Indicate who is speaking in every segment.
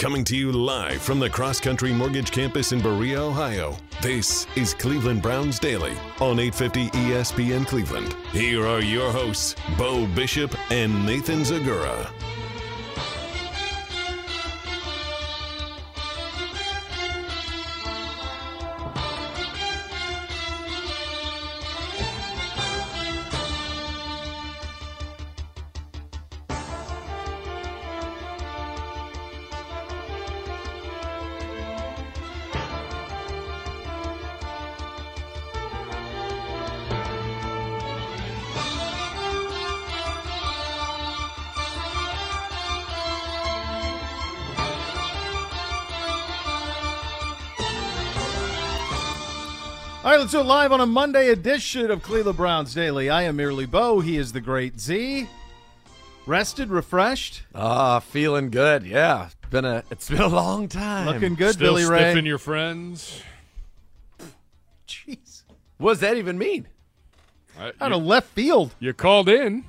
Speaker 1: Coming to you live from the Cross Country Mortgage Campus in Berea, Ohio. This is Cleveland Browns Daily on 850 ESPN Cleveland. Here are your hosts, Beau Bishop and Nathan
Speaker 2: Zegura. Live on a Monday edition of Cleveland Browns Daily. I am merely Beau. He is the great Z. Rested, refreshed,
Speaker 3: Ah, feeling good. Yeah, it's been a it's been a long time.
Speaker 2: looking good,
Speaker 4: Still
Speaker 2: Billy Ray.
Speaker 4: stiffing your friends.
Speaker 2: Jeez,
Speaker 3: What does that even mean?
Speaker 4: I-
Speaker 2: out
Speaker 4: you,
Speaker 2: of left field.
Speaker 4: you called in.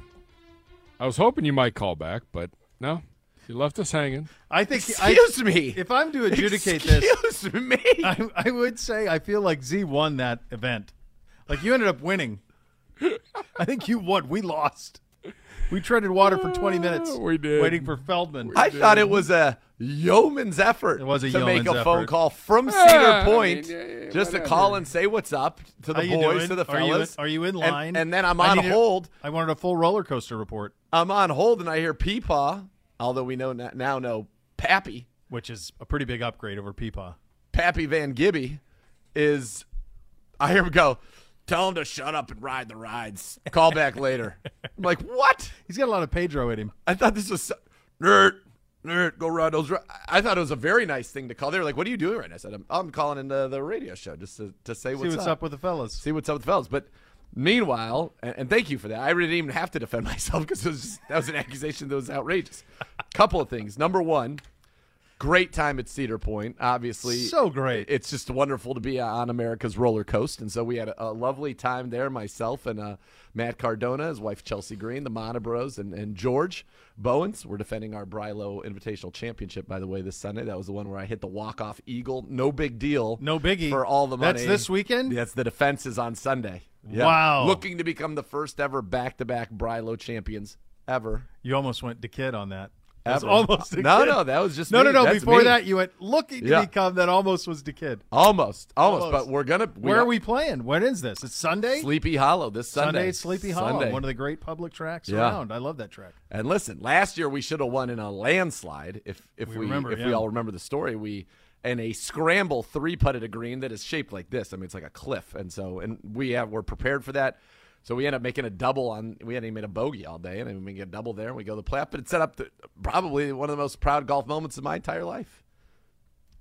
Speaker 4: I was hoping you might call back, but no, you left us hanging.
Speaker 2: I think. I,
Speaker 3: Excuse me.
Speaker 2: if I'm to adjudicate this,
Speaker 3: Excuse me.
Speaker 2: I, I would say I feel like Z won that event. Like you ended up winning. I think you won. We lost. We treaded water for 20 uh, minutes.
Speaker 4: we did.
Speaker 2: Waiting for Feldman.
Speaker 3: I thought it was a yeoman's effort.
Speaker 2: It was a
Speaker 3: to make
Speaker 2: yeoman's
Speaker 3: a phone call from
Speaker 4: Yeah,
Speaker 3: Cedar
Speaker 4: I
Speaker 3: Point,
Speaker 4: mean, yeah, yeah,
Speaker 3: just to call and say what's up to the
Speaker 2: How
Speaker 3: boys,
Speaker 2: doing?
Speaker 3: to the
Speaker 2: Are you in-
Speaker 3: fellas.
Speaker 2: Are you in, line?
Speaker 3: And, then I'm on
Speaker 2: need
Speaker 3: hold.
Speaker 2: I wanted a full roller coaster report,
Speaker 3: I'm on hold, and I hear Peepaw. Although we know now know Pappy,
Speaker 2: which is a pretty big upgrade over Peepaw.
Speaker 3: Pappy Van Gibby, is. I hear him go. Tell him to shut up and ride the rides. Call back later. I'm like, what?
Speaker 2: He's got a lot of Pedro in him.
Speaker 3: I thought this was so- nerd, nerd. Go ride those. ri-" I thought it was a very nice thing to call. They were like, "What are you doing right now?" I said, "I'm, I'm calling in the, radio show just to, to say
Speaker 2: See
Speaker 3: what's,
Speaker 2: what's up with the fellas.
Speaker 3: see what's up with the fellas." But meanwhile, and, and thank you for that. I really didn't even have to defend myself because that was an accusation that was outrageous. Couple of things. Number one, great time at Cedar Point. Obviously,
Speaker 2: So great.
Speaker 3: It's just wonderful to be on America's roller coaster, and so we had a, a lovely time there. Myself and uh, Matt Cardona, his wife Chelsea Green, the Monobros, and, and George Bowens. We're defending our Brilo Invitational Championship, by the way, this Sunday. That was the one where I hit the walk off eagle. No big deal.
Speaker 2: No biggie.
Speaker 3: for all the money.
Speaker 2: That's this weekend?
Speaker 3: Yes, the defense is on Sunday. Yeah.
Speaker 2: Wow.
Speaker 3: looking to become the first ever back to back Brilo champions ever.
Speaker 2: You almost went to kid on that. That was almost a
Speaker 3: no,
Speaker 2: kid.
Speaker 3: no, that was just
Speaker 2: No,
Speaker 3: me.
Speaker 2: no, no.
Speaker 3: That's
Speaker 2: Before
Speaker 3: me.
Speaker 2: that, you went looking to
Speaker 3: Yeah.
Speaker 2: become that almost was the kid.
Speaker 3: almost, almost,
Speaker 2: Almost.
Speaker 3: But we're gonna.
Speaker 2: Where are we playing? When is this? It's Sunday.
Speaker 3: Sleepy Hollow this Sunday.
Speaker 2: Sunday Sleepy Hollow,
Speaker 3: Sunday.
Speaker 2: one of the great public tracks
Speaker 3: Yeah.
Speaker 2: around. I love that track.
Speaker 3: And listen, last year we should have won in a landslide. If if
Speaker 2: We
Speaker 3: we,
Speaker 2: remember,
Speaker 3: if
Speaker 2: yeah.
Speaker 3: we all remember the story, we in a scramble three putted a green that is shaped like this. I mean, it's like a cliff, and so and we have we're prepared for that. So we end up making a double on. We hadn't even made a bogey all day, and then we get a double there, and we go to the playoff. But it set up the, probably one of the most proud golf moments of my entire life.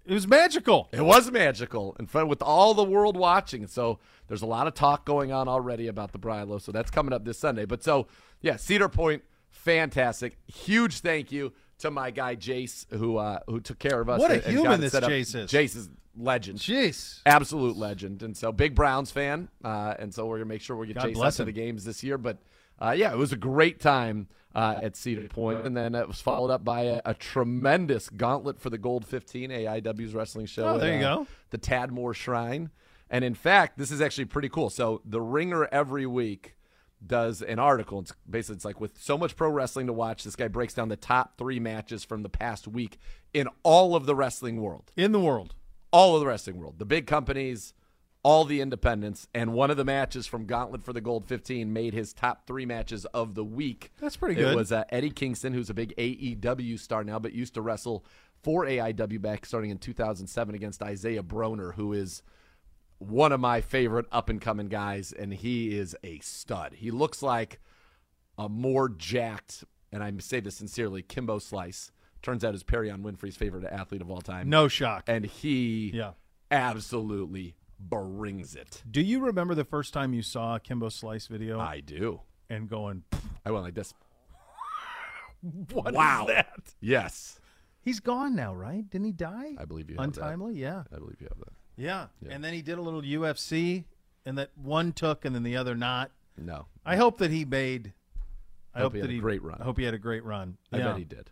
Speaker 2: It was magical.
Speaker 3: It was magical in front with all the world watching. So there's a lot of talk going on already about the Brilo. So that's coming up this Sunday. But so yeah, Cedar Point, fantastic. Huge thank you to my guy Jace who uh, who took care of us.
Speaker 2: What a
Speaker 3: and- and
Speaker 2: human
Speaker 3: it
Speaker 2: this
Speaker 3: up.
Speaker 2: Jace is.
Speaker 3: Jace is legend.
Speaker 2: Jeez.
Speaker 3: Absolute legend. And so big Browns fan. Uh, and so we're gonna make sure we get
Speaker 2: God
Speaker 3: Jace
Speaker 2: bless
Speaker 3: out to the games this year. But uh, yeah, it was a great time uh, at Cedar Point, and then it was followed up by a, a tremendous gauntlet for the Gold 15 AIW's wrestling show.
Speaker 2: Oh,
Speaker 3: at,
Speaker 2: there you
Speaker 3: uh,
Speaker 2: go.
Speaker 3: The Tadmor Shrine, and in fact, this is actually pretty cool. So the Ringer every week does an article. It's basically it's like with so much pro wrestling to watch. This guy breaks down the top three matches from the past week in all of the wrestling world
Speaker 2: In the world.
Speaker 3: All of the wrestling world, the big companies, all the independents, and one of the matches from Gauntlet for the Gold 15 made his top three matches of the week.
Speaker 2: That's pretty good.
Speaker 3: It was uh, Eddie Kingston, who's a big AEW star now, but used to wrestle for AIW back starting in 2007 against Isaiah Broner, who is one of my favorite up and coming guys, and he is a stud. He looks like a more jacked, and I say this sincerely, Kimbo Slice. Turns out is Perrion Winfrey's favorite athlete of all time
Speaker 2: No shock.
Speaker 3: and he
Speaker 2: Yeah.
Speaker 3: absolutely brings it.
Speaker 2: Do you remember the first time you saw a Kimbo Slice video
Speaker 3: I do.
Speaker 2: and going,
Speaker 3: I went like this.
Speaker 2: "What is
Speaker 3: Wow.
Speaker 2: that?"
Speaker 3: Yes,
Speaker 2: He's gone now, right? Didn't he die?
Speaker 3: I believe you. Have that.
Speaker 2: Untimely, yeah.
Speaker 3: I believe you have that.
Speaker 2: yeah. And then he did a little UFC, and that one took, and then the other not.
Speaker 3: No,
Speaker 2: I hope that he made. I
Speaker 3: Hope
Speaker 2: hope,
Speaker 3: he had
Speaker 2: that
Speaker 3: a
Speaker 2: he
Speaker 3: great run.
Speaker 2: I hope he had a great run.
Speaker 3: I
Speaker 2: yeah.
Speaker 3: bet he did.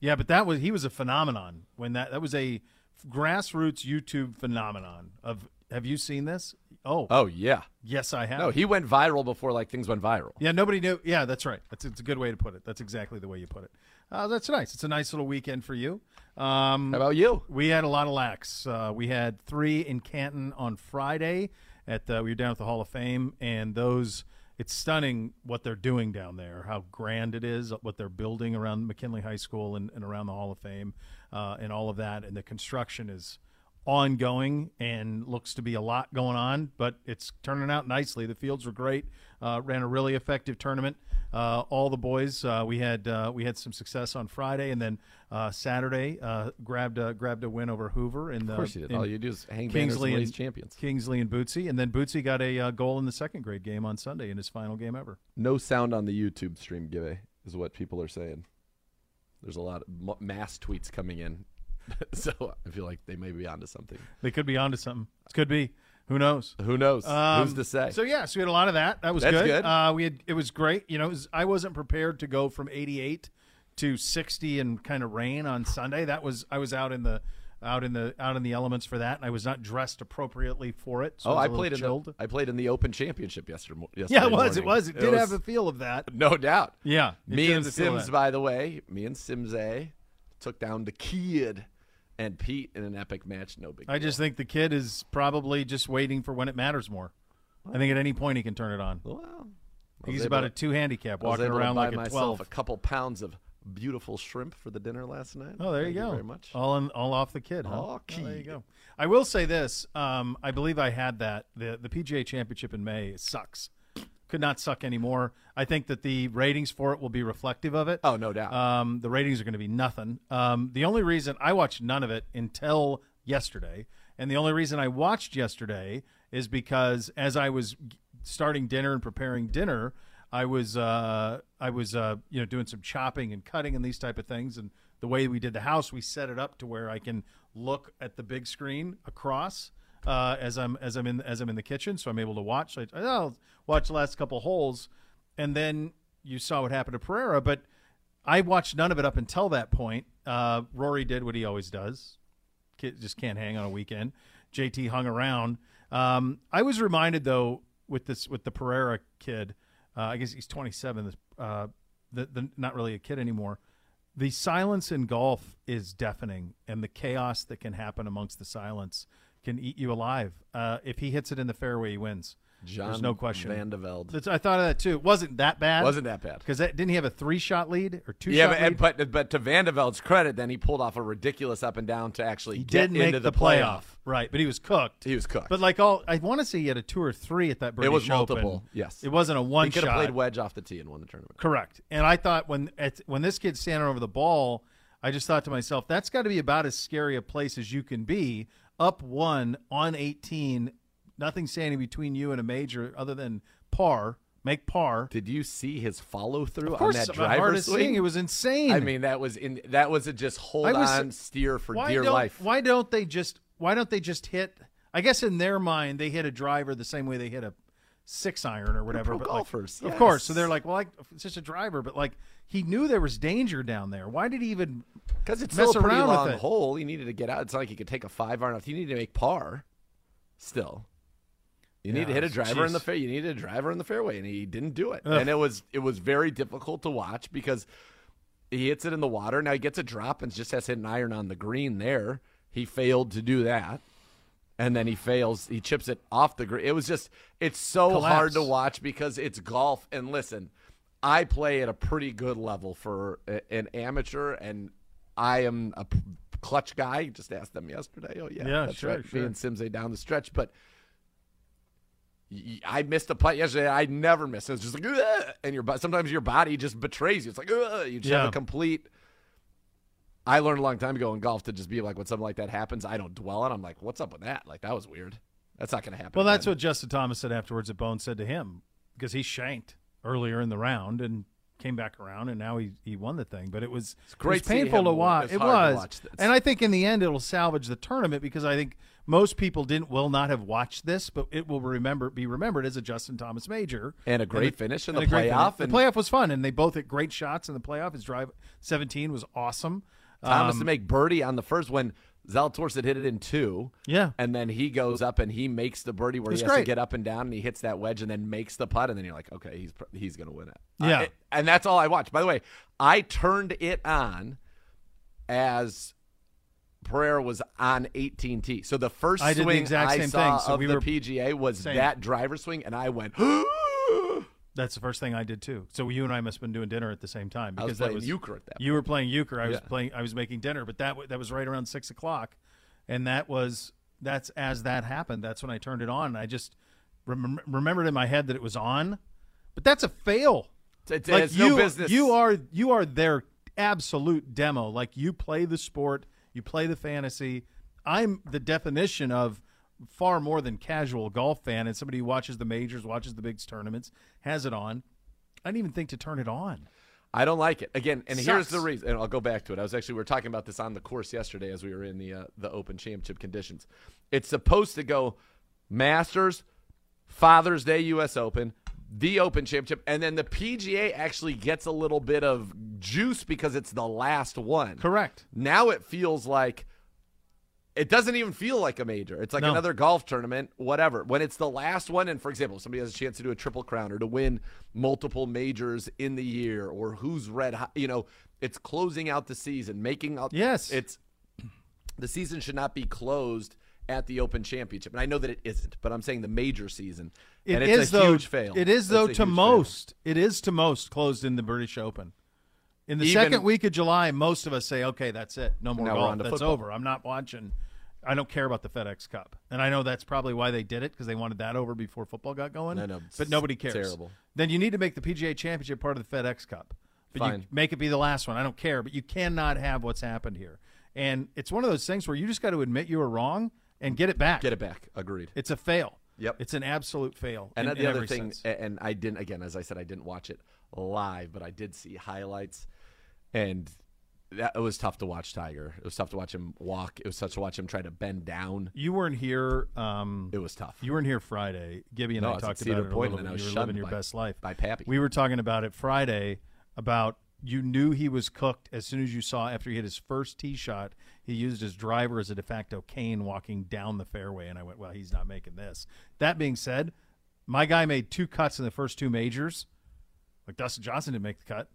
Speaker 2: Yeah, but that was he was a phenomenon when that that was a grassroots YouTube phenomenon. Of have you seen this? Oh,
Speaker 3: Oh yeah.
Speaker 2: yes, I have.
Speaker 3: No, he went viral before like things went viral.
Speaker 2: Yeah, nobody knew. Yeah, that's right. That's it's a good way to put it. That's exactly the way you put it. Uh, that's nice. It's a nice little weekend for you. Um,
Speaker 3: How about you?
Speaker 2: we had a lot of lax. Uh, we had three in Canton on Friday. At uh, we were down at the Hall of Fame, and those it's stunning what they're doing down there. How grand it is, what they're building around McKinley High School and, and around the Hall of Fame, uh, and all of that. And the construction is ongoing and looks to be a lot going on, but it's turning out nicely. The fields were great. Uh, ran a really effective tournament. Uh, all the boys, uh, we had uh, we had some success on Friday, and then uh, Saturday uh, grabbed a, grabbed a win over Hoover. The,
Speaker 3: Of course you did. All you do is hang
Speaker 2: Kingsley
Speaker 3: and
Speaker 2: and
Speaker 3: champions.
Speaker 2: Kingsley and Bootsy, and then Bootsy got a uh, goal in the second grade game on Sunday in his final game ever.
Speaker 3: No sound on the YouTube stream, Give is what people are saying. There's a lot of mass tweets coming in, so I feel like they may be onto something.
Speaker 2: They could be onto something. It could be. Who knows?
Speaker 3: Who knows?
Speaker 2: Um,
Speaker 3: Who's to say?
Speaker 2: So yeah, so we had a lot of that. That was
Speaker 3: That's
Speaker 2: good.
Speaker 3: good.
Speaker 2: Uh, we had it was great. You know, it was, I wasn't prepared to go from 88 to 60 and kind of rain on Sunday. That was I was out in the out in the out in the elements for that, and I was not dressed appropriately for it. So
Speaker 3: oh,
Speaker 2: I, was
Speaker 3: I played in the I played in the Open Championship yesterday. mo-
Speaker 2: yeah,
Speaker 3: yesterday
Speaker 2: it was. It was. It did have a feel of that.
Speaker 3: no doubt.
Speaker 2: Yeah,
Speaker 3: Me and
Speaker 2: have the feel of
Speaker 3: Sims, by the way, me and Sims A took down the Kid and Pete in an epic match. No big.
Speaker 2: I
Speaker 3: deal.
Speaker 2: just think the kid is probably just waiting for when it matters more. I think at any point he can turn it on.
Speaker 3: well,
Speaker 2: He's about
Speaker 3: to-
Speaker 2: a two handicap, walking around like a
Speaker 3: myself
Speaker 2: twelve.
Speaker 3: a couple pounds of beautiful shrimp for the dinner last night.
Speaker 2: Oh, there
Speaker 3: Thank
Speaker 2: you go.
Speaker 3: very much.
Speaker 2: All on, all off the kid. Huh?
Speaker 3: Oh,
Speaker 2: there you go. I will say this. Um, I believe I had that. The the PGA Championship in May sucks. Could not suck anymore. I think that the ratings for it will be reflective of it.
Speaker 3: Oh, no doubt.
Speaker 2: Um, the ratings are going to be nothing. Um, the only reason I watched none of it until yesterday, and the only reason I watched yesterday is because as I was starting dinner and preparing dinner, I was uh, I was uh, you know doing some chopping and cutting and these type of things. And the way we did the house, we set it up to where I can look at the big screen across uh, as I'm as I'm in as I'm in the kitchen, so I'm able to watch. I, I'll watch the last couple holes, and then you saw what happened to Pereira. But I watched none of it up until that point. Uh, Rory did what he always does, Kid just can't hang on a weekend. JT hung around. Um, I was reminded though with this with the Pereira kid. Uh, I guess he's 27. Uh, the, the not really a kid anymore. The silence in golf is deafening, and the chaos that can happen amongst the silence can eat you alive. Uh, if he hits it in the fairway, he wins.
Speaker 3: John
Speaker 2: There's no question.
Speaker 3: Van de Velde.
Speaker 2: That's, I thought of that too. It wasn't that bad.
Speaker 3: Wasn't that bad.
Speaker 2: Because didn't he have a three shot lead or two
Speaker 3: Yeah,
Speaker 2: shot
Speaker 3: but, but but to Van de Velde's credit, then he pulled off a ridiculous up and down to actually
Speaker 2: he
Speaker 3: get
Speaker 2: did make
Speaker 3: into
Speaker 2: the,
Speaker 3: the,
Speaker 2: playoff. Right, but he was cooked.
Speaker 3: He was cooked.
Speaker 2: But like all, I want to say he had a two or three at that British
Speaker 3: It was multiple,
Speaker 2: Open.
Speaker 3: yes.
Speaker 2: it wasn't a one
Speaker 3: he could have played wedge off the tee and won the tournament.
Speaker 2: Correct. And I thought when at, when this kid's standing over the ball, I just thought to myself, that's got to be about as scary a place as you can be. Up one on 18, nothing standing between you and a major other than par. Make par.
Speaker 3: Did you see his follow through on that driver swing?
Speaker 2: It was insane.
Speaker 3: I mean, that was in that was a just hold
Speaker 2: was-
Speaker 3: on steer for dear life.
Speaker 2: Why don't they just Why don't they just hit? I guess in their mind, they hit a driver the same way they hit a six iron or whatever.
Speaker 3: pro
Speaker 2: but like-
Speaker 3: golfers,
Speaker 2: of course. So they're like, well, like, it's just a driver, but like he knew there was danger down there. Why did he even?
Speaker 3: Because it's
Speaker 2: mess
Speaker 3: still a pretty
Speaker 2: around
Speaker 3: long hole. He needed to get out. It's not like he could take a five iron off. He needed to make par. Still, you need to hit a driver in the fair. You needed a driver in the fairway, and he didn't do it. And it was it was very difficult to watch because he hits it in the water. Now he gets a drop and just has to hit an iron on the green there. He failed to do that. And then he fails. He chips it off the green. It was just, it's so
Speaker 2: Collapse.
Speaker 3: hard to watch because it's golf. And listen, I play at a pretty good level for an amateur, and I am a p- clutch guy. Just asked them yesterday. Oh yeah,
Speaker 2: Yeah,
Speaker 3: that's
Speaker 2: sure,
Speaker 3: right.
Speaker 2: sure.
Speaker 3: Me and Simsay down the stretch, but I missed a putt yesterday. I never miss. It was just like, "Ugh," and your sometimes your body just betrays you. It's like, "Ugh," you just have a complete. I learned a long time ago in golf to just be like, when something like that happens, I don't dwell on. it. I'm like, what's up with that? Like that was weird. That's not going to happen.
Speaker 2: Well, that's
Speaker 3: again.
Speaker 2: what Justin Thomas said afterwards. That Bone said to him because he shanked earlier in the round and came back around, and now he he won the thing. But it was it's
Speaker 3: great
Speaker 2: It was painful to watch. It was, and I think in the end it'll salvage the tournament because I think most people didn't will not have watched this, but it will remember be remembered as a Justin Thomas major
Speaker 3: And a great
Speaker 2: it-
Speaker 3: finish in
Speaker 2: and
Speaker 3: the playoff,
Speaker 2: finish.
Speaker 3: and-
Speaker 2: the playoff was fun, and they both hit great shots in the playoff. His drive 17 was awesome.
Speaker 3: Thomas
Speaker 2: Um,
Speaker 3: to make birdie on the first when Zalatoris had hit it in two.
Speaker 2: Yeah.
Speaker 3: And then he goes up and he makes the birdie where
Speaker 2: It's
Speaker 3: he has to get up and down and he hits that wedge and then makes the putt and then you're like, okay, he's he's gonna win it.
Speaker 2: Yeah.
Speaker 3: Uh, it- and that's all I watched. By the way, I turned it on as Pereira was on 18T. So the first
Speaker 2: I did the
Speaker 3: swing
Speaker 2: exact
Speaker 3: I
Speaker 2: same
Speaker 3: saw
Speaker 2: thing. So
Speaker 3: of
Speaker 2: we
Speaker 3: the PGA was that driver swing, and I went.
Speaker 2: That's the first thing I did too. So you and I must have been doing dinner at the same time
Speaker 3: I
Speaker 2: because
Speaker 3: was
Speaker 2: that
Speaker 3: playing
Speaker 2: was
Speaker 3: euchre at that
Speaker 2: You were playing euchre. I was
Speaker 3: Yeah.
Speaker 2: playing. I was making dinner, but that that was right around six o'clock, and that was that's as that happened. That's when I turned it on. And I just rem- remembered in my head that it was on, but that's a fail.
Speaker 3: It's,
Speaker 2: like
Speaker 3: it's
Speaker 2: you,
Speaker 3: no business.
Speaker 2: you are you are their absolute demo. Like you play the sport, you play the fantasy. I'm the definition of far more than casual golf fan and somebody who watches the majors, watches the big tournaments, has it on. I didn't even think to turn it on.
Speaker 3: I don't like it. Again, and here's the reason. And I'll go back to it. I was actually we were talking about this on the course yesterday as we were in the uh, the Open Championship conditions. It's supposed to go Masters, Father's Day U.S. Open, the Open Championship, and then the PGA actually gets a little bit of juice because it's the last one.
Speaker 2: Correct.
Speaker 3: Now it feels like it doesn't even feel like a major. It's like
Speaker 2: No.
Speaker 3: another golf tournament, whatever. When it's the last one, and for example, somebody has a chance to do a triple crown or to win multiple majors in the year, or who's red, hot, you know, it's closing out the season, making out.
Speaker 2: Yes.
Speaker 3: it's the season should not be closed at the Open Championship, and I know that it isn't, but I'm saying the major season,
Speaker 2: It
Speaker 3: and it's
Speaker 2: is,
Speaker 3: a
Speaker 2: though,
Speaker 3: huge fail.
Speaker 2: It is though to
Speaker 3: huge fail.
Speaker 2: most. It is to most closed in the British Open. In the
Speaker 3: Even-
Speaker 2: second week of July, most of us say, "Okay, that's it. No more golf. That's
Speaker 3: football.
Speaker 2: over. I'm not watching. I don't care about the FedEx Cup." And I know that's probably why they did it because they wanted that over before football got going.
Speaker 3: I know,
Speaker 2: but nobody cares.
Speaker 3: terrible.
Speaker 2: Then you need to make the PGA Championship part of the FedEx Cup. But you
Speaker 3: Fine.
Speaker 2: make it be the last one. I don't care. But you cannot have what's happened here. And it's one of those things where you just got to admit you were wrong and get it back.
Speaker 3: Get it back. Agreed.
Speaker 2: It's a fail.
Speaker 3: Yep.
Speaker 2: It's an absolute fail.
Speaker 3: And
Speaker 2: in,
Speaker 3: the
Speaker 2: in
Speaker 3: other thing,
Speaker 2: sense.
Speaker 3: and I didn't again, as I said, I didn't watch it live, but I did see highlights, and that, it was tough to watch Tiger. It was tough to watch him walk. It was tough to watch him try to bend down.
Speaker 2: You weren't here. Um,
Speaker 3: It was tough.
Speaker 2: you weren't here Friday. Gibby and
Speaker 3: No, I
Speaker 2: I talked about it a little bit.
Speaker 3: I was
Speaker 2: You were living your
Speaker 3: by-
Speaker 2: best life.
Speaker 3: by Pappy.
Speaker 2: We were talking about it Friday about you knew he was cooked as soon as you saw after he hit his first tee shot. He used his driver as a de facto cane walking down the fairway, and I went, "Well, he's not making this." That being said, my guy made two cuts in the first two majors. Like Dustin Johnson didn't make the cut.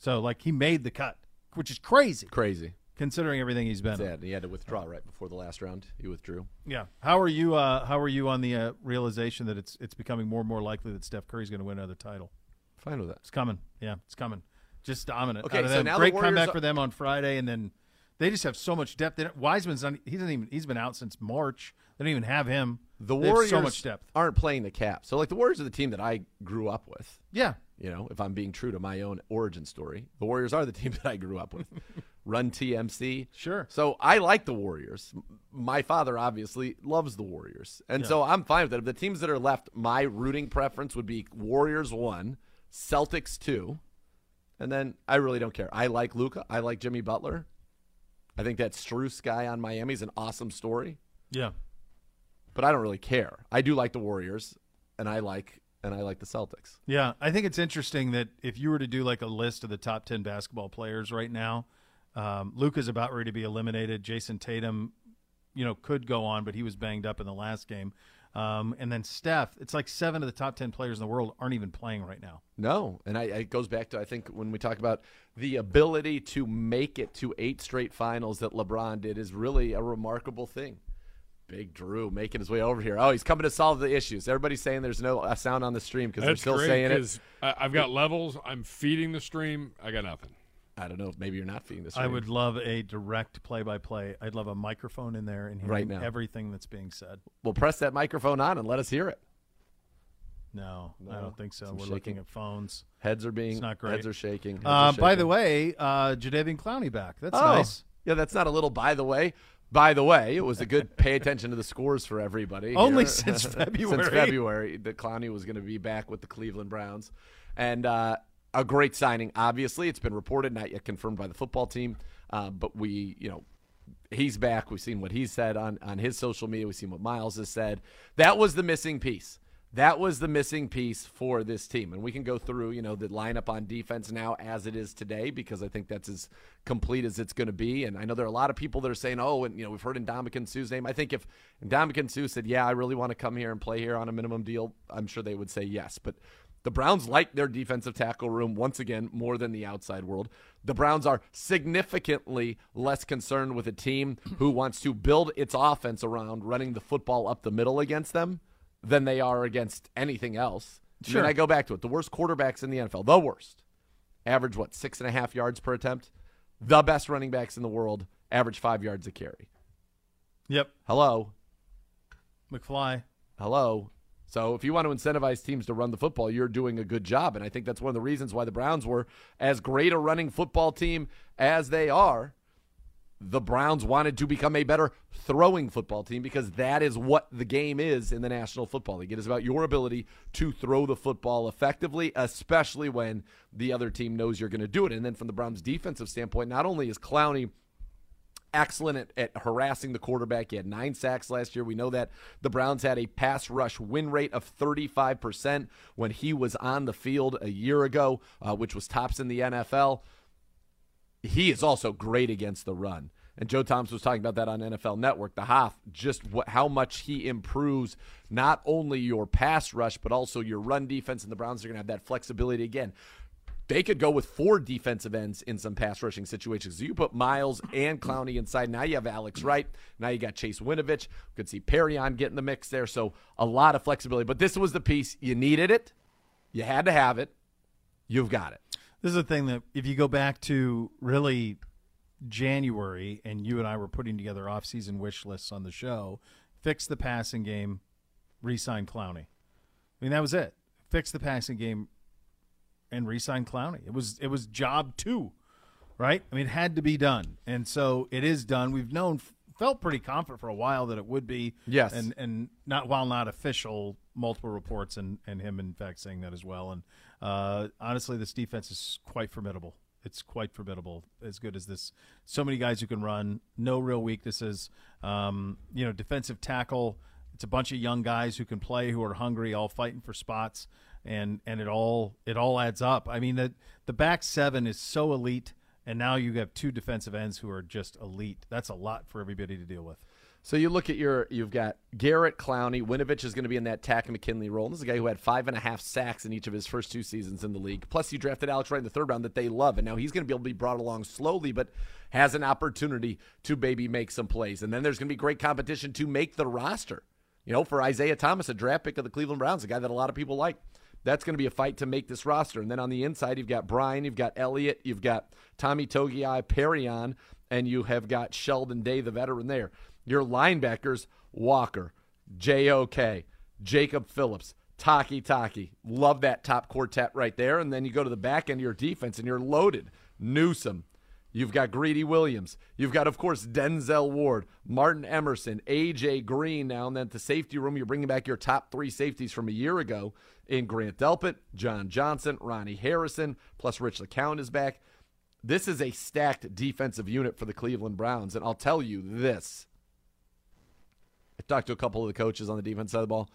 Speaker 2: So like he made the cut, which is crazy
Speaker 3: Crazy.
Speaker 2: considering everything he's been.
Speaker 3: Sad. He had to withdraw right before the last round. He withdrew.
Speaker 2: Yeah. How are you? Uh, how are you on the uh, realization that it's it's becoming more and more likely that Steph Curry's going to win another title?
Speaker 3: Fine with that.
Speaker 2: It's coming. Yeah, it's coming. Just dominant.
Speaker 3: Okay, so
Speaker 2: them.
Speaker 3: now
Speaker 2: great comeback
Speaker 3: are-
Speaker 2: for them on Friday, and then they just have so much depth. They Wiseman's not, he doesn't even he's been out since March. They don't even have him.
Speaker 3: The Warriors
Speaker 2: so much depth.
Speaker 3: aren't playing the cap. So like the Warriors are the team that I grew up with.
Speaker 2: Yeah.
Speaker 3: You know, if I'm being true to my own origin story, the Warriors are the team that I grew up with. Run TMC.
Speaker 2: Sure.
Speaker 3: So I like the Warriors. My father obviously loves the Warriors. And so I'm fine with it. If the teams that are left, my rooting preference would be Warriors 1, Celtics 2, and then I really don't care. I like Luka. I like Jimmy Butler. I think that Strus guy on Miami is an awesome story,
Speaker 2: Yeah.
Speaker 3: but I don't really care. I do like the Warriors, and I like and I like the Celtics.
Speaker 2: Yeah, I think it's interesting that if you were to do like a list of the top ten basketball players right now, um, Luka's about ready to be eliminated. Jayson Tatum, you know, could go on, but he was banged up in the last game. Um, and then Steph, it's like seven of the top ten players in the world aren't even playing right now.
Speaker 3: No, and I, it goes back to I think when we talk about the ability to make it to eight straight finals that LeBron did is really a remarkable thing. Big Drew making his way over here. Oh, he's coming to solve the issues. Everybody's saying there's no uh, sound on the stream because they're still
Speaker 4: great
Speaker 3: saying it.
Speaker 4: 'cause I, I've got levels. I'm feeding the stream. I got nothing.
Speaker 3: I don't know if maybe you're not feeding this.
Speaker 2: I would love a direct play-by-play. I'd love a microphone in there and hearing
Speaker 3: Right now.
Speaker 2: everything that's being said.
Speaker 3: Well, press that microphone on and let us hear it.
Speaker 2: No, I don't think so. We're
Speaker 3: shaking.
Speaker 2: looking at phones.
Speaker 3: Heads are being
Speaker 2: It's not great.
Speaker 3: Heads are shaking. Heads
Speaker 2: Uh,
Speaker 3: are
Speaker 2: by the way, uh, Jadeveon Clowney back. That's
Speaker 3: oh,
Speaker 2: nice.
Speaker 3: yeah, that's not a little. By the way, by the way, it was a good pay attention to the scores for everybody.
Speaker 2: Only since
Speaker 3: since
Speaker 2: February.
Speaker 3: February, the Clowney was going to be back with the Cleveland Browns, and uh, a great signing. Obviously, it's been reported, not yet confirmed by the football team, uh, but we, you know, he's back. We've seen what he said on, on his social media. We've seen what Myles has said. That was the missing piece. That was the missing piece for this team. And we can go through, you know, the lineup on defense now as it is today because I think that's as complete as it's going to be. And I know there are a lot of people that are saying, oh, and, you know, we've heard Ndamukong Suh's name. I think if Ndamukong Suh said, yeah, I really want to come here and play here on a minimum deal, I'm sure they would say yes. But the Browns like their defensive tackle room once again more than the outside world. The Browns are significantly less concerned with a team who wants to build its offense around running the football up the middle against them than they are against anything else.
Speaker 2: Sure.
Speaker 3: And I go back to it. The worst quarterbacks in the NFL, the worst, average what, six and a half yards per attempt? The best running backs in the world average five yards a carry.
Speaker 2: Yep.
Speaker 3: Hello.
Speaker 2: McFly.
Speaker 3: Hello. So if you want to incentivize teams to run the football, you're doing a good job. And I think that's one of the reasons why the Browns were as great a running football team as they are. The Browns wanted to become a better throwing football team because that is what the game is in the National Football League. It is about your ability to throw the football effectively, especially when the other team knows you're going to do it. And then from the Browns' defensive standpoint, not only is Clowney excellent at, at, harassing the quarterback. He had nine sacks last year. We know that the Browns had a pass rush win rate of 35% when he was on the field a year ago, uh, which was tops in the NFL. He is also great against the run. And Joe Thomas was talking about that on NFL Network. The Hoff, just what, how much he improves not only your pass rush, but also your run defense. And the Browns are going to have that flexibility again they could go with four defensive ends in some pass rushing situations. So you put Myles and Clowney inside. Now you have Alex Wright. Now you got Chase Winovich. We could see Perrion get in the mix there. So a lot of flexibility. But this was the piece. You needed it. You had to have it. You've got it.
Speaker 2: This is the thing that if you go back to really January and you and I were putting together off-season wish lists on the show, fix the passing game, re-sign Clowney. I mean that was it. Fix the passing game, and re-sign Clowney. It was it was job two, right? I mean, it had to be done, and so it is done. We've known, felt pretty confident for a while that it would be.
Speaker 3: Yes,
Speaker 2: and and not while not official, multiple reports and and him in fact saying that as well. And uh, honestly, this defense is quite formidable. It's quite formidable. As good as this, so many guys who can run, no real weaknesses. Um, you know, defensive tackle. It's a bunch of young guys who can play, who are hungry, all fighting for spots and and it all it all adds up. I mean the the back seven is so elite, and now you have two defensive ends who are just elite. That's a lot for everybody to deal with.
Speaker 3: So you look at your, you've got Garrett Clowney. Winovich is going to be in that Takk McKinley role. This is a guy who had five and a half sacks in each of his first two seasons in the league. Plus, you drafted Alex Wright in the third round that they love, and now he's going to be able to be brought along slowly, but has an opportunity to maybe make some plays. And then there's going to be great competition to make the roster. You know, for Isaiah Thomas, a draft pick of the Cleveland Browns, a guy that a lot of people like that's going to be a fight to make this roster. And then on the inside, you've got Bryan, you've got Elliott, you've got Tommy Togiai, Perrion, and you have got Sheldon Day, the veteran there. Your linebackers, Walker, J.O.K., Jacob Phillips, Takitaki. Love that top quartet right there. And then you go to the back end of your defense and you're loaded. Newsome, You've got Greedy Williams. You've got, of course, Denzel Ward, Martin Emerson, AJ Green. Now and then the safety room, you're bringing back your top three safeties from a year ago in Grant Delpit, John Johnson, Ronnie Harrison, plus Rich LeCounte is back. This is a stacked defensive unit for the Cleveland Browns. And I'll tell you this I talked to a couple of the coaches on the defense side of the ball.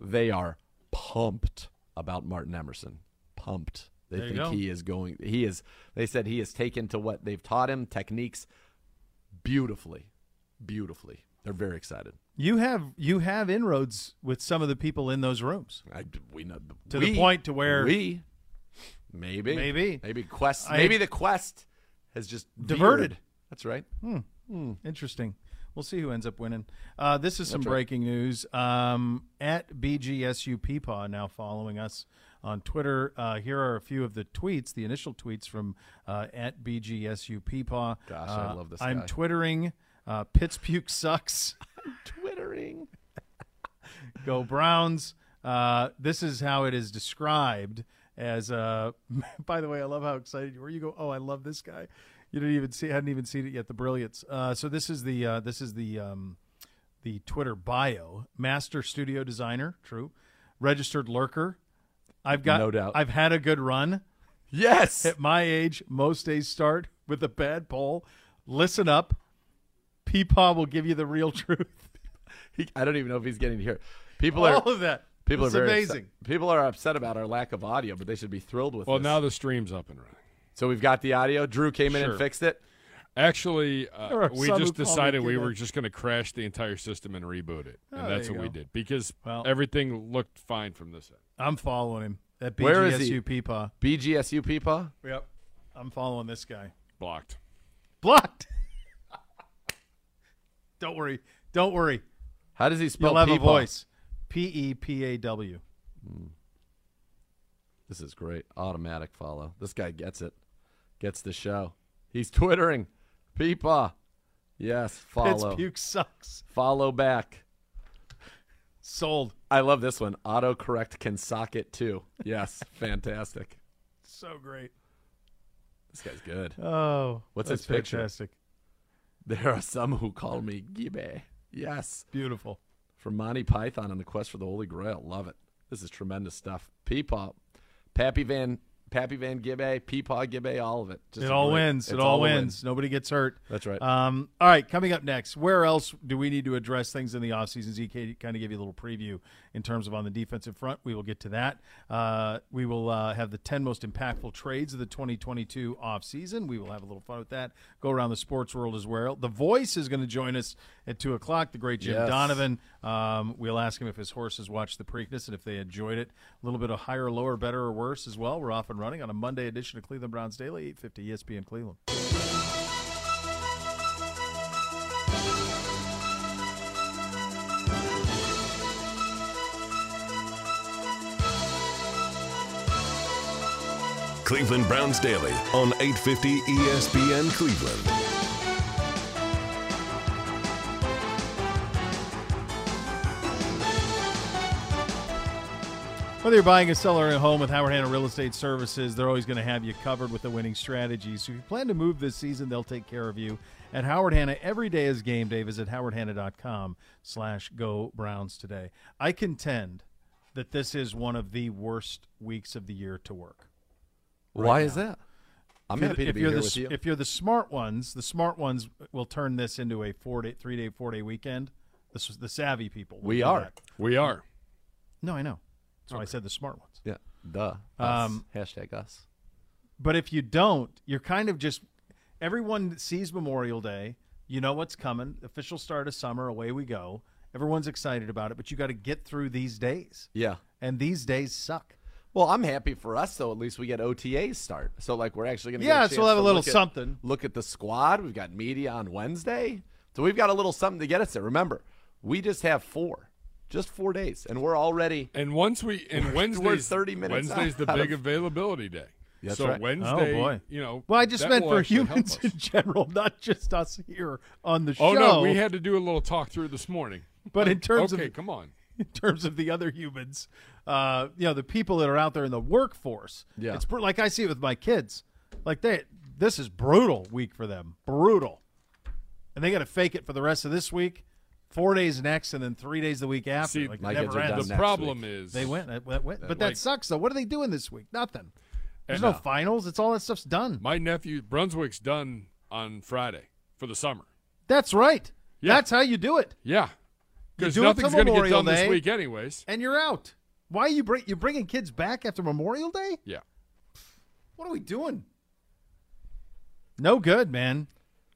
Speaker 3: They are pumped about Martin Emerson. Pumped. They
Speaker 2: There
Speaker 3: think he is going. He is. They said he has taken to what they've taught him techniques beautifully, beautifully. They're very excited.
Speaker 2: You have you have inroads with some of the people in those rooms.
Speaker 3: I, we know
Speaker 2: To
Speaker 3: we-
Speaker 2: the point to where-
Speaker 3: we maybe
Speaker 2: Maybe.
Speaker 3: maybe quest
Speaker 2: I-
Speaker 3: maybe the quest has just
Speaker 2: Diverted.
Speaker 3: veered. That's right.
Speaker 2: Hmm, hmm, interesting. We'll see who ends up winning. Uh, this is some
Speaker 3: That's right.
Speaker 2: breaking news. Um, at BGSU Peepaw now following us on Twitter. Uh, here are a few of the tweets, the initial tweets from uh, at BGSU Peepaw.
Speaker 3: Gosh, I
Speaker 2: Uh,
Speaker 3: love this
Speaker 2: I'm
Speaker 3: guy.
Speaker 2: twittering. Uh, puke sucks.
Speaker 3: I'm Twittering.
Speaker 2: Go Browns. Uh, this is how it is described as. Uh, by the way, I love how excited you were. You go, oh, I love this guy. You didn't even see, hadn't even seen it yet. The brilliance. Uh, so this is the uh, this is the um, the Twitter bio. Master studio designer, true. Registered lurker. I've got
Speaker 3: No doubt.
Speaker 2: I've had a good run.
Speaker 3: Yes.
Speaker 2: At my age, most days start with a bad poll. Listen up. Peepaw will give you the real truth.
Speaker 3: He, I don't even know if he's getting to hear. it. People
Speaker 2: All
Speaker 3: are
Speaker 2: of that.
Speaker 3: people
Speaker 2: it's
Speaker 3: are very
Speaker 2: amazing.
Speaker 3: Upset. People are upset about our lack of audio, but they should be thrilled with
Speaker 4: Well,
Speaker 3: this.
Speaker 4: now the stream's up and running.
Speaker 3: So we've got the audio. Drew came in
Speaker 4: Sure.
Speaker 3: and fixed it.
Speaker 4: Actually, uh, we just
Speaker 2: who call me
Speaker 4: decided we were just going to crash the entire system and reboot it,
Speaker 2: Oh,
Speaker 4: and
Speaker 2: there
Speaker 4: that's
Speaker 2: you
Speaker 4: what we did because
Speaker 2: Well-
Speaker 4: everything looked fine from this end.
Speaker 2: I'm following him. That BGSU
Speaker 3: Where is he?
Speaker 2: Peepaw.
Speaker 3: BGSU Peepaw.
Speaker 2: Yep. I'm following this guy.
Speaker 4: Blocked.
Speaker 2: Blocked. Don't worry. Don't worry.
Speaker 3: How does he spell
Speaker 2: You'll have a voice. P E P A W.
Speaker 3: This is great. Automatic follow. This guy gets it. Gets the show. He's twittering. Peepaw. Yes, follow.
Speaker 2: puke sucks.
Speaker 3: Follow back.
Speaker 2: Sold.
Speaker 3: I love this one. Autocorrect can sock it too. Yes, fantastic.
Speaker 2: So great.
Speaker 3: This guy's good.
Speaker 2: Oh,
Speaker 3: What's his picture?
Speaker 2: Fantastic.
Speaker 3: There are some who call me Gibbe. Yes.
Speaker 2: Beautiful.
Speaker 3: From Monty Python and the Quest for the Holy Grail. Love it. This is tremendous stuff. Peepaw. Pappy Van Pappy Van Gibbe, Peepaw Gibbe, all of it. Just
Speaker 2: it all
Speaker 3: great-
Speaker 2: wins. It all wins.
Speaker 3: win.
Speaker 2: Nobody gets hurt.
Speaker 3: That's right.
Speaker 2: Um, all right, coming up next, where else do we need to address things in the offseason? ZK kind of give you a little preview in terms of on the defensive front. We will get to that. Uh, we will uh, have the 10 most impactful trades of the 2022 offseason. We will have a little fun with that. Go around the sports world as well. The Voice is going to join us at 2 o'clock, the great Jim
Speaker 3: Yes.
Speaker 2: Donovan. Um, we'll ask him if his horses watched the Preakness and if they enjoyed it. A little bit of higher, lower, better, or worse as well. We're off and running on a Monday edition of Cleveland Browns Daily, 850 ESPN Cleveland.
Speaker 1: Cleveland Browns Daily on 850 ESPN Cleveland.
Speaker 2: Whether you're buying a seller or a home with Howard Hanna Real Estate Services, they're always going to have you covered with a winning strategy. So if you plan to move this season, they'll take care of you. At Howard Hanna, every day is game day. Visit howardhanna.com slash go Browns today. I contend that this is one of the worst weeks of the year to work.
Speaker 3: Why is that? I'm
Speaker 2: If the-
Speaker 3: happy to
Speaker 2: if
Speaker 3: be
Speaker 2: you're
Speaker 3: here
Speaker 2: the,
Speaker 3: with you.
Speaker 2: If you're the smart ones, the smart ones will turn this into a four day, three day, four day weekend. This is the savvy people.
Speaker 3: We are.
Speaker 2: that.
Speaker 4: We are.
Speaker 2: No, I know. That's why I said the smart ones.
Speaker 3: Yeah. Duh. Us.
Speaker 2: Um,
Speaker 3: Hashtag us.
Speaker 2: But if you don't, you're kind of just everyone sees Memorial Day. You know what's coming. Official start of summer. Away we go. Everyone's excited about it, but you got to get through these days,
Speaker 3: Yeah.
Speaker 2: and these days suck.
Speaker 3: Well, I'm happy for us though. At least we get OTAs start. So like we're actually going to
Speaker 2: Yeah,
Speaker 3: get a
Speaker 2: so we'll have a little
Speaker 3: look at-
Speaker 2: something.
Speaker 3: Look at the squad. We've got media on Wednesday, so we've got a little something to get us there. Remember, we just have four, just four days, and we're already.
Speaker 4: And once we and
Speaker 3: We're-
Speaker 4: Wednesday's
Speaker 3: we're 30 minutes
Speaker 4: Wednesday's the big
Speaker 3: of-
Speaker 4: availability day.
Speaker 3: That's
Speaker 4: so
Speaker 3: right.
Speaker 4: Wednesday,
Speaker 2: Oh, boy.
Speaker 4: you know.
Speaker 2: Well, I just meant for humans in general, not just us here on the show.
Speaker 4: Oh no, we had to do a little talk through this morning.
Speaker 2: But in terms of.
Speaker 4: okay,
Speaker 2: of
Speaker 4: come on.
Speaker 2: in terms of the other humans, uh, you know, the people that are out there in the workforce.
Speaker 3: Yeah.
Speaker 2: it's br- like I see it with my kids. Like they, this is brutal week for them, brutal, and they got to fake it for the rest of this week, four days next, and then three days the week after.
Speaker 4: See,
Speaker 2: like
Speaker 3: my kids
Speaker 2: never
Speaker 3: done
Speaker 2: ends.
Speaker 4: The problem
Speaker 3: week.
Speaker 4: is
Speaker 2: They went, that went- but
Speaker 4: like-
Speaker 2: that sucks though. What are they doing this week? Nothing. There's
Speaker 4: And,
Speaker 2: no
Speaker 4: uh,
Speaker 2: finals. It's all that stuff's done.
Speaker 4: My nephew Brunswick's done on Friday for the summer.
Speaker 2: That's right.
Speaker 4: Yeah.
Speaker 2: That's how you do it,
Speaker 4: Yeah, because
Speaker 2: do it
Speaker 4: nothing's
Speaker 2: till
Speaker 4: going to get done
Speaker 2: Day.
Speaker 4: this week, anyways.
Speaker 2: and you're out. Why are you bring you bringing kids back after Memorial Day?
Speaker 4: Yeah,
Speaker 2: What are we doing? No good, man.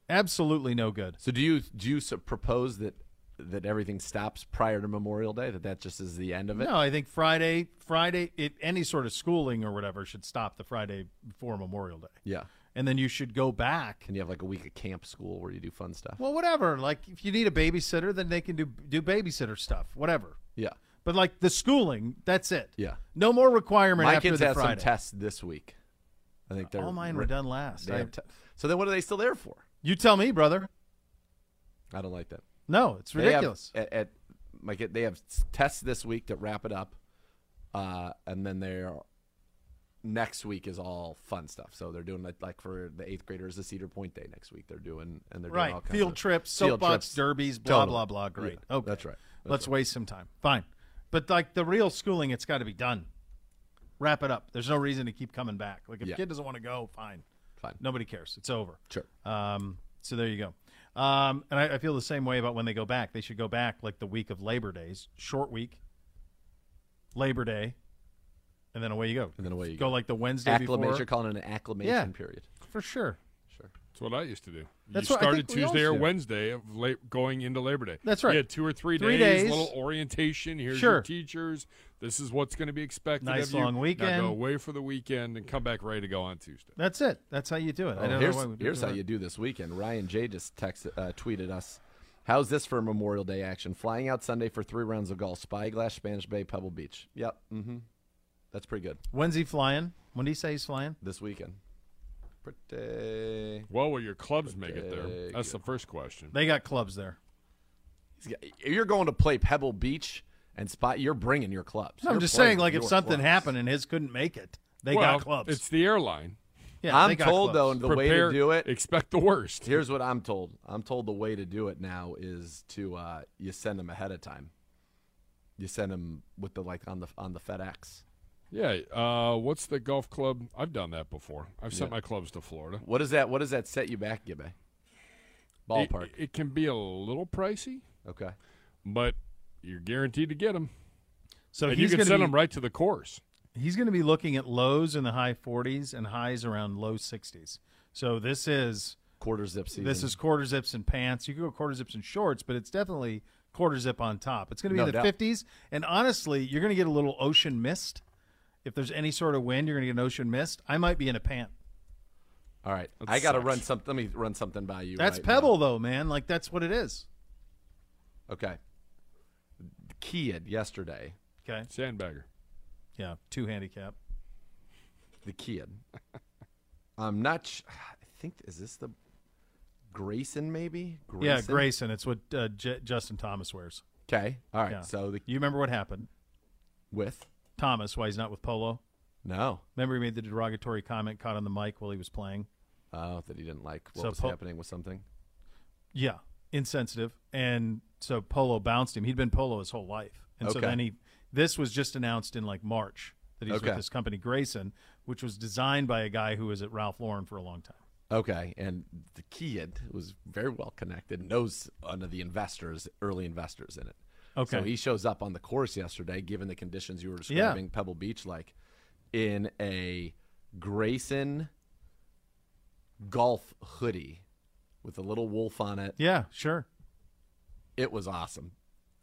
Speaker 2: Absolutely no good.
Speaker 3: So do you do you s- propose that that everything stops prior to Memorial Day? That that just is the end of it?
Speaker 2: No, I think Friday, Friday, it, any sort of schooling or whatever should stop the Friday before Memorial Day,
Speaker 3: Yeah.
Speaker 2: And then you should go back.
Speaker 3: And you have like a week of camp school where you do fun stuff?
Speaker 2: Well, whatever. Like if you need a babysitter, then they can do do babysitter stuff. Whatever.
Speaker 3: Yeah.
Speaker 2: But like the schooling, that's it.
Speaker 3: Yeah.
Speaker 2: No more requirement
Speaker 3: My
Speaker 2: after
Speaker 3: kids
Speaker 2: the
Speaker 3: have
Speaker 2: Friday.
Speaker 3: some tests this week. I think they're
Speaker 2: All mine were done last. I-
Speaker 3: te- so then what are they still there for?
Speaker 2: you tell me, brother.
Speaker 3: I don't like that.
Speaker 2: No, it's
Speaker 3: They have-
Speaker 2: ridiculous.
Speaker 3: at, at my kid, they have tests this week that wrap it up, uh, and then they're next week is all fun stuff. So they're doing like, like for the eighth graders, the Cedar Point Day next week. They're doing and they're doing all kinds
Speaker 2: Field
Speaker 3: of
Speaker 2: trips,
Speaker 3: field trips, soapbox
Speaker 2: derbies, blah,
Speaker 3: Totally.
Speaker 2: blah, blah. Great.
Speaker 3: Yeah,
Speaker 2: okay.
Speaker 3: that's right. That's
Speaker 2: Let's
Speaker 3: right.
Speaker 2: waste some time. Fine. But like the real schooling, it's got to be done. Wrap it up. There's no reason to keep coming back. Like if
Speaker 3: Yeah.
Speaker 2: a kid doesn't want to go, fine.
Speaker 3: Fine.
Speaker 2: Nobody cares. It's over.
Speaker 3: Sure.
Speaker 2: Um, so there you go. Um, and I, I feel the same way about when they go back. They should go back like the week of Labor Days, short week, Labor Day, and then away you go.
Speaker 3: And then away you
Speaker 2: go.
Speaker 3: go.
Speaker 2: like the Wednesday
Speaker 3: Acclimation.
Speaker 2: before.
Speaker 3: You're calling it an acclimation
Speaker 2: Yeah.
Speaker 3: period.
Speaker 2: For sure.
Speaker 3: Sure.
Speaker 4: That's what I used to do.
Speaker 2: That's
Speaker 4: you
Speaker 2: what
Speaker 4: started
Speaker 2: think we all
Speaker 4: Tuesday or. Wednesday of la- going into Labor Day.
Speaker 2: That's right.
Speaker 4: You had two or three,
Speaker 2: Three
Speaker 4: days,
Speaker 2: days.
Speaker 4: little orientation. Here's
Speaker 2: Sure.
Speaker 4: your teachers. This is what's going to be expected
Speaker 2: Nice
Speaker 4: of you.
Speaker 2: long
Speaker 4: Now
Speaker 2: weekend.
Speaker 4: go away for the weekend and come back ready to go on Tuesday.
Speaker 2: That's it. That's how you do it. I
Speaker 3: Oh,
Speaker 2: don't
Speaker 3: here's
Speaker 2: know why do
Speaker 3: here's
Speaker 2: it.
Speaker 3: how you do this weekend. Ryan J just texted, uh, tweeted us. How's this for Memorial Day action? Flying out Sunday for three rounds of golf. Spyglass, Spanish Bay, Pebble Beach. Yep. Mm-hmm. That's pretty good.
Speaker 2: When's he flying? When do you say he's flying?
Speaker 3: This weekend. Pretty.
Speaker 4: Well, will your clubs make it there? That's
Speaker 3: good.
Speaker 4: the first question.
Speaker 2: They got clubs there.
Speaker 3: If you're going to play Pebble Beach and spot, you're bringing your clubs.
Speaker 2: No, I'm
Speaker 3: You're
Speaker 2: just
Speaker 3: playing
Speaker 2: saying, like, if
Speaker 3: your
Speaker 2: something
Speaker 3: clubs.
Speaker 2: happened and his couldn't make it, they
Speaker 4: well,
Speaker 2: got clubs.
Speaker 4: It's the airline.
Speaker 2: yeah,
Speaker 3: I'm
Speaker 2: they got
Speaker 3: told though
Speaker 2: clubs.
Speaker 3: the way to do it.
Speaker 4: Expect the worst.
Speaker 3: Here's what I'm told. I'm told the way to do it now is to uh, you send them ahead of time. You send them with the like on the on the FedEx.
Speaker 4: Yeah. Uh, what's the golf club? I've done that before. I've sent
Speaker 3: Yeah.
Speaker 4: my clubs to Florida.
Speaker 3: What does that? What does that set you back, Gibbe?
Speaker 4: It-
Speaker 3: Ballpark.
Speaker 4: It, can be a little pricey,
Speaker 3: okay.
Speaker 4: but you're guaranteed to get them.
Speaker 2: so
Speaker 4: and you
Speaker 2: he's
Speaker 4: can
Speaker 2: going
Speaker 4: send
Speaker 2: to
Speaker 4: them right to the course.
Speaker 2: he's going to be looking at lows in the high 40s and highs around low 60s. So this is
Speaker 3: Quarter zip season.
Speaker 2: this is quarter zips and pants. You could go quarter zips and shorts, but it's definitely quarter zip on top. It's going to be
Speaker 3: No
Speaker 2: in the
Speaker 3: doubt.
Speaker 2: 50s, and honestly, you're going to get a little ocean mist. If there's any sort of wind, you're going to get an ocean mist. I might be in a pant.
Speaker 3: all right.
Speaker 4: That
Speaker 3: I got to run something. Let me run something by you.
Speaker 2: That's
Speaker 3: right now.
Speaker 2: Pebble, though, man. Like that's what it is.
Speaker 3: Okay. The Kid yesterday.
Speaker 2: Okay.
Speaker 4: Sandbagger.
Speaker 2: Yeah, two handicap.
Speaker 3: The kid. I'm not. Sh- I think is this the Greyson maybe? Greyson?
Speaker 2: Yeah, Greyson. It's what uh, J- Justin Thomas wears.
Speaker 3: Okay. All right.
Speaker 2: Yeah.
Speaker 3: So the
Speaker 2: You remember what happened?
Speaker 3: with
Speaker 2: Thomas, why he's not with Polo?
Speaker 3: no.
Speaker 2: Remember he made the derogatory comment caught on the mic while he was playing?
Speaker 3: Oh, that he didn't like what
Speaker 2: So
Speaker 3: was
Speaker 2: Po-
Speaker 3: happening with something.
Speaker 2: Yeah, insensitive. And so Polo bounced him. He'd been Polo his whole life. And so then he, this was just announced in like March that he's
Speaker 3: Okay.
Speaker 2: with this company, Greyson, which was designed by a guy who was at Ralph Lauren for a long time.
Speaker 3: Okay, and the kid was very well connected, knows one of the investors, early investors in it.
Speaker 2: Okay.
Speaker 3: So he shows up on the course yesterday, given the conditions you were describing Pebble Beach like, in a Greyson golf hoodie with a little wolf on it.
Speaker 2: Yeah, sure.
Speaker 3: It was awesome.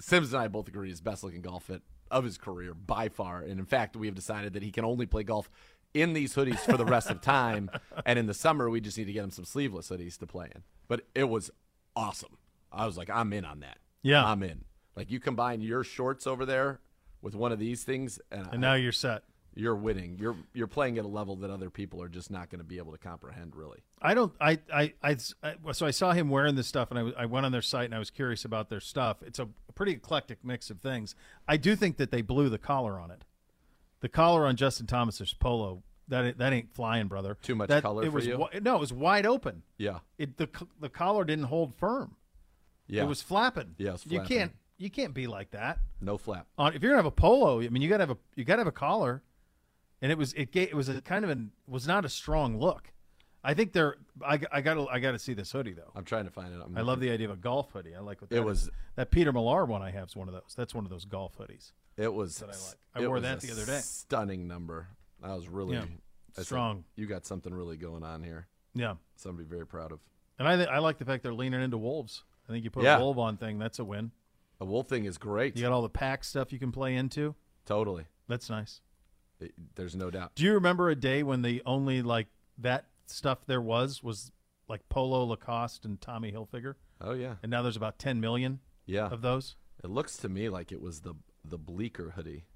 Speaker 3: Sims and I both agree his best looking golf fit of his career by far. And in fact, we have decided that he can only play golf in these hoodies for the rest of time. And in the summer, we just need to get him some sleeveless hoodies to play in. But it was awesome. I was like, I'm in on that.
Speaker 2: Yeah.
Speaker 3: I'm in. Like you combine your shorts over there with one of these things, and,
Speaker 2: And now you're set.
Speaker 3: you're winning. You're you're playing at a level that other people are just not going to be able to comprehend. Really.
Speaker 2: I don't. I, I. I. I. So I saw him wearing this stuff, and I, I went on their site, and I was curious about their stuff. It's a pretty eclectic mix of things. I do think that they blew the collar on it. The collar on Justin Thomas's polo that that ain't flying, brother.
Speaker 3: Too much
Speaker 2: That-
Speaker 3: color
Speaker 2: it
Speaker 3: for
Speaker 2: was
Speaker 3: you?
Speaker 2: no, it was wide open.
Speaker 3: Yeah.
Speaker 2: It the the collar didn't hold firm.
Speaker 3: Yeah.
Speaker 2: It was flapping.
Speaker 3: Yeah,
Speaker 2: you can't you can't be like that.
Speaker 3: no flap.
Speaker 2: On if you're gonna have a polo, I mean you gotta have a you gotta have a collar, and it was it gave, it was a kind of an was not a strong look. I think they're I, I gotta I gotta see this hoodie though.
Speaker 3: I'm trying to find it. I'm
Speaker 2: I love the idea of a golf hoodie. I like what
Speaker 3: It was-
Speaker 2: is. that Peter Millar one I have is one of those. That's one of those golf hoodies.
Speaker 3: It was.
Speaker 2: that I like. I wore that the other day.
Speaker 3: Stunning number. I was really
Speaker 2: Yeah.
Speaker 3: I said,
Speaker 2: Strong.
Speaker 3: you got something really going on here.
Speaker 2: Yeah,
Speaker 3: Something to be very proud of.
Speaker 2: and I th- I like the fact they're leaning into wolves. I think you put
Speaker 3: Yeah.
Speaker 2: a wolf on thing, that's a win.
Speaker 3: The wolf thing is great.
Speaker 2: You got all the pack stuff you can play into.
Speaker 3: Totally.
Speaker 2: That's nice.
Speaker 3: It- there's no doubt.
Speaker 2: Do you remember a day when the only like that stuff there was was like Polo, Lacoste, and Tommy Hilfiger,
Speaker 3: Oh yeah.
Speaker 2: and now there's about 10 million
Speaker 3: Yeah.
Speaker 2: of those.
Speaker 3: It looks to me like it was the the bleaker hoodie.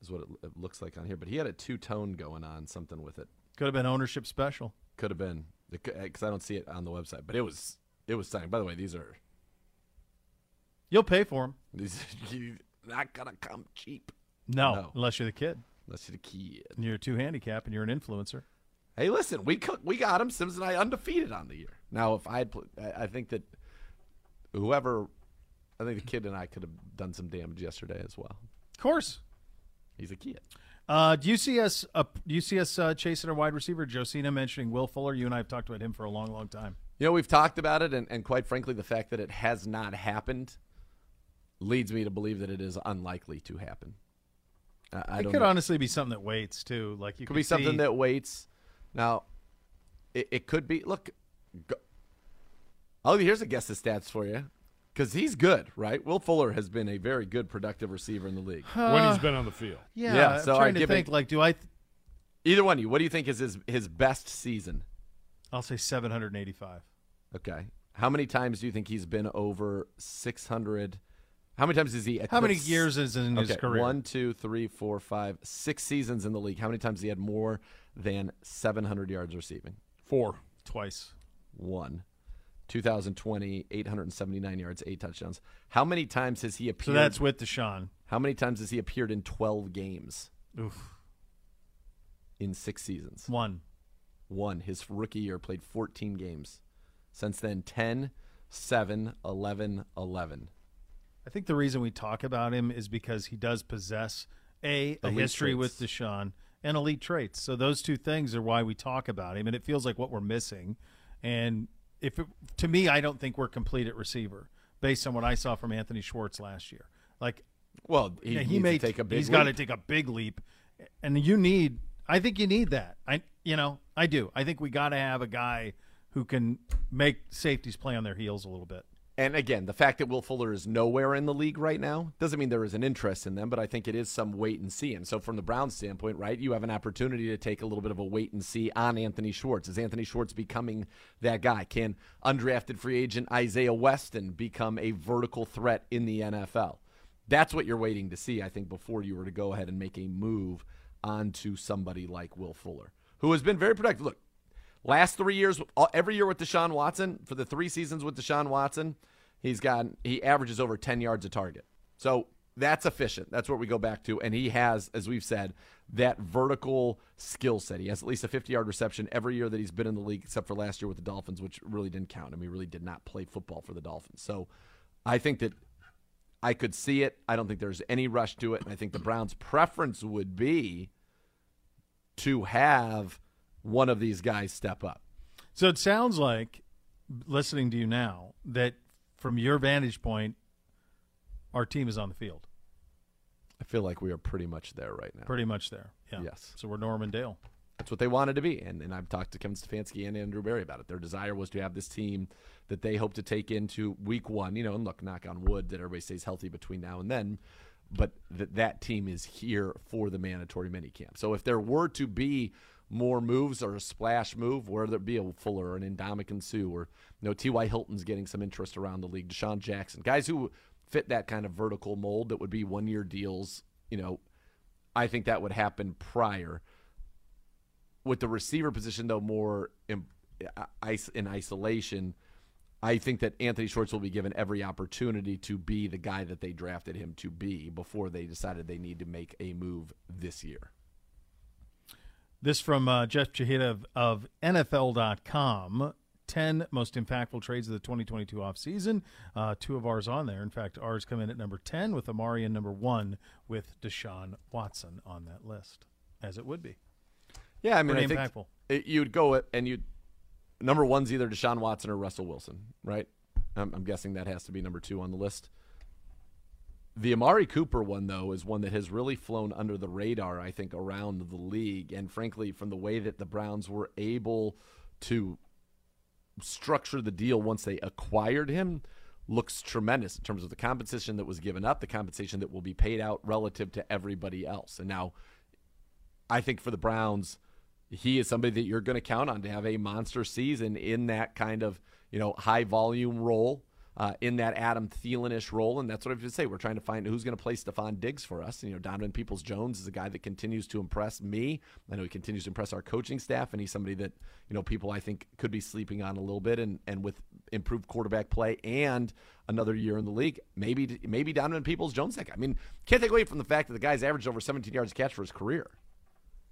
Speaker 3: Is what it, it looks like on here, but he had a two tone going on, something with it.
Speaker 2: Could have been ownership special.
Speaker 3: Could have been because eh, I don't see it on the website, but it was it was stunning. By the way, these are
Speaker 2: You'll pay for them.
Speaker 3: not gonna come cheap
Speaker 2: No,
Speaker 3: No.
Speaker 2: unless you're the kid
Speaker 3: unless you're the kid.
Speaker 2: and you're a two handicap and you're an influencer.
Speaker 3: Hey, listen, we co- we got him. Sims and I undefeated on the year. Now, if I had, pl- I I think that whoever, I think the kid and I could have done some damage yesterday as well.
Speaker 2: Of course.
Speaker 3: He's a kid.
Speaker 2: Uh, do you see us? Uh, do you see us uh, chasing a wide receiver? Josina mentioning Will Fuller. You and I have talked about him for a long, long time.
Speaker 3: You know, we've talked about it, and, and quite frankly, the fact that it has not happened leads me to believe that it is unlikely to happen. I, I
Speaker 2: It
Speaker 3: don't
Speaker 2: could
Speaker 3: know.
Speaker 2: honestly be something that waits too. Like you
Speaker 3: could be something that waits. Now, it, it could be. Look, go, oh, here's a guess the stats for you, because he's good, right? Will Fuller has been a very good, productive receiver in the league.
Speaker 4: when he's been on the field.
Speaker 2: Yeah,
Speaker 3: Yeah,
Speaker 2: I'm
Speaker 3: so
Speaker 2: trying
Speaker 3: I
Speaker 2: to think.
Speaker 3: it-
Speaker 2: like, do I? Th-
Speaker 3: Either one of you, what do you think is his his best season?
Speaker 2: I'll say 785.
Speaker 3: Okay, how many times do you think he's been over six hundred? How many times is he?
Speaker 2: How many years is in his career?
Speaker 3: one, two, three, four, five, six seasons in the league. How many times he had more than 700 yards receiving?
Speaker 4: Four.
Speaker 2: Twice.
Speaker 3: One. 2020, 879 yards, eight touchdowns. How many times has he appeared?
Speaker 2: So that's with Deshaun.
Speaker 3: how many times has he appeared in 12 games
Speaker 2: Oof.
Speaker 3: in six seasons?
Speaker 2: One.
Speaker 3: One. His rookie year played 14 games. Since then, 10, 7, 11, 11.
Speaker 2: I think the reason we talk about him is because he does possess a a
Speaker 3: Elite
Speaker 2: history with
Speaker 3: traits.
Speaker 2: Deshaun and elite traits. So those two things are why we talk about him, and it feels like what we're missing. And if it, to me, I don't think we're complete at receiver based on what I saw from Anthony Schwartz last year. Like
Speaker 3: Well, he,
Speaker 2: he may
Speaker 3: take a big
Speaker 2: He's got to take a big leap, and you need. I think you need that. I you know I do. I think we got to have a guy who can make safeties play on their heels a little bit.
Speaker 3: And again, the fact that Will Fuller is nowhere in the league right now doesn't mean there is an interest in them, but I think it is some wait and see. And so, from the Browns standpoint, right, you have an opportunity to take a little bit of a wait and see on Anthony Schwartz. Is Anthony Schwartz becoming that guy? Can undrafted free agent Isaiah Weston become a vertical threat in the NFL? That's what you're waiting to see, I think, before you were to go ahead and make a move onto somebody like Will Fuller, who has been very productive. Look, Last three years, every year with Deshaun Watson, for the three seasons with Deshaun Watson, he's got he averages over ten yards a target. So that's efficient. That's what we go back to, and he has, as we've said, that vertical skill set. He has at least a fifty-yard reception every year that he's been in the league, except for last year with the Dolphins, which really didn't count. I mean, really did not play football for the Dolphins. So I think that I could see it. I don't think there's any rush to it, and I think the Browns' preference would be to have one of these guys step up.
Speaker 2: So it sounds like, listening to you now, that from your vantage point, our team is on the field,
Speaker 3: I feel like we are pretty much there right now.
Speaker 2: pretty much there. Yeah.
Speaker 3: Yes.
Speaker 2: So we're Norman Dale.
Speaker 3: That's what they wanted to be. And, and I've talked to Kevin Stefanski and Andrew Berry about it. Their desire was to have this team that they hope to take into week one, you know, and look, knock on wood that everybody stays healthy between now and then. But that that team is here for the mandatory minicamp. So if there were to be more moves or a splash move, whether it be a Fuller or an Indomitian Sue or you know, T.Y. Hilton's getting some interest around the league, DeSean Jackson, guys who fit that kind of vertical mold that would be one year deals, you know, I think that would happen prior with the receiver position though more in, uh, in isolation i think that anthony schwartz will be given every opportunity to be the guy that they drafted him to be before they decided they need to make a move this year
Speaker 2: This from uh, Jeff Chadiha of, of NFL.com. 10 most impactful trades of the 2022 offseason. Uh, two of ours on there. In fact, ours come in at number 10 with Amari and number 1 with Deshaun Watson on that list, as it would be.
Speaker 3: yeah i mean
Speaker 2: Pretty
Speaker 3: i think
Speaker 2: impactful.
Speaker 3: it, you'd go it and you'd number one's either deshaun watson or russell wilson right I'm, I'm guessing that has to be number two on the list The Amari Cooper one, though, is one that has really flown under the radar, I think, around the league. And frankly, from the way that the Browns were able to structure the deal once they acquired him, looks tremendous in terms of the compensation that was given up, the compensation that will be paid out relative to everybody else. And now, I think for the Browns, he is somebody that you're going to count on to have a monster season in that kind of you know high volume role, uh, in that Adam Thielenish role, and that's what I have to say. We're trying to find who's going to play Stefon Diggs for us. And, you know, Donovan Peoples Jones is a guy that continues to impress me. I know he continues to impress our coaching staff, and he's somebody that you know people I think could be sleeping on a little bit. And and with improved quarterback play and another year in the league, maybe maybe Donovan Peoples Jones that guy. I mean, can't take away from the fact that the guy's averaged over 17 yards a catch for his career.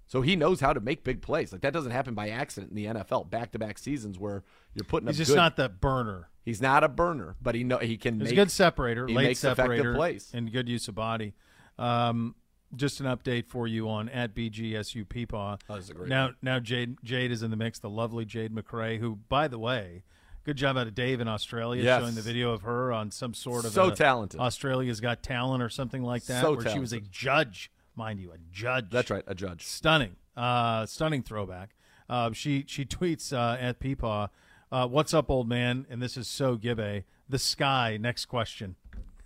Speaker 3: So he knows how to make big plays. Like that doesn't happen by accident in the NFL. Back to back seasons where you're putting
Speaker 2: He's just
Speaker 3: good.
Speaker 2: not the burner.
Speaker 3: He's not a burner, but he know he can
Speaker 2: He's
Speaker 3: make
Speaker 2: a good separator,
Speaker 3: he
Speaker 2: late separator,
Speaker 3: plays.
Speaker 2: and good use of body. Um, just an update for you on at BGSU Peepaw.
Speaker 3: Oh, this is a great
Speaker 2: now, now Jade Jade is in the mix. The lovely Jade McCrae, who, by the way, Good job out of Dave in Australia
Speaker 3: Yes.
Speaker 2: showing the video of her on some sort of
Speaker 3: So
Speaker 2: a-
Speaker 3: talented.
Speaker 2: Australia's Got Talent or something like that,
Speaker 3: So
Speaker 2: where she was a judge, mind you, a judge.
Speaker 3: That's right, a judge.
Speaker 2: Stunning, uh, stunning throwback. Uh, she she tweets uh, at Peepaw, uh, "What's up, old man?" And this is so Gibbe. The sky. Next question.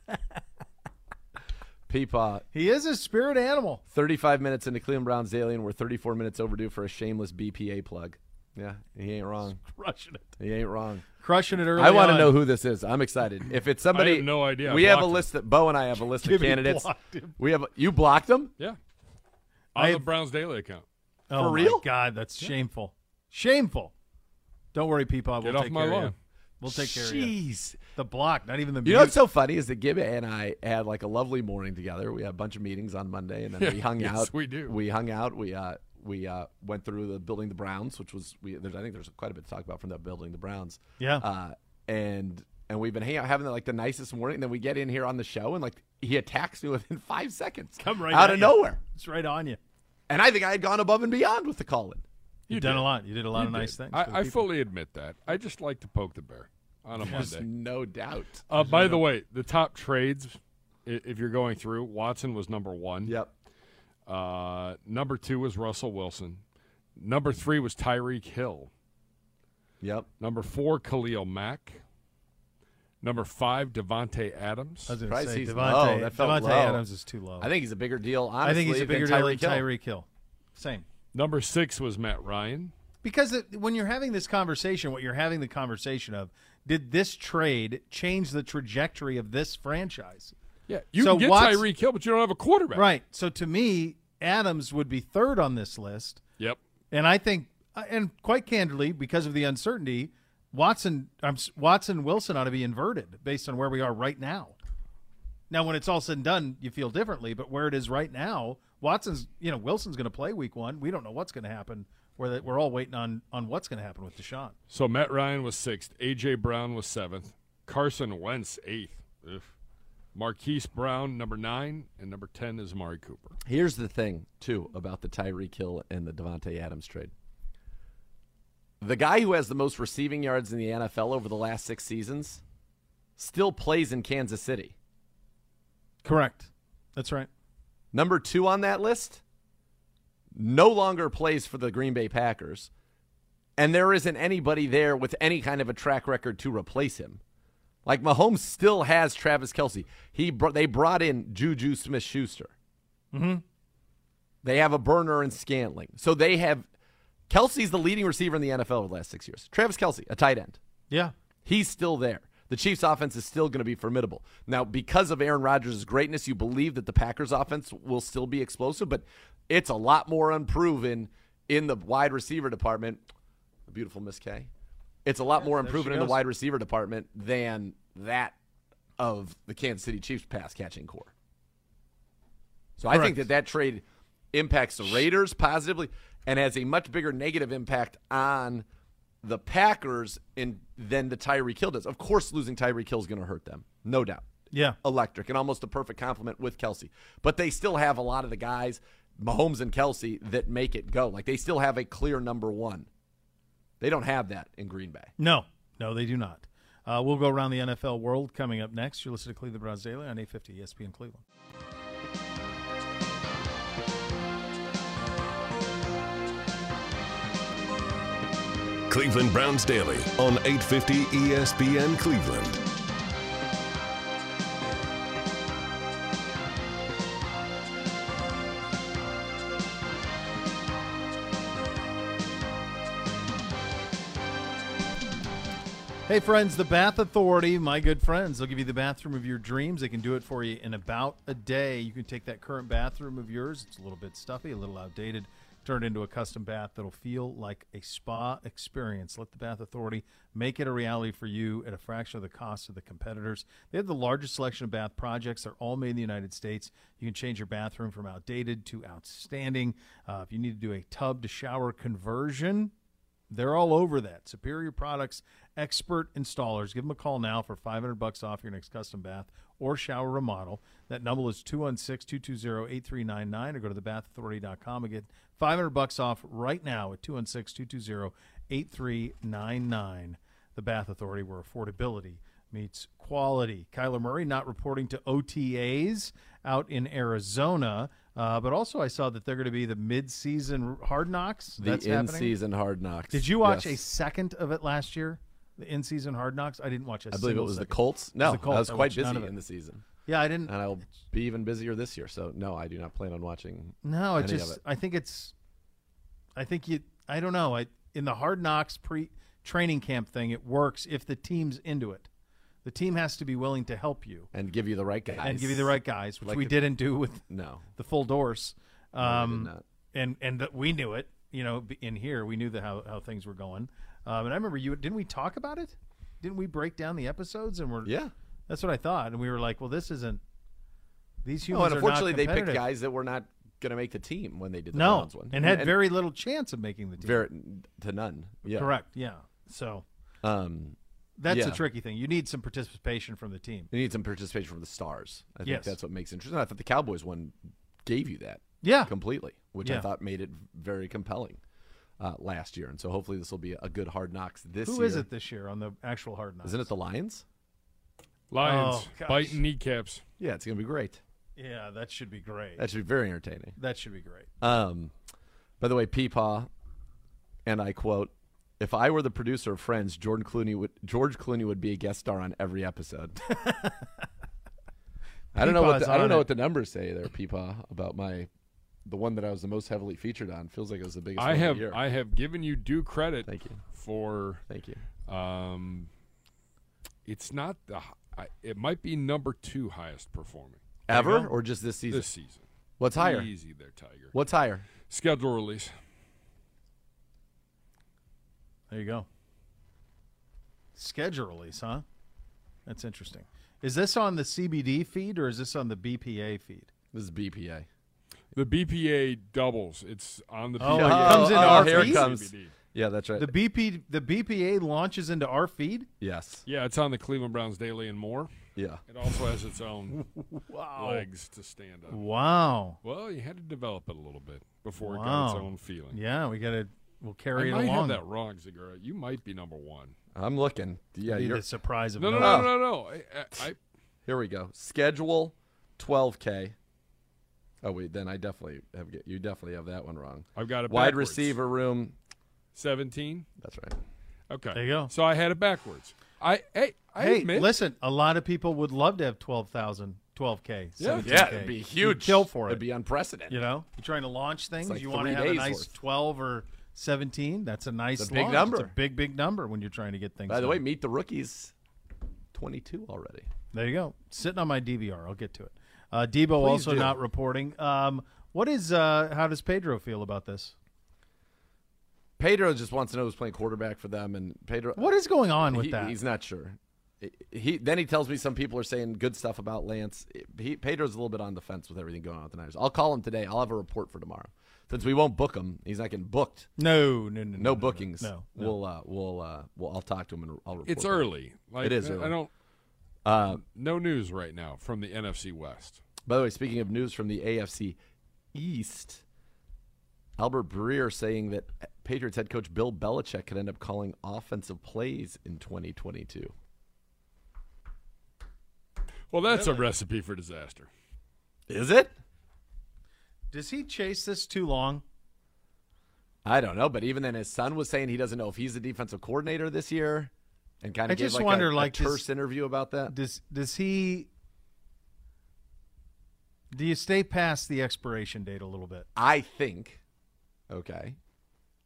Speaker 3: Peepaw,
Speaker 2: He is a spirit animal.
Speaker 3: 35 minutes into Cleveland Browns Daily, and we're 34 minutes overdue for a shameless BPA plug. Yeah, he ain't wrong.
Speaker 2: Crushing it.
Speaker 3: He ain't wrong.
Speaker 2: Crushing it early.
Speaker 3: I want to know who this is. I'm excited. If it's somebody,
Speaker 4: I have no idea.
Speaker 3: We have a
Speaker 4: him.
Speaker 3: list that Beau and I have a list of candidates. We have you blocked them.
Speaker 4: Yeah.
Speaker 2: I
Speaker 4: On the
Speaker 2: have-
Speaker 4: Browns Daily account.
Speaker 2: Oh
Speaker 3: For
Speaker 2: my
Speaker 3: real?
Speaker 2: God, that's shameful. Shameful. Don't worry, Peepaw. We'll
Speaker 4: Get off
Speaker 2: take
Speaker 4: my
Speaker 2: care of
Speaker 4: lawn.
Speaker 2: you. We'll take care of you.
Speaker 3: Jeez.
Speaker 2: The block, not even the
Speaker 3: You
Speaker 2: mute.
Speaker 3: know what's so funny is that Gibby and I had like a lovely morning together. We had a bunch of meetings on Monday, and then we hung
Speaker 4: Yes,
Speaker 3: out.
Speaker 4: we do.
Speaker 3: We hung out. We uh, we uh, went through the building the Browns, which was we. There's, I think there's quite a bit to talk about from that building the Browns.
Speaker 2: Yeah.
Speaker 3: Uh, and and we've been hanging out, having like the nicest morning. And then we get in here on the show, and like he attacks me within five seconds,
Speaker 2: Come right
Speaker 3: out of
Speaker 2: you.
Speaker 3: nowhere.
Speaker 2: It's right on you.
Speaker 3: And I think I had gone above and beyond with the call in.
Speaker 2: You've
Speaker 4: You
Speaker 2: done
Speaker 4: did.
Speaker 2: a lot. You did a lot
Speaker 4: You
Speaker 2: of nice things.
Speaker 4: I, I fully admit that. I just like to poke the bear on a Monday.
Speaker 3: no doubt.
Speaker 4: Uh, by the way, the top trades, if you're going through, Watson was number one.
Speaker 3: Yep.
Speaker 4: Uh, number two was Russell Wilson. Number three was Tyreek Hill.
Speaker 3: Yep.
Speaker 4: Number four, Khalil Mack. Number five, Davante Adams.
Speaker 2: I was going to
Speaker 3: Surprised
Speaker 2: say
Speaker 3: he's
Speaker 2: Davante,
Speaker 3: low. That felt
Speaker 2: Davante
Speaker 3: low.
Speaker 2: Adams is too low.
Speaker 3: I think he's a bigger deal. Honestly,
Speaker 2: I think he's a bigger
Speaker 3: than
Speaker 2: deal than
Speaker 3: Tyreek Hill.
Speaker 2: Tyreek Hill. Same.
Speaker 4: Number six was Matt Ryan.
Speaker 2: Because it, when you're having this conversation, what you're having the conversation of, did this trade change the trajectory of this franchise?
Speaker 4: Yeah, you
Speaker 2: So
Speaker 4: can get
Speaker 2: Watts-
Speaker 4: Tyreek Hill, but you don't have a quarterback.
Speaker 2: Right. So to me, Adams would be third on this list.
Speaker 4: Yep.
Speaker 2: And I think, uh, and quite candidly, because of the uncertainty, Watson, um, Watson, Wilson ought to be inverted based on where we are right now. Now, when it's all said and done, you feel differently, but where it is right now, Watson's, you know, Wilson's going to play week one. We don't know what's going to happen. We're, that we're all waiting on on what's going to happen with Deshaun.
Speaker 4: So Matt Ryan was sixth. AJ Brown was seventh. Carson Wentz eighth. Ugh. Marquise Brown number nine, and number ten is Amari Cooper.
Speaker 3: Here's the thing, too, about the Tyreek Hill and the Davante Adams trade. The guy who has the most receiving yards in the NFL over the last six seasons still plays in Kansas City.
Speaker 2: Correct. That's right.
Speaker 3: Number two on that list no longer plays for the Green Bay Packers, and there isn't anybody there with any kind of a track record to replace him. Like Mahomes still has Travis Kelce. He br- they brought in Juju Smith Schuster.
Speaker 2: Mm-hmm.
Speaker 3: They have a burner and Scantling. So they have Kelce's the leading receiver in the NFL over the last six years. Travis Kelce, a tight end.
Speaker 2: Yeah.
Speaker 3: He's still there. The Chiefs' offense is still going to be formidable. Now, because of Aaron Rodgers' greatness, you believe that the Packers' offense will still be explosive, but it's a lot more unproven in the wide receiver department. The beautiful Miss K. It's a lot more
Speaker 2: there
Speaker 3: unproven in the wide receiver department than that of the Kansas City Chiefs pass catching core. So I think that that trade impacts the Raiders positively and has a much bigger negative impact on the Packers and then the Tyreek Hill does. Of course, losing Tyreek Hill is going to hurt them, no doubt.
Speaker 2: Yeah.
Speaker 3: Electric and almost a perfect complement with Kelce, but they still have a lot of the guys, Mahomes and Kelce, that make it go. Like they still have a clear number one. They don't have that in Green Bay.
Speaker 2: No, no, they do not. Uh, we'll go around the NFL world coming up next. You're listening to Cleveland Browns Daily on 850 ESPN Cleveland.
Speaker 1: Cleveland Browns Daily on 850 ESPN Cleveland.
Speaker 2: Hey, friends, the Bath Authority, my good friends, they'll give you the bathroom of your dreams. They can do it for you in about a day. You can take that current bathroom of yours, it's a little bit stuffy, a little outdated, turn it into a custom bath that'll feel like a spa experience. Let the Bath Authority make it a reality for you at a fraction of the cost of the competitors. They have the largest selection of bath projects. They're all made in the United States. You can change your bathroom from outdated to outstanding. Uh, if you need to do a tub to shower conversion, they're all over that. Superior Products expert installers. Give them a call now for 500 bucks off your next custom bath or shower remodel. That number is 216-220-8399 or go to thebathauthority.com and get 500 bucks off right now at 216-220-8399. the Bath Authority, where affordability meets quality. Kyler Murray not reporting to OTAs out in Arizona, uh, but also I saw that they're going to be the mid-season Hard Knocks.
Speaker 3: The
Speaker 2: That's
Speaker 3: in
Speaker 2: happening.
Speaker 3: season hard knocks.
Speaker 2: Did you watch a second of it last year? The in-season Hard Knocks. I didn't watch
Speaker 3: I believe it was the. Colts. No, was
Speaker 2: the Colts.
Speaker 3: I was quite
Speaker 2: none
Speaker 3: busy in the season,
Speaker 2: Yeah, I didn't.
Speaker 3: and I'll be even busier this year. So no, I do not plan on watching.
Speaker 2: No, it just. I think it's I think you I don't know. I in the hard knocks pre training camp thing it works if the team's into it. The team has to be willing to help you
Speaker 3: and give you the right guys
Speaker 2: and give you the right guys, which
Speaker 3: Like
Speaker 2: we
Speaker 3: the-
Speaker 2: didn't do with
Speaker 3: No,
Speaker 2: the full doors. Um
Speaker 3: not.
Speaker 2: and and that we knew it, you know, in here we knew the how how things were going. Um and I remember you didn't we talk about it? Didn't we break down the episodes and we're
Speaker 3: yeah.
Speaker 2: That's what I thought and we were like, well this isn't these humans
Speaker 3: Oh, and
Speaker 2: are not
Speaker 3: unfortunately, they picked guys that were not going to make the team when they did the
Speaker 2: no,
Speaker 3: Browns one,
Speaker 2: and had very little chance of making the team.
Speaker 3: very to none. Yeah,
Speaker 2: Correct. Yeah. So
Speaker 3: Um,
Speaker 2: that's
Speaker 3: Yeah.
Speaker 2: the tricky thing. You need some participation from the team.
Speaker 3: you need some participation from the stars. I think
Speaker 2: Yes.
Speaker 3: that's what makes it interesting. I thought the Cowboys one gave you that
Speaker 2: Yeah.
Speaker 3: completely, which I thought made it very compelling uh, last year. And so hopefully this will be a good hard knocks this
Speaker 2: Who
Speaker 3: year.
Speaker 2: is it this year on the actual hard knocks?
Speaker 3: Isn't it the Lions?
Speaker 4: Lions
Speaker 2: Oh,
Speaker 4: biting kneecaps.
Speaker 3: Yeah, it's going to be great.
Speaker 2: Yeah, that should be great.
Speaker 3: That should be very entertaining.
Speaker 2: that should be great.
Speaker 3: Um, by the way, Peepaw, and I quote: "If I were the producer of Friends, Jordan Clooney would George Clooney would be a guest star on every episode." I don't know what the, I don't know
Speaker 2: it.
Speaker 3: what the numbers say there, Peepaw, about my the one that I was the most heavily featured on. Feels like it was the biggest.
Speaker 4: I
Speaker 3: one
Speaker 4: have
Speaker 3: of the year.
Speaker 4: I have given you due credit
Speaker 3: Thank you,
Speaker 4: for
Speaker 3: thank you.
Speaker 4: um, it's not the I, it might be number two highest performing
Speaker 3: Ever
Speaker 2: go.
Speaker 3: or just this season?
Speaker 4: this season.
Speaker 3: What's higher?
Speaker 4: Easy there, Tiger.
Speaker 3: What's higher?
Speaker 4: Schedule release.
Speaker 2: There you go. Schedule release, huh? That's interesting. Is this on the CBD feed or is this on the BPA feed?
Speaker 3: This is BPA.
Speaker 4: The BPA doubles. It's on the
Speaker 2: Oh,
Speaker 4: BPA.
Speaker 2: it comes into
Speaker 3: oh,
Speaker 2: our
Speaker 3: here it
Speaker 2: feed?
Speaker 3: comes.
Speaker 4: CBD.
Speaker 3: Yeah, that's right.
Speaker 2: The BP the BPA launches into our feed?
Speaker 3: yes.
Speaker 4: Yeah, it's on the Cleveland Browns Daily and more.
Speaker 3: Yeah.
Speaker 4: It also has its own
Speaker 2: Wow.
Speaker 4: legs to stand on.
Speaker 2: Wow.
Speaker 4: Well, you had to develop it a little bit before it got its own feeling.
Speaker 2: Yeah, we got to we'll
Speaker 4: I
Speaker 2: carry it
Speaker 4: might
Speaker 2: along.
Speaker 4: have that wrong, Zegura. You might be number one.
Speaker 3: I'm looking. Yeah,
Speaker 2: Be
Speaker 3: you're
Speaker 2: the surprise of
Speaker 4: No, no,
Speaker 2: knowing.
Speaker 4: no, no, no. I, I, I,
Speaker 3: Here we go. Schedule 12k. Oh wait, then I definitely have get you definitely have that one wrong.
Speaker 4: I've got it.
Speaker 3: Wide
Speaker 4: backwards.
Speaker 3: receiver room.
Speaker 4: seventeen.
Speaker 3: That's right.
Speaker 4: Okay,
Speaker 2: There you go.
Speaker 4: So I had it backwards. I hey, I
Speaker 2: Hey,
Speaker 4: admit.
Speaker 2: listen, a lot of people would love to have 12,000, 12K.
Speaker 4: Yeah.
Speaker 3: Yeah, it'd be
Speaker 2: You'd
Speaker 3: huge.
Speaker 2: kill for it.
Speaker 3: It'd be unprecedented.
Speaker 2: You know, you're trying to launch things.
Speaker 3: like
Speaker 2: you want to have a nice
Speaker 3: worth.
Speaker 2: 12 or 17. That's a nice
Speaker 3: It's a big number.
Speaker 2: It's a big, big number when you're trying to get things.
Speaker 3: By the
Speaker 2: done.
Speaker 3: way, meet the rookies. 22 already.
Speaker 2: there you go. Sitting on my DVR. I'll get to it. Uh, Debo also
Speaker 3: do.
Speaker 2: not reporting. Um, what is? Uh, how does Pedro feel about this?
Speaker 3: Pedro just wants to know who's playing quarterback for them, and Pedro.
Speaker 2: What is going on with
Speaker 3: he,
Speaker 2: that?
Speaker 3: He's not sure. He then he tells me some people are saying good stuff about Lance. He, Pedro's a little bit on the fence with everything going on with the Niners. I'll call him today. I'll have a report for tomorrow. Since we won't book him, he's not getting booked.
Speaker 2: no, no, no, no,
Speaker 3: No,
Speaker 2: no,
Speaker 3: bookings.
Speaker 2: No, no.
Speaker 3: We'll uh, we'll uh, we'll I'll talk to him and I'll report.
Speaker 4: it's early. Like,
Speaker 3: It is early.
Speaker 4: I don't.
Speaker 3: Uh,
Speaker 4: No news right now from the NFC West.
Speaker 3: by the way, speaking of news from the AFC East, Albert Breer saying that Patriots head coach Bill Belichick could end up calling offensive plays in 2022.
Speaker 4: Well, that's a recipe for disaster.
Speaker 3: Is it?
Speaker 2: Does he chase this too long?
Speaker 3: I don't know, but even then, his son was saying he doesn't know if he's the defensive coordinator this year, and kind
Speaker 2: I
Speaker 3: of gave
Speaker 2: just
Speaker 3: like
Speaker 2: wonder,
Speaker 3: a, a
Speaker 2: like, does-
Speaker 3: terse interview about that.
Speaker 2: Does does he? Do you stay past the expiration date a little bit?
Speaker 3: I think, okay,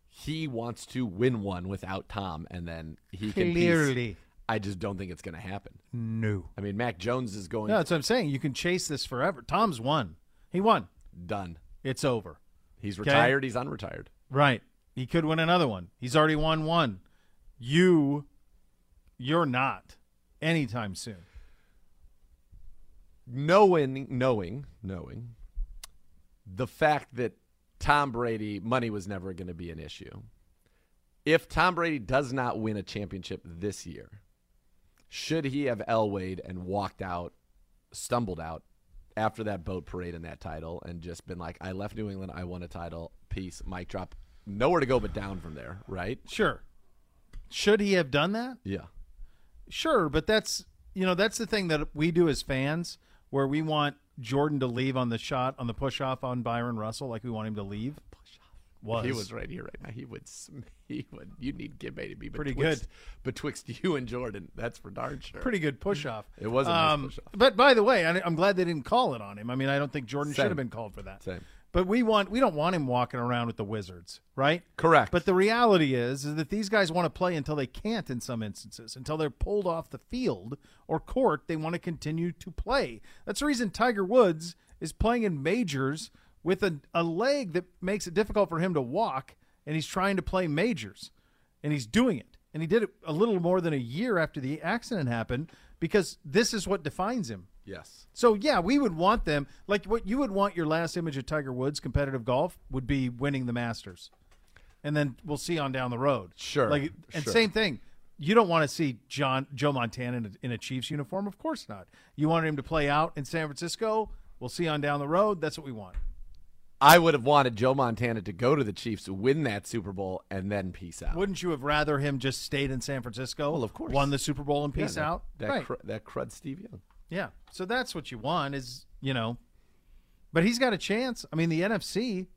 Speaker 3: he wants to win one without Tom, and then he can piece- I just don't think it's going to happen.
Speaker 2: no.
Speaker 3: I mean, Mac Jones is going
Speaker 2: No, that's what I'm saying. You can chase this forever. Tom's won. He won.
Speaker 3: done.
Speaker 2: It's over.
Speaker 3: He's
Speaker 2: Okay.
Speaker 3: retired. He's unretired.
Speaker 2: Right. He could win another one. He's already won one. You, you're not anytime soon.
Speaker 3: Knowing, knowing, knowing the fact that Tom Brady money was never going to be an issue. If Tom Brady does not win a championship this year, should he have Elwayed and walked out, stumbled out after that boat parade and that title, and just been like, "I left New England, I won a title, peace, mic drop, nowhere to go but down from there." Right?
Speaker 2: Sure. Should he have done that?
Speaker 3: Yeah.
Speaker 2: Sure, but that's you know that's the thing that we do as fans, where we want Jordan to leave on the shot on the push off on Bryon Russell, like we want him to leave. Push off was
Speaker 3: He was right here right now. He would. He would. You need Gibbe to be
Speaker 2: Pretty
Speaker 3: betwixt,
Speaker 2: good.
Speaker 3: betwixt you and Jordan. That's for darn sure.
Speaker 2: pretty good push off.
Speaker 3: It was a nice
Speaker 2: um,
Speaker 3: push-off.
Speaker 2: But by the way, I, I'm glad they didn't call it on him. I mean, I don't think Jordan should have been called for that.
Speaker 3: Same.
Speaker 2: But we want we don't want him walking around with the Wizards, right?
Speaker 3: Correct.
Speaker 2: But the reality is, is that these guys want to play until they can't in some instances, until they're pulled off the field or court. They want to continue to play. That's the reason Tiger Woods is playing in majors with a, a leg that makes it difficult for him to walk, and he's trying to play majors, and he's doing it. And he did it a little more than a year after the accident happened because this is what defines him.
Speaker 3: Yes.
Speaker 2: So yeah, we would want them like what you would want your last image of Tiger Woods competitive golf would be winning the Masters, and then we'll see on down the road.
Speaker 3: Sure,
Speaker 2: Like and
Speaker 3: sure.
Speaker 2: same thing. You don't want to see John Joe Montana in a, in a Chiefs uniform, of course not. You want him to play out in San Francisco. We'll see on down the road. That's what we want.
Speaker 3: I would have wanted Joe Montana to go to the Chiefs, win that Super Bowl, and then peace out.
Speaker 2: Wouldn't you have rather him just stayed in San Francisco?
Speaker 3: Well, of course.
Speaker 2: won the Super Bowl and
Speaker 3: Yeah,
Speaker 2: peace
Speaker 3: that-
Speaker 2: out.
Speaker 3: That
Speaker 2: right.
Speaker 3: cr- that crud Steve Young.
Speaker 2: Yeah. So that's what you want is, you know, but he's got a chance. I mean, the NFC,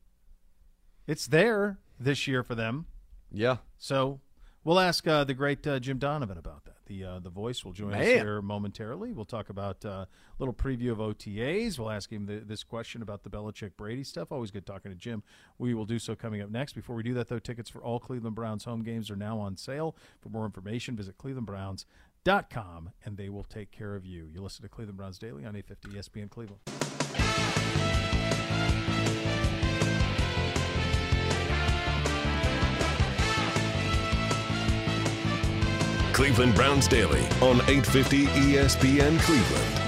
Speaker 2: it's there this year for them.
Speaker 3: Yeah.
Speaker 2: So we'll ask uh, the great uh, Jim Donovan about that. The uh, the voice will join us
Speaker 3: Man.
Speaker 2: here momentarily. We'll talk about uh, a little preview of OTAs. We'll ask him the, this question about the Belichick Brady stuff. Always good talking to Jim. We will do so coming up next. Before we do that, though, tickets for all Cleveland Browns home games are now on sale. For more information, visit clevelandbrowns.com and they will take care of you. You listen to Cleveland Browns Daily on 850 ESPN Cleveland.
Speaker 1: Cleveland Browns Daily on 850 ESPN Cleveland.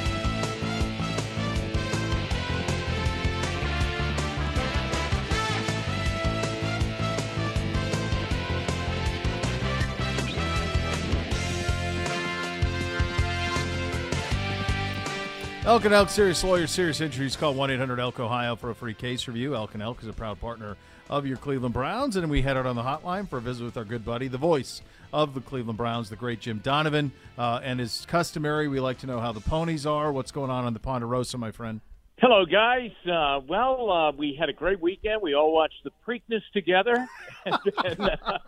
Speaker 2: Elk and Elk Serious Lawyers, Serious Injuries. Call 1 800 Elk Ohio for a free case review. Elk and Elk is a proud partner of your Cleveland Browns. And we head out on the hotline for a visit with our good buddy, the voice of the Cleveland Browns, the great Jim Donovan. Uh, and as customary, we like to know how the ponies are. What's going on on the Ponderosa, my friend?
Speaker 5: Hello, guys. Uh, well, uh, we had a great weekend. We all watched the Preakness together. and uh,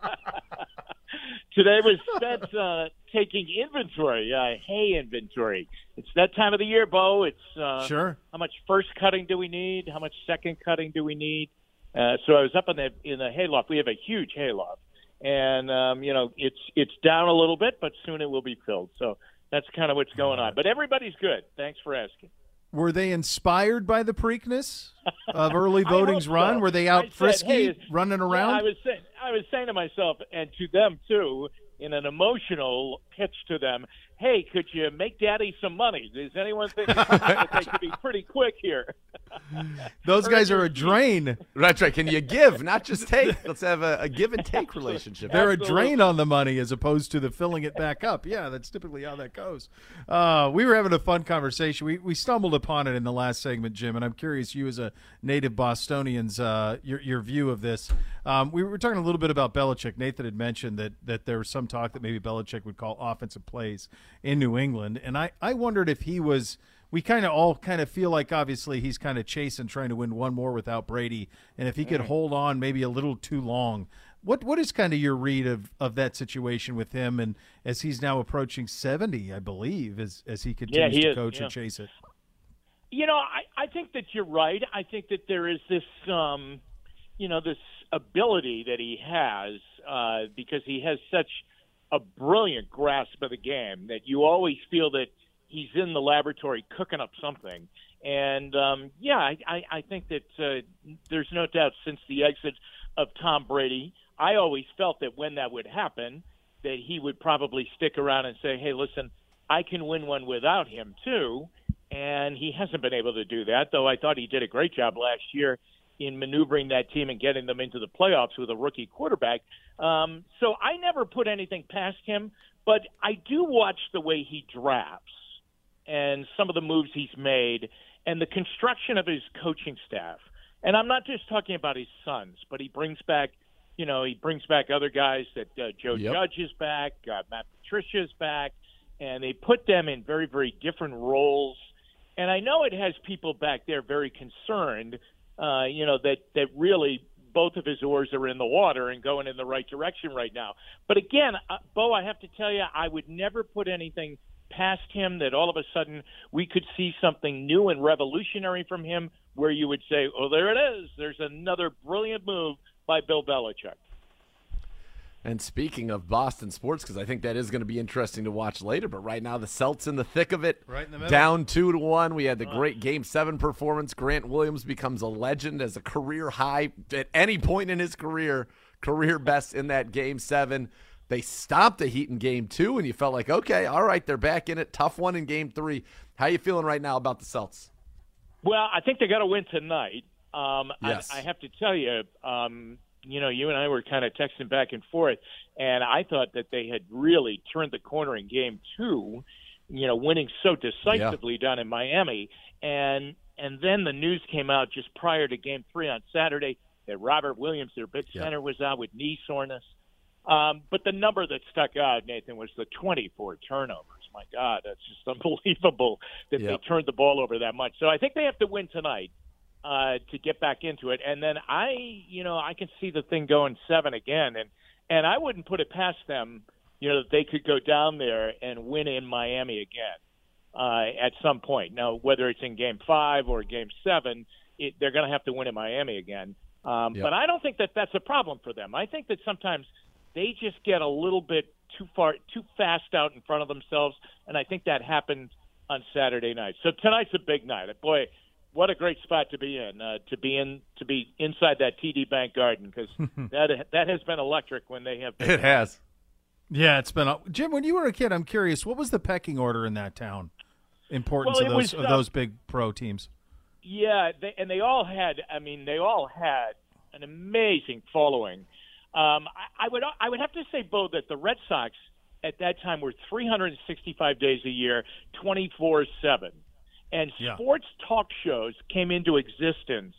Speaker 5: today was spent uh, taking inventory, uh, hay inventory. It's that time of the year, Beau. It's uh,
Speaker 2: Sure.
Speaker 5: how much first cutting do we need? How much second cutting do we need? Uh, so I was up in the in the hayloft. We have a huge hayloft, and um, you know it's it's down a little bit, but soon it will be filled. So that's kind of what's going on. But everybody's good. Thanks for asking.
Speaker 2: Were they inspired by the Preakness of early voting's
Speaker 5: so.
Speaker 2: run? Were they out
Speaker 5: said,
Speaker 2: frisky,
Speaker 5: hey,
Speaker 2: running
Speaker 5: Yeah,
Speaker 2: around?
Speaker 5: I was saying, I was saying to myself and to them too, in an emotional pitch to them. Hey, could you make Daddy some money? Does anyone think that they could be pretty quick here?
Speaker 2: Those guys are a drain.
Speaker 3: That's right. Can you give, not just take? Let's have a, a give and take relationship.
Speaker 2: They're a drain on the money as opposed to the filling it back up. Yeah, that's typically how that goes. Uh, we were having a fun conversation. We, we stumbled upon it in the last segment, Jim, and I'm curious, you as a native Bostonian's, uh, your, your view of this. Um, we were talking a little bit about Belichick. Nathan had mentioned that, that there was some talk that maybe Belichick would call offensive plays in New England, and I, I wondered if he was – we kind of all kind of feel like obviously he's kind of chasing trying to win one more without Brady, and if he could hold on maybe a little too long. What what is kind of your read of, of that situation with him, and as he's now approaching seventy, I believe, as as he continues
Speaker 5: he
Speaker 2: to
Speaker 5: is,
Speaker 2: coach
Speaker 5: yeah.
Speaker 2: and chase it.
Speaker 5: You know, I, I think that you're right. I think that there is this, um, you know, this ability that he has uh, because he has such a brilliant grasp of the game that you always feel that he's in the laboratory cooking up something. And um, yeah, I, I, I think that uh, there's no doubt since the exit of Tom Brady, I always felt that when that would happen, that he would probably stick around and say, "Hey, listen, I can win one without him too." And he hasn't been able to do that, though I thought he did a great job last year in maneuvering that team and getting them into the playoffs with a rookie quarterback. Um, so I never put anything past him, but I do watch the way he drafts and some of the moves he's made and the construction of his coaching staff. And I'm not just talking about his sons, but he brings back you know, he brings back other guys that uh, Joe
Speaker 3: Yep.
Speaker 5: Judge is back, uh, Matt Patricia is back, and they put them in very, very different roles. And I know it has people back there very concerned, uh, you know, that that really both of his oars are in the water and going in the right direction right now. But again, uh, Beau, I have to tell you, I would never put anything past him that all of a sudden we could see something new and revolutionary from him where you would say, oh, there it is. There's another brilliant move by Bill Belichick.
Speaker 3: And speaking of Boston sports, because I think that is going to be interesting to watch later. But right now, the Celts in the thick of it,
Speaker 2: Right in the middle.
Speaker 3: down two to one. We had the great Game Seven performance. Grant Williams becomes a legend as a career high at any point in his career, career best in that Game Seven. They stopped the Heat in Game Two, and you felt like, okay, all right, they're back in it. Tough one in Game Three. How you feeling right now about the Celts?
Speaker 5: Well, I think they got to win tonight. Um,
Speaker 3: Yes.
Speaker 5: I, I have to tell you, um, you know, you and I were kind of texting back and forth, and I thought that they had really turned the corner in Game Two. You know, winning so decisively down in Miami, and and then the news came out just prior to Game Three on Saturday that Robert Williams, their big
Speaker 3: Yeah.
Speaker 5: center, was out with knee soreness. Um, but the number that stuck out, Nathan, was the 24 turnovers. My God, that's just unbelievable that
Speaker 3: Yep.
Speaker 5: they turned the ball over that much. So I think they have to win tonight uh, to get back into it. And then I, you know, I can see the thing going seven again, and and I wouldn't put it past them, you know, that they could go down there and win in Miami again uh, at some point. Now, whether it's in Game Five or Game Seven, it, they're going to have to win in Miami again. Um,
Speaker 3: Yep.
Speaker 5: But I don't think that that's a problem for them. I think that sometimes they just get a little bit too far, too fast out in front of themselves, and I think that happened on Saturday night. So tonight's a big night. Boy, what a great spot to be in, uh, to be in, to be inside that TD Bank Garden because that that has been electric when they have. Been
Speaker 3: It has.
Speaker 2: Yeah, it's been a, Jim. When you were a kid, I'm curious, what was the pecking order in that town? Importance
Speaker 5: Well,
Speaker 2: of those
Speaker 5: was,
Speaker 2: of
Speaker 5: uh,
Speaker 2: those big pro teams.
Speaker 5: Yeah, they, and they all had. I mean, they all had an amazing following. Um, I, I would I would have to say, Beau, that the Red Sox at that time were 365 days a year, 24 seven, and
Speaker 2: Yeah.
Speaker 5: sports talk shows came into existence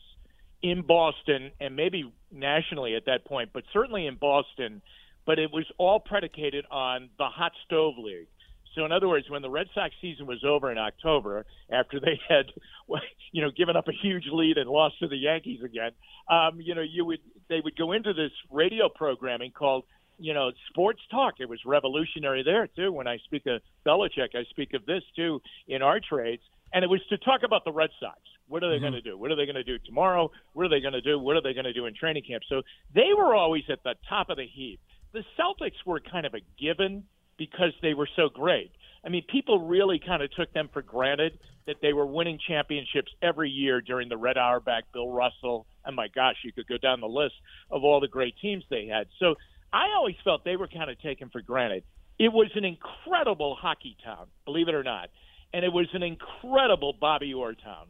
Speaker 5: in Boston and maybe nationally at that point, but certainly in Boston. But it was all predicated on the hot stove league. So, in other words, when the Red Sox season was over in October, after they had, you know, given up a huge lead and lost to the Yankees again, um, you know, you would they would go into this radio programming called, you know, Sports Talk. It was revolutionary there too. When I speak of Belichick, I speak of this too in our trades, and it was to talk about the Red Sox. What are they mm-hmm. going to do? What are they going to do tomorrow? What are they going to do? What are they going to do in training camp? So they were always at the top of the heap. The Celtics were kind of a given because they were so great. I mean, people really kind of took them for granted that they were winning championships every year during the Red Auerbach, Bill Russell, and my gosh, you could go down the list of all the great teams they had. So I always felt they were kind of taken for granted. It was an incredible hockey town, believe it or not, and it was an incredible Bobby Orr town.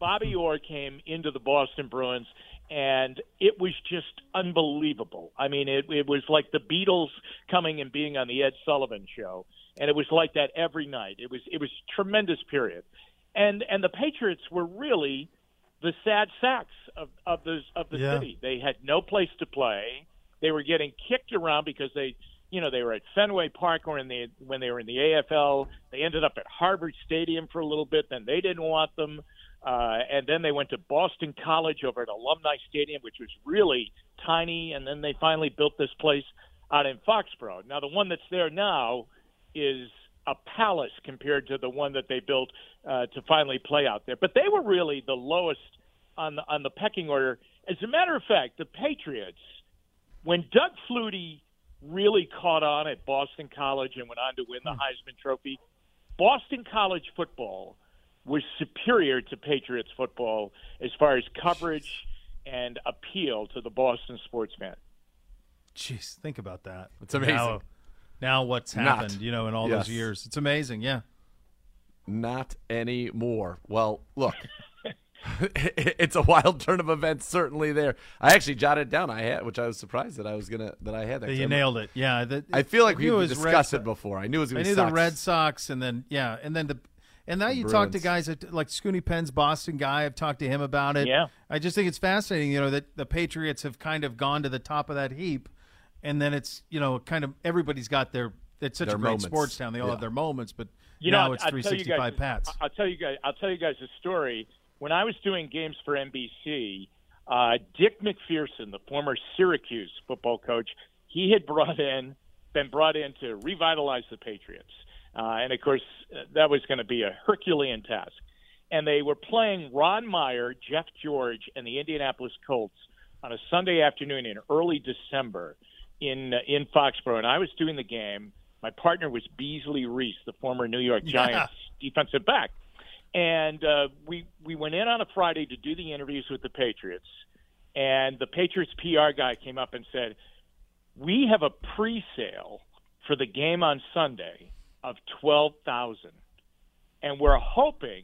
Speaker 5: Bobby hmm. Orr came into the Boston Bruins, and it was just unbelievable. I mean, it, it was like the Beatles coming and being on the Ed Sullivan show, and it was like that every night. It was it was a tremendous period, and and the Patriots were really the sad sacks of of the of the
Speaker 2: Yeah.
Speaker 5: city. They had no place to play. They were getting kicked around because they, you know, they were at Fenway Park or in the when they were in the AFL. They ended up at Harvard Stadium for a little bit. Then they didn't want them, uh, and then they went to Boston College over at Alumni Stadium, which was really tiny. And then they finally built this place out in Foxborough. Now the one that's there now is a palace compared to the one that they built uh, to finally play out there. But they were really the lowest on the on the pecking order. As a matter of fact, the Patriots, when Doug Flutie really caught on at Boston College and went on to win the hmm. Heisman Trophy, Boston College football was superior to Patriots football as far as coverage and appeal to the Boston sports fan.
Speaker 2: Jeez, think about that.
Speaker 3: It's amazing.
Speaker 2: Now, now what's
Speaker 3: Not.
Speaker 2: happened? You know, in all
Speaker 3: Yes.
Speaker 2: those years, it's amazing. Yeah.
Speaker 3: Not anymore. Well, look, it's a wild turn of events certainly there. I actually jotted it down. I had, which I was surprised that I was gonna that I had that.
Speaker 2: You nailed it. Yeah. The,
Speaker 3: I feel like we
Speaker 2: it Red
Speaker 3: discussed it before. I knew it was
Speaker 2: I
Speaker 3: going to
Speaker 2: knew
Speaker 3: be
Speaker 2: the Red Sox, and then yeah, and then the And now you talk to guys at, like Scooney Penn's Boston guy. I've talked to him about it.
Speaker 5: Yeah.
Speaker 2: I just think it's fascinating, you know, that the Patriots have kind of gone to the top of that heap, and then it's you know kind of everybody's got their. It's such
Speaker 3: Their
Speaker 2: a great
Speaker 3: moments.
Speaker 2: sports town. They all
Speaker 3: Yeah.
Speaker 2: have their moments, but
Speaker 5: You
Speaker 2: now
Speaker 5: know,
Speaker 2: it's
Speaker 5: I'll
Speaker 2: 365
Speaker 5: guys,
Speaker 2: Pats.
Speaker 5: I'll tell you guys. I'll tell you guys a story. When I was doing games for NBC, uh, Dick MacPherson, the former Syracuse football coach, he had brought in, been brought in to revitalize the Patriots, uh, and of course that was going to be a Herculean task. And they were playing Ron Meyer, Jeff George, and the Indianapolis Colts on a Sunday afternoon in early December in uh, in Foxborough, and I was doing the game. My partner was Beasley Reece, the former New York Giants defensive back, and uh, we we went in on a Friday to do the interviews with the Patriots, and the Patriots PR guy came up and said, "We have a pre-sale for the game on Sunday of twelve thousand, and we're hoping."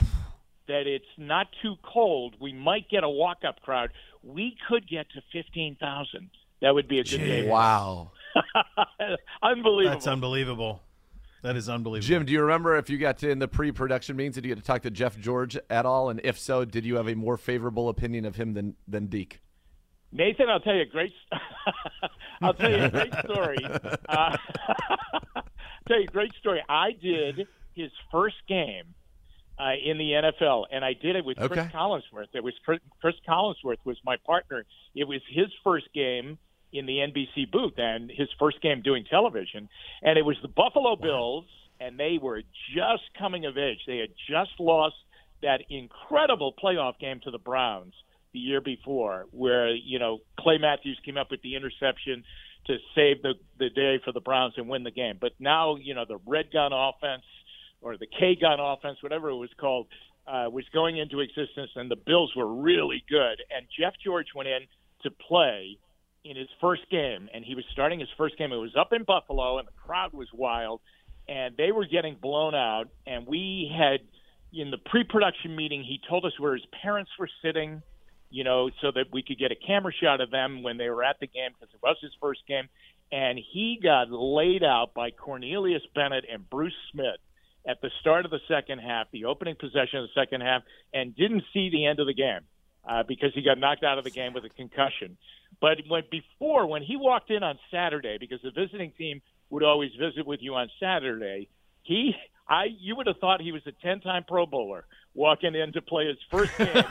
Speaker 5: That it's not too cold, we might get a walk-up crowd. We could get to fifteen thousand. That would be a good day.
Speaker 3: Wow.
Speaker 5: Unbelievable.
Speaker 2: That's unbelievable. That is unbelievable.
Speaker 3: Jim, do you remember if you got to in the pre-production meetings, did you get to talk to Jeff George at all? And if so, did you have a more favorable opinion of him than than Deke?
Speaker 5: Nathan, I'll tell you a great. I'll tell you a great story. Uh, tell you a great story. I did his first game uh, in the NFL, and I did it with Chris Collinsworth. It was Chris, Chris Collinsworth was my partner. It was his first game in the NBC booth, and his first game doing television, and it was the Buffalo Bills, and they were just coming of age. They had just lost that incredible playoff game to the Browns the year before, where you know Clay Matthews came up with the interception to save the the day for the Browns and win the game. But now you know the red gun offense or the K gun offense, whatever it was called, uh, was going into existence, and the Bills were really good. And Jeff George went in to play in his first game, and he was starting his first game. It was up in Buffalo, and the crowd was wild, and they were getting blown out. And we had in the pre-production meeting, he told us where his parents were sitting, you know, so that we could get a camera shot of them when they were at the game because it was his first game. And he got laid out by Cornelius Bennett and Bruce Smith at the start of the second half, the opening possession of the second half, and didn't see the end of the game uh, because he got knocked out of the game with a concussion. But when before, when he walked in on Saturday, because the visiting team would always visit with you on Saturday, he, I, you would have thought he was a ten-time Pro Bowler walking in to play his first game,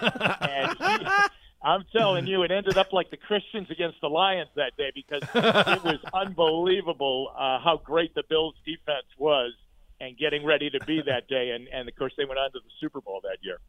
Speaker 5: and he, I'm telling you, it ended up like the Christians against the Lions that day because it was unbelievable uh, how great the Bills' defense was and getting ready to be that day. And, and of course, they went on to the Super Bowl that year.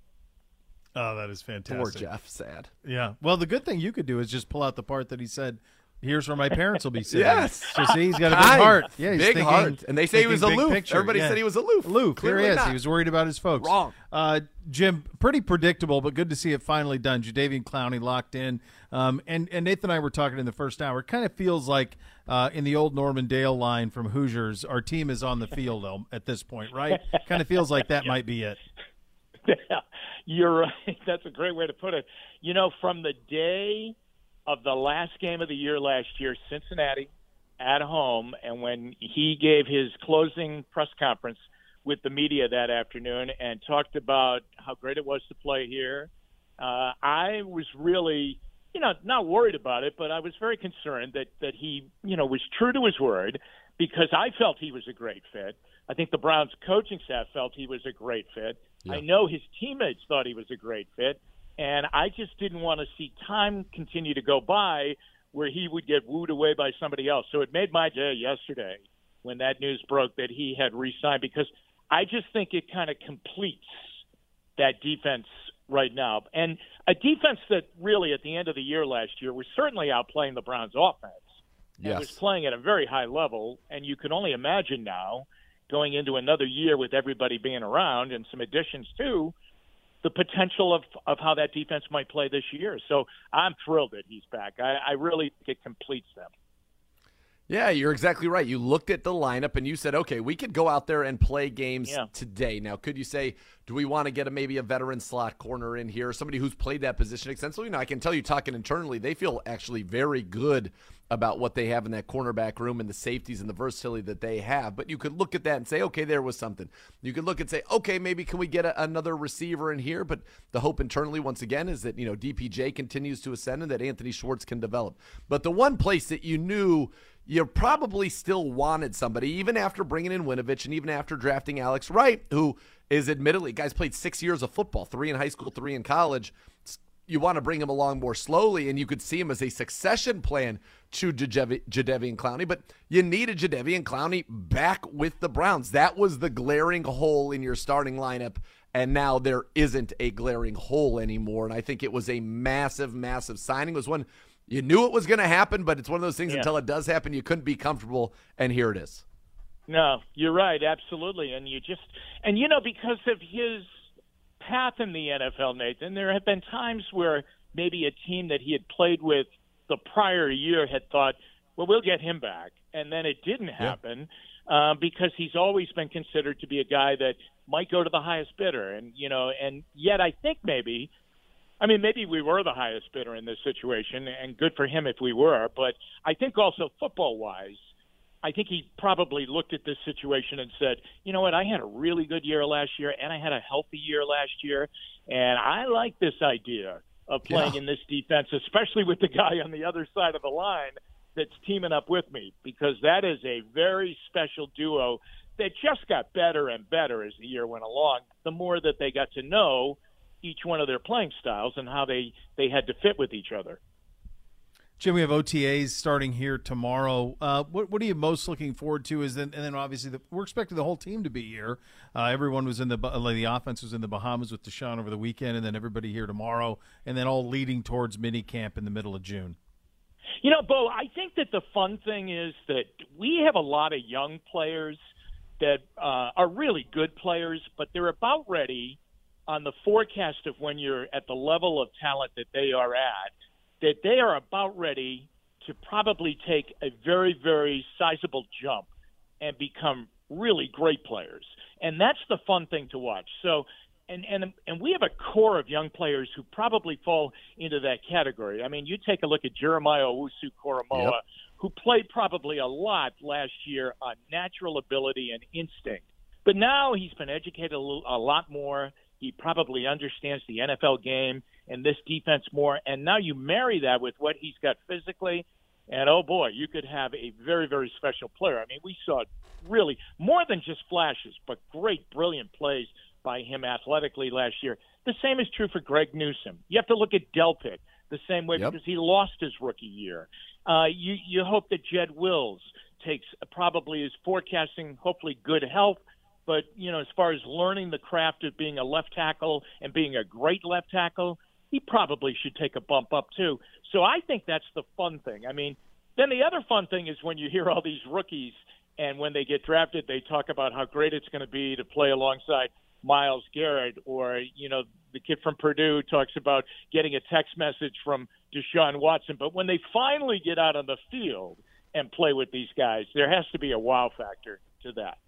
Speaker 2: Oh, that is fantastic.
Speaker 3: Poor Jeff, sad.
Speaker 2: Yeah. Well, the good thing you could do is just pull out the part that he said. Here's where my parents will be sitting.
Speaker 3: Yes.
Speaker 2: So see, he's got a big
Speaker 3: Kind.
Speaker 2: heart. Yeah, he's
Speaker 3: Big
Speaker 2: thinking,
Speaker 3: heart. And they say he was
Speaker 2: thinking big
Speaker 3: aloof.
Speaker 2: picture.
Speaker 3: Everybody
Speaker 2: Yeah.
Speaker 3: said he was aloof.
Speaker 2: Aloof. Here he
Speaker 3: Clearly
Speaker 2: is.
Speaker 3: not.
Speaker 2: He was worried about his folks.
Speaker 3: Wrong.
Speaker 2: Uh, Jim, pretty predictable, but good to see it finally done. Jadeveon Clowney locked in. Um, and, and Nathan and I were talking in the first hour. It kind of feels like uh, in the old Norman Dale line from Hoosiers, our team is on the field um, at this point, right? kind of feels like that might be it.
Speaker 5: You're right. That's a great way to put it. You know, from the day of the last game of the year last year, Cincinnati at home, and when he gave his closing press conference with the media that afternoon and talked about how great it was to play here, uh, I was really, you know, not worried about it, but I was very concerned that that he, you know, was true to his word because I felt he was a great fit. I think the Browns coaching staff felt he was a great fit. I know his teammates thought he was a great fit, and I just didn't want to see time continue to go by where he would get wooed away by somebody else. So it made my day yesterday when that news broke that he had re-signed because I just think it kind of completes that defense right now. And a defense that really at the end of the year last year was certainly outplaying the Browns offense. And was playing at a very high level and you can only imagine now going into another year with everybody being around and some additions too, the potential of of how that defense might play this year. So I'm thrilled that he's back. I, I really think it completes them.
Speaker 3: Yeah, you're exactly right. You looked at the lineup and you said, okay, we could go out there and play games
Speaker 5: Yeah.
Speaker 3: today. Now, could you say, do we want to get a, maybe a veteran slot corner in here, somebody who's played that position extensively? Now, I can tell you, talking internally, they feel actually very good about what they have in that cornerback room and the safeties and the versatility that they have. But you could look at that and say, okay, there was something. You could look and say, okay, maybe can we get a, another receiver in here? But the hope internally, once again, is that you know DPJ continues to ascend and that Anthony Schwartz can develop. But the one place that you knew you probably still wanted somebody, even after bringing in Winovich and even after drafting Alex Wright, who is admittedly, guys played six years of football, three in high school, three in college you want to bring him along more slowly, and you could see him as a succession plan to Jadeveon Clowney. But you needed Jadeveon Clowney back with the Browns. That was the glaring hole in your starting lineup, and now there isn't a glaring hole anymore. And I think it was a massive, massive signing. It was one you knew it was going to happen, but it's one of those things yeah. until it does happen, you couldn't be comfortable, and here it is.
Speaker 5: No, you're right, absolutely, and you just and you know because of his path in the NFL, Nathan. There have been times where maybe a team that he had played with the prior year had thought, well, we'll get him back. And then it didn't happen yeah. uh, because he's always been considered to be a guy that might go to the highest bidder. And, you know, and yet I think maybe, I mean, maybe we were the highest bidder in this situation, and good for him if we were. But I think also football wise, I think he probably looked at this situation and said, you know what, I had a really good year last year, and I had a healthy year last year, and I like this idea of playing yeah. in this defense, especially with the guy on the other side of the line that's teaming up with me, because that is a very special duo that just got better and better as the year went along. The more that they got to know each one of their playing styles and how they they had to fit with each other.
Speaker 2: Jim, we have OTAs starting here tomorrow. Uh, what, what are you most looking forward to? Is then and then obviously the, we're expecting the whole team to be here. Uh, everyone was in the like the offense was in the Bahamas with Deshaun over the weekend, and then everybody here tomorrow, and then all leading towards mini camp in the middle of June.
Speaker 5: You know, Bo, I think that the fun thing is that we have a lot of young players that uh, are really good players, but they're about ready on the forecast of when you're at the level of talent that they are at that they are about ready to probably take a very, very sizable jump and become really great players. And that's the fun thing to watch. So, and and and we have a core of young players who probably fall into that category. I mean, you take a look at Jeremiah Owusu Koramoah, yep. who played probably a lot last year on natural ability and instinct, but now he's been educated a, little, a lot more. He probably understands the NFL game and this defense more. And now you marry that with what he's got physically, and oh boy, you could have a very, very special player. I mean, we saw really more than just flashes, but great, brilliant plays by him athletically last year. The same is true for Greg Newsome. You have to look at Delpit the same way yep. because he lost his rookie year. Uh, you you hope that Jed Wills takes probably is forecasting hopefully good health, but you know as far as learning the craft of being a left tackle and being a great left tackle, he probably should take a bump up too. So I think that's the fun thing. I mean, then the other fun thing is when you hear all these rookies and when they get drafted, they talk about how great it's going to be to play alongside Myles Garrett, or you know, the kid from Purdue talks about getting a text message from Deshaun Watson. But when they finally get out on the field and play with these guys, there has to be a wow factor to that.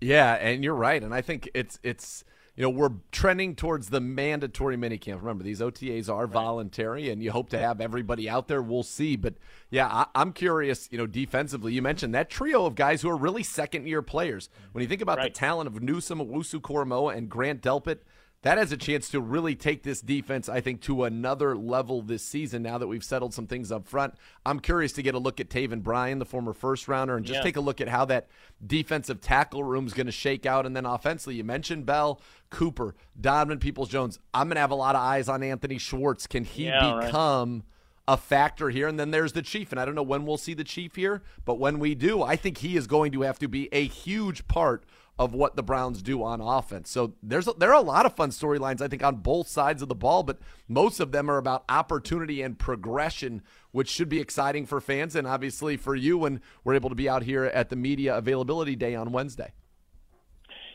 Speaker 3: Yeah, and you're right, and I think it's it's you know, we're trending towards the mandatory minicamp. Remember, these OTAs are right. voluntary, and you hope to have everybody out there. We'll see. But yeah, I, am curious, you know, defensively, you mentioned that trio of guys who are really second year players. When you think about right. the talent of Newsome, Owusu Koramoah, and Grant Delpit, that has a chance to really take this defense, I think, to another level this season now that we've settled some things up front. I'm curious to get a look at Taven Bryan, the former first rounder, and just yeah. take a look at how that defensive tackle room is going to shake out. And then offensively, you mentioned Bell, Cooper, Donovan Peoples Jones. I'm going to have a lot of eyes on Anthony Schwartz. Can he yeah, become. Right a factor here. And then there's the Chief. And I don't know when we'll see the Chief here, but when we do, I think he is going to have to be a huge part of what the Browns do on offense. So there's there are a lot of fun storylines I think on both sides of the ball, but most of them are about opportunity and progression, which should be exciting for fans and obviously for you when we're able to be out here at the media availability day on Wednesday.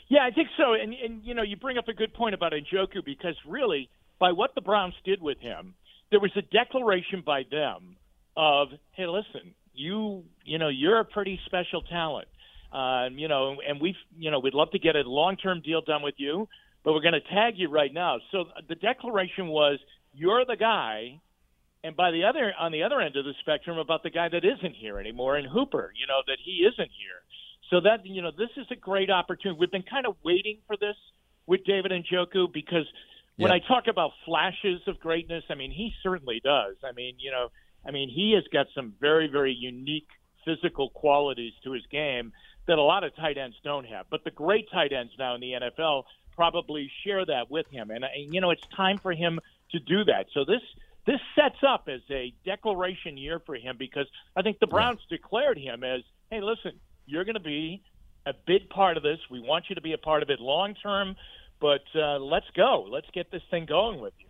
Speaker 5: Yeah, I think so. And and you know, you bring up a good point about Njoku because really by what the Browns did with him, there was a declaration by them of, "Hey, listen, you you know, you're a pretty special talent." Uh, you know, and we've, you know, we'd love to get a long-term deal done with you, but we're going to tag you right now. So the declaration was, you're the guy, and by the other on the other end of the spectrum about the guy that isn't here anymore and Hooper, you know that he isn't here. So that you know this is a great opportunity. We've been kind of waiting for this with David Njoku because when
Speaker 3: Yeah.
Speaker 5: I talk about flashes of greatness, I mean he certainly does. I mean you know I mean he has got some very very unique physical qualities to his game that a lot of tight ends don't have. But the great tight ends now in the NFL probably share that with him, and, and you know it's time for him to do that. So this this sets up as a declaration year for him because I think the Browns declared him as, hey, listen, you're going to be a big part of this. We want you to be a part of it long term, but uh, let's go. Let's get this thing going with you.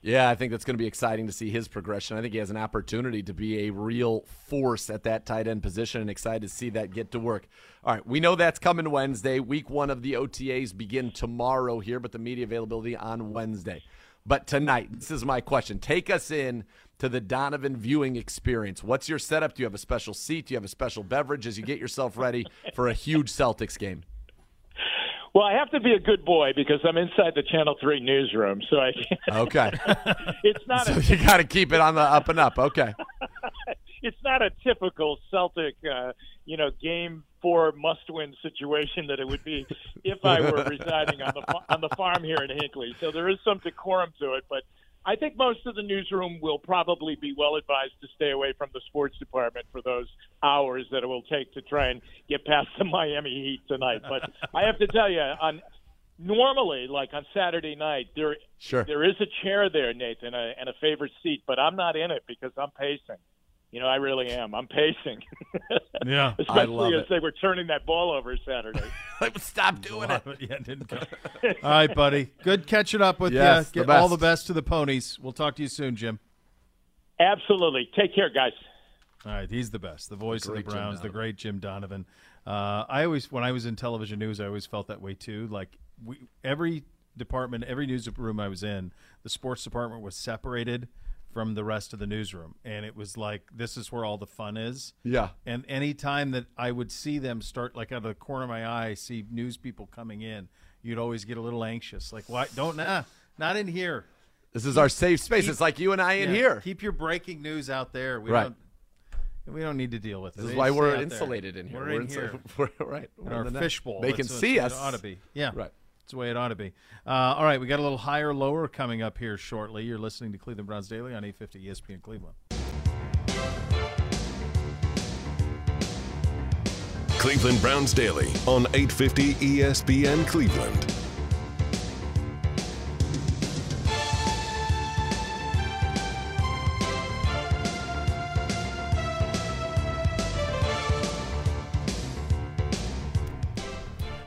Speaker 3: Yeah, I think that's going to be exciting to see his progression. I think he has an opportunity to be a real force at that tight end position and excited to see that get to work. All right, we know that's coming Wednesday. Week one of the OTAs begin tomorrow here, but the media availability on Wednesday. But tonight, this is my question. Take us in to the Donovan viewing experience. What's your setup? Do you have a special seat? Do you have a special beverage as you get yourself ready for a huge Celtics game?
Speaker 5: Well, I have to be a good boy because I'm inside the Channel Three newsroom, so I.
Speaker 3: Okay.
Speaker 5: it's not
Speaker 3: so
Speaker 5: a
Speaker 3: you got to keep it on the up and up. Okay.
Speaker 5: it's not a typical Celtic, uh, you know, game four must-win situation that it would be if I were residing on the on the farm here in Hinckley. So there is some decorum to it, but I think most of the newsroom will probably be well advised to stay away from the sports department for those hours that it will take to try and get past the Miami Heat tonight. But I have to tell you, on normally, like on Saturday night, there
Speaker 3: Sure.
Speaker 5: there is a chair there, Nathan, a, and a favorite seat, but I'm not in it because I'm pacing. You know, I really am. I'm pacing.
Speaker 2: Yeah.
Speaker 5: Especially
Speaker 3: love
Speaker 5: as
Speaker 3: it.
Speaker 5: they were turning that ball over Saturday.
Speaker 3: Stop doing it.
Speaker 2: yeah, it didn't go. All right, buddy. Good catching up with
Speaker 3: Yes,
Speaker 2: you.
Speaker 3: the
Speaker 2: Get all the best to the ponies. We'll talk to you soon, Jim.
Speaker 5: Absolutely. Take care, guys.
Speaker 2: All right, he's the best. The voice of the
Speaker 3: great Jim
Speaker 2: Browns, the
Speaker 3: Donovan.
Speaker 2: great Jim Donovan. Uh, I always, when I was in television news, I always felt that way too. Like we, every department, every newsroom I was in, the sports department was separated from the rest of the newsroom, and it was like this is where all the fun is.
Speaker 3: Yeah.
Speaker 2: And any time that I would see them start, like out of the corner of my eye, see news people coming in, you'd always get a little anxious. Like, why don't nah, not in here.
Speaker 3: This is our safe space. it's like you and I in
Speaker 2: Yeah,
Speaker 3: here.
Speaker 2: Keep your breaking news out there. We
Speaker 3: Right.
Speaker 2: don't we don't need to deal with it.
Speaker 3: This is why we're
Speaker 2: out there.
Speaker 3: insulated in here.
Speaker 2: We're, in
Speaker 3: insu-
Speaker 2: here.
Speaker 3: We're, right.
Speaker 2: In
Speaker 3: We're
Speaker 2: our
Speaker 3: in net.
Speaker 2: fishbowl.
Speaker 3: They can see us.
Speaker 2: Ought to be. Yeah.
Speaker 3: Right.
Speaker 2: That's the way it ought to be. Uh, all right, we got a little higher, lower coming up here shortly. You're listening to Cleveland Browns Daily on 850 ESPN Cleveland.
Speaker 1: Cleveland Browns Daily on 850 ESPN Cleveland.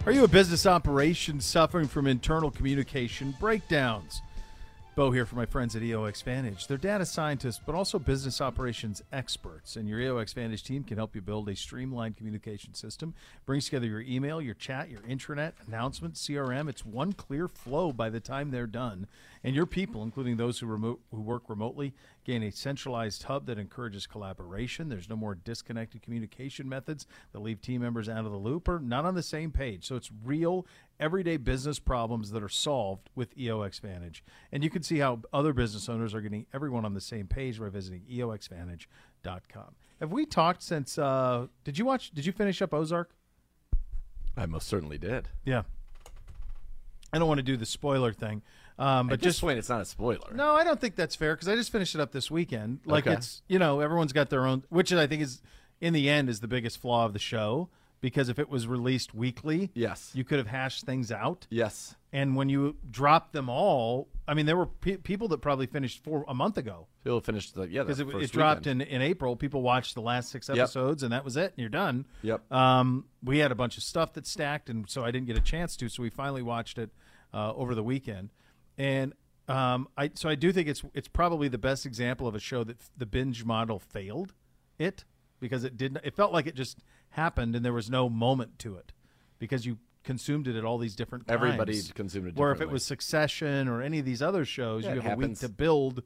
Speaker 2: Are you a business operation suffering from internal communication breakdowns? Bo here for my friends at EOX Vantage. They're data scientists, but also business operations experts. And your EOX Vantage team can help you build a streamlined communication system. Brings together your email, your chat, your intranet, announcements, CRM. It's one clear flow by the time they're done. And your people, including those who remote who work remotely, gain a centralized hub that encourages collaboration. There's no more disconnected communication methods that leave team members out of the loop or not on the same page. So it's real everyday business problems that are solved with EOX Vantage. And you can see how other business owners are getting everyone on the same page by visiting eoxvantage.com. Have we talked since uh did you watch did you finish up Ozark?
Speaker 3: I most certainly did.
Speaker 2: Yeah. I don't want to do the spoiler thing. Um,
Speaker 3: But just point, it's not a spoiler.
Speaker 2: no, I don't think that's fair because I just finished it up this weekend. Like
Speaker 3: Okay.
Speaker 2: it's you know everyone's got their own, which I think is in the end is the biggest flaw of the show because if it was released weekly,
Speaker 3: Yes.
Speaker 2: you could have hashed things out.
Speaker 3: Yes.
Speaker 2: And when you drop them all, I mean, there were pe- people that probably finished four a month ago
Speaker 3: He'll finish the yeah.
Speaker 2: because it, it dropped
Speaker 3: weekend.
Speaker 2: in, in April. People watched the last six episodes, and that was it. And you're done.
Speaker 3: Yep.
Speaker 2: Um, we had a bunch of stuff that stacked, and so I didn't get a chance to. So we finally watched it uh, over the weekend, and um, I so I do think it's it's probably the best example of a show that the binge model failed it because it didn't. It felt like it just happened, and there was no moment to it because you consumed it at all these different times.
Speaker 3: Everybody consumed it
Speaker 2: Where if it was Succession or any of these other shows,
Speaker 3: Yeah,
Speaker 2: you have a week to build.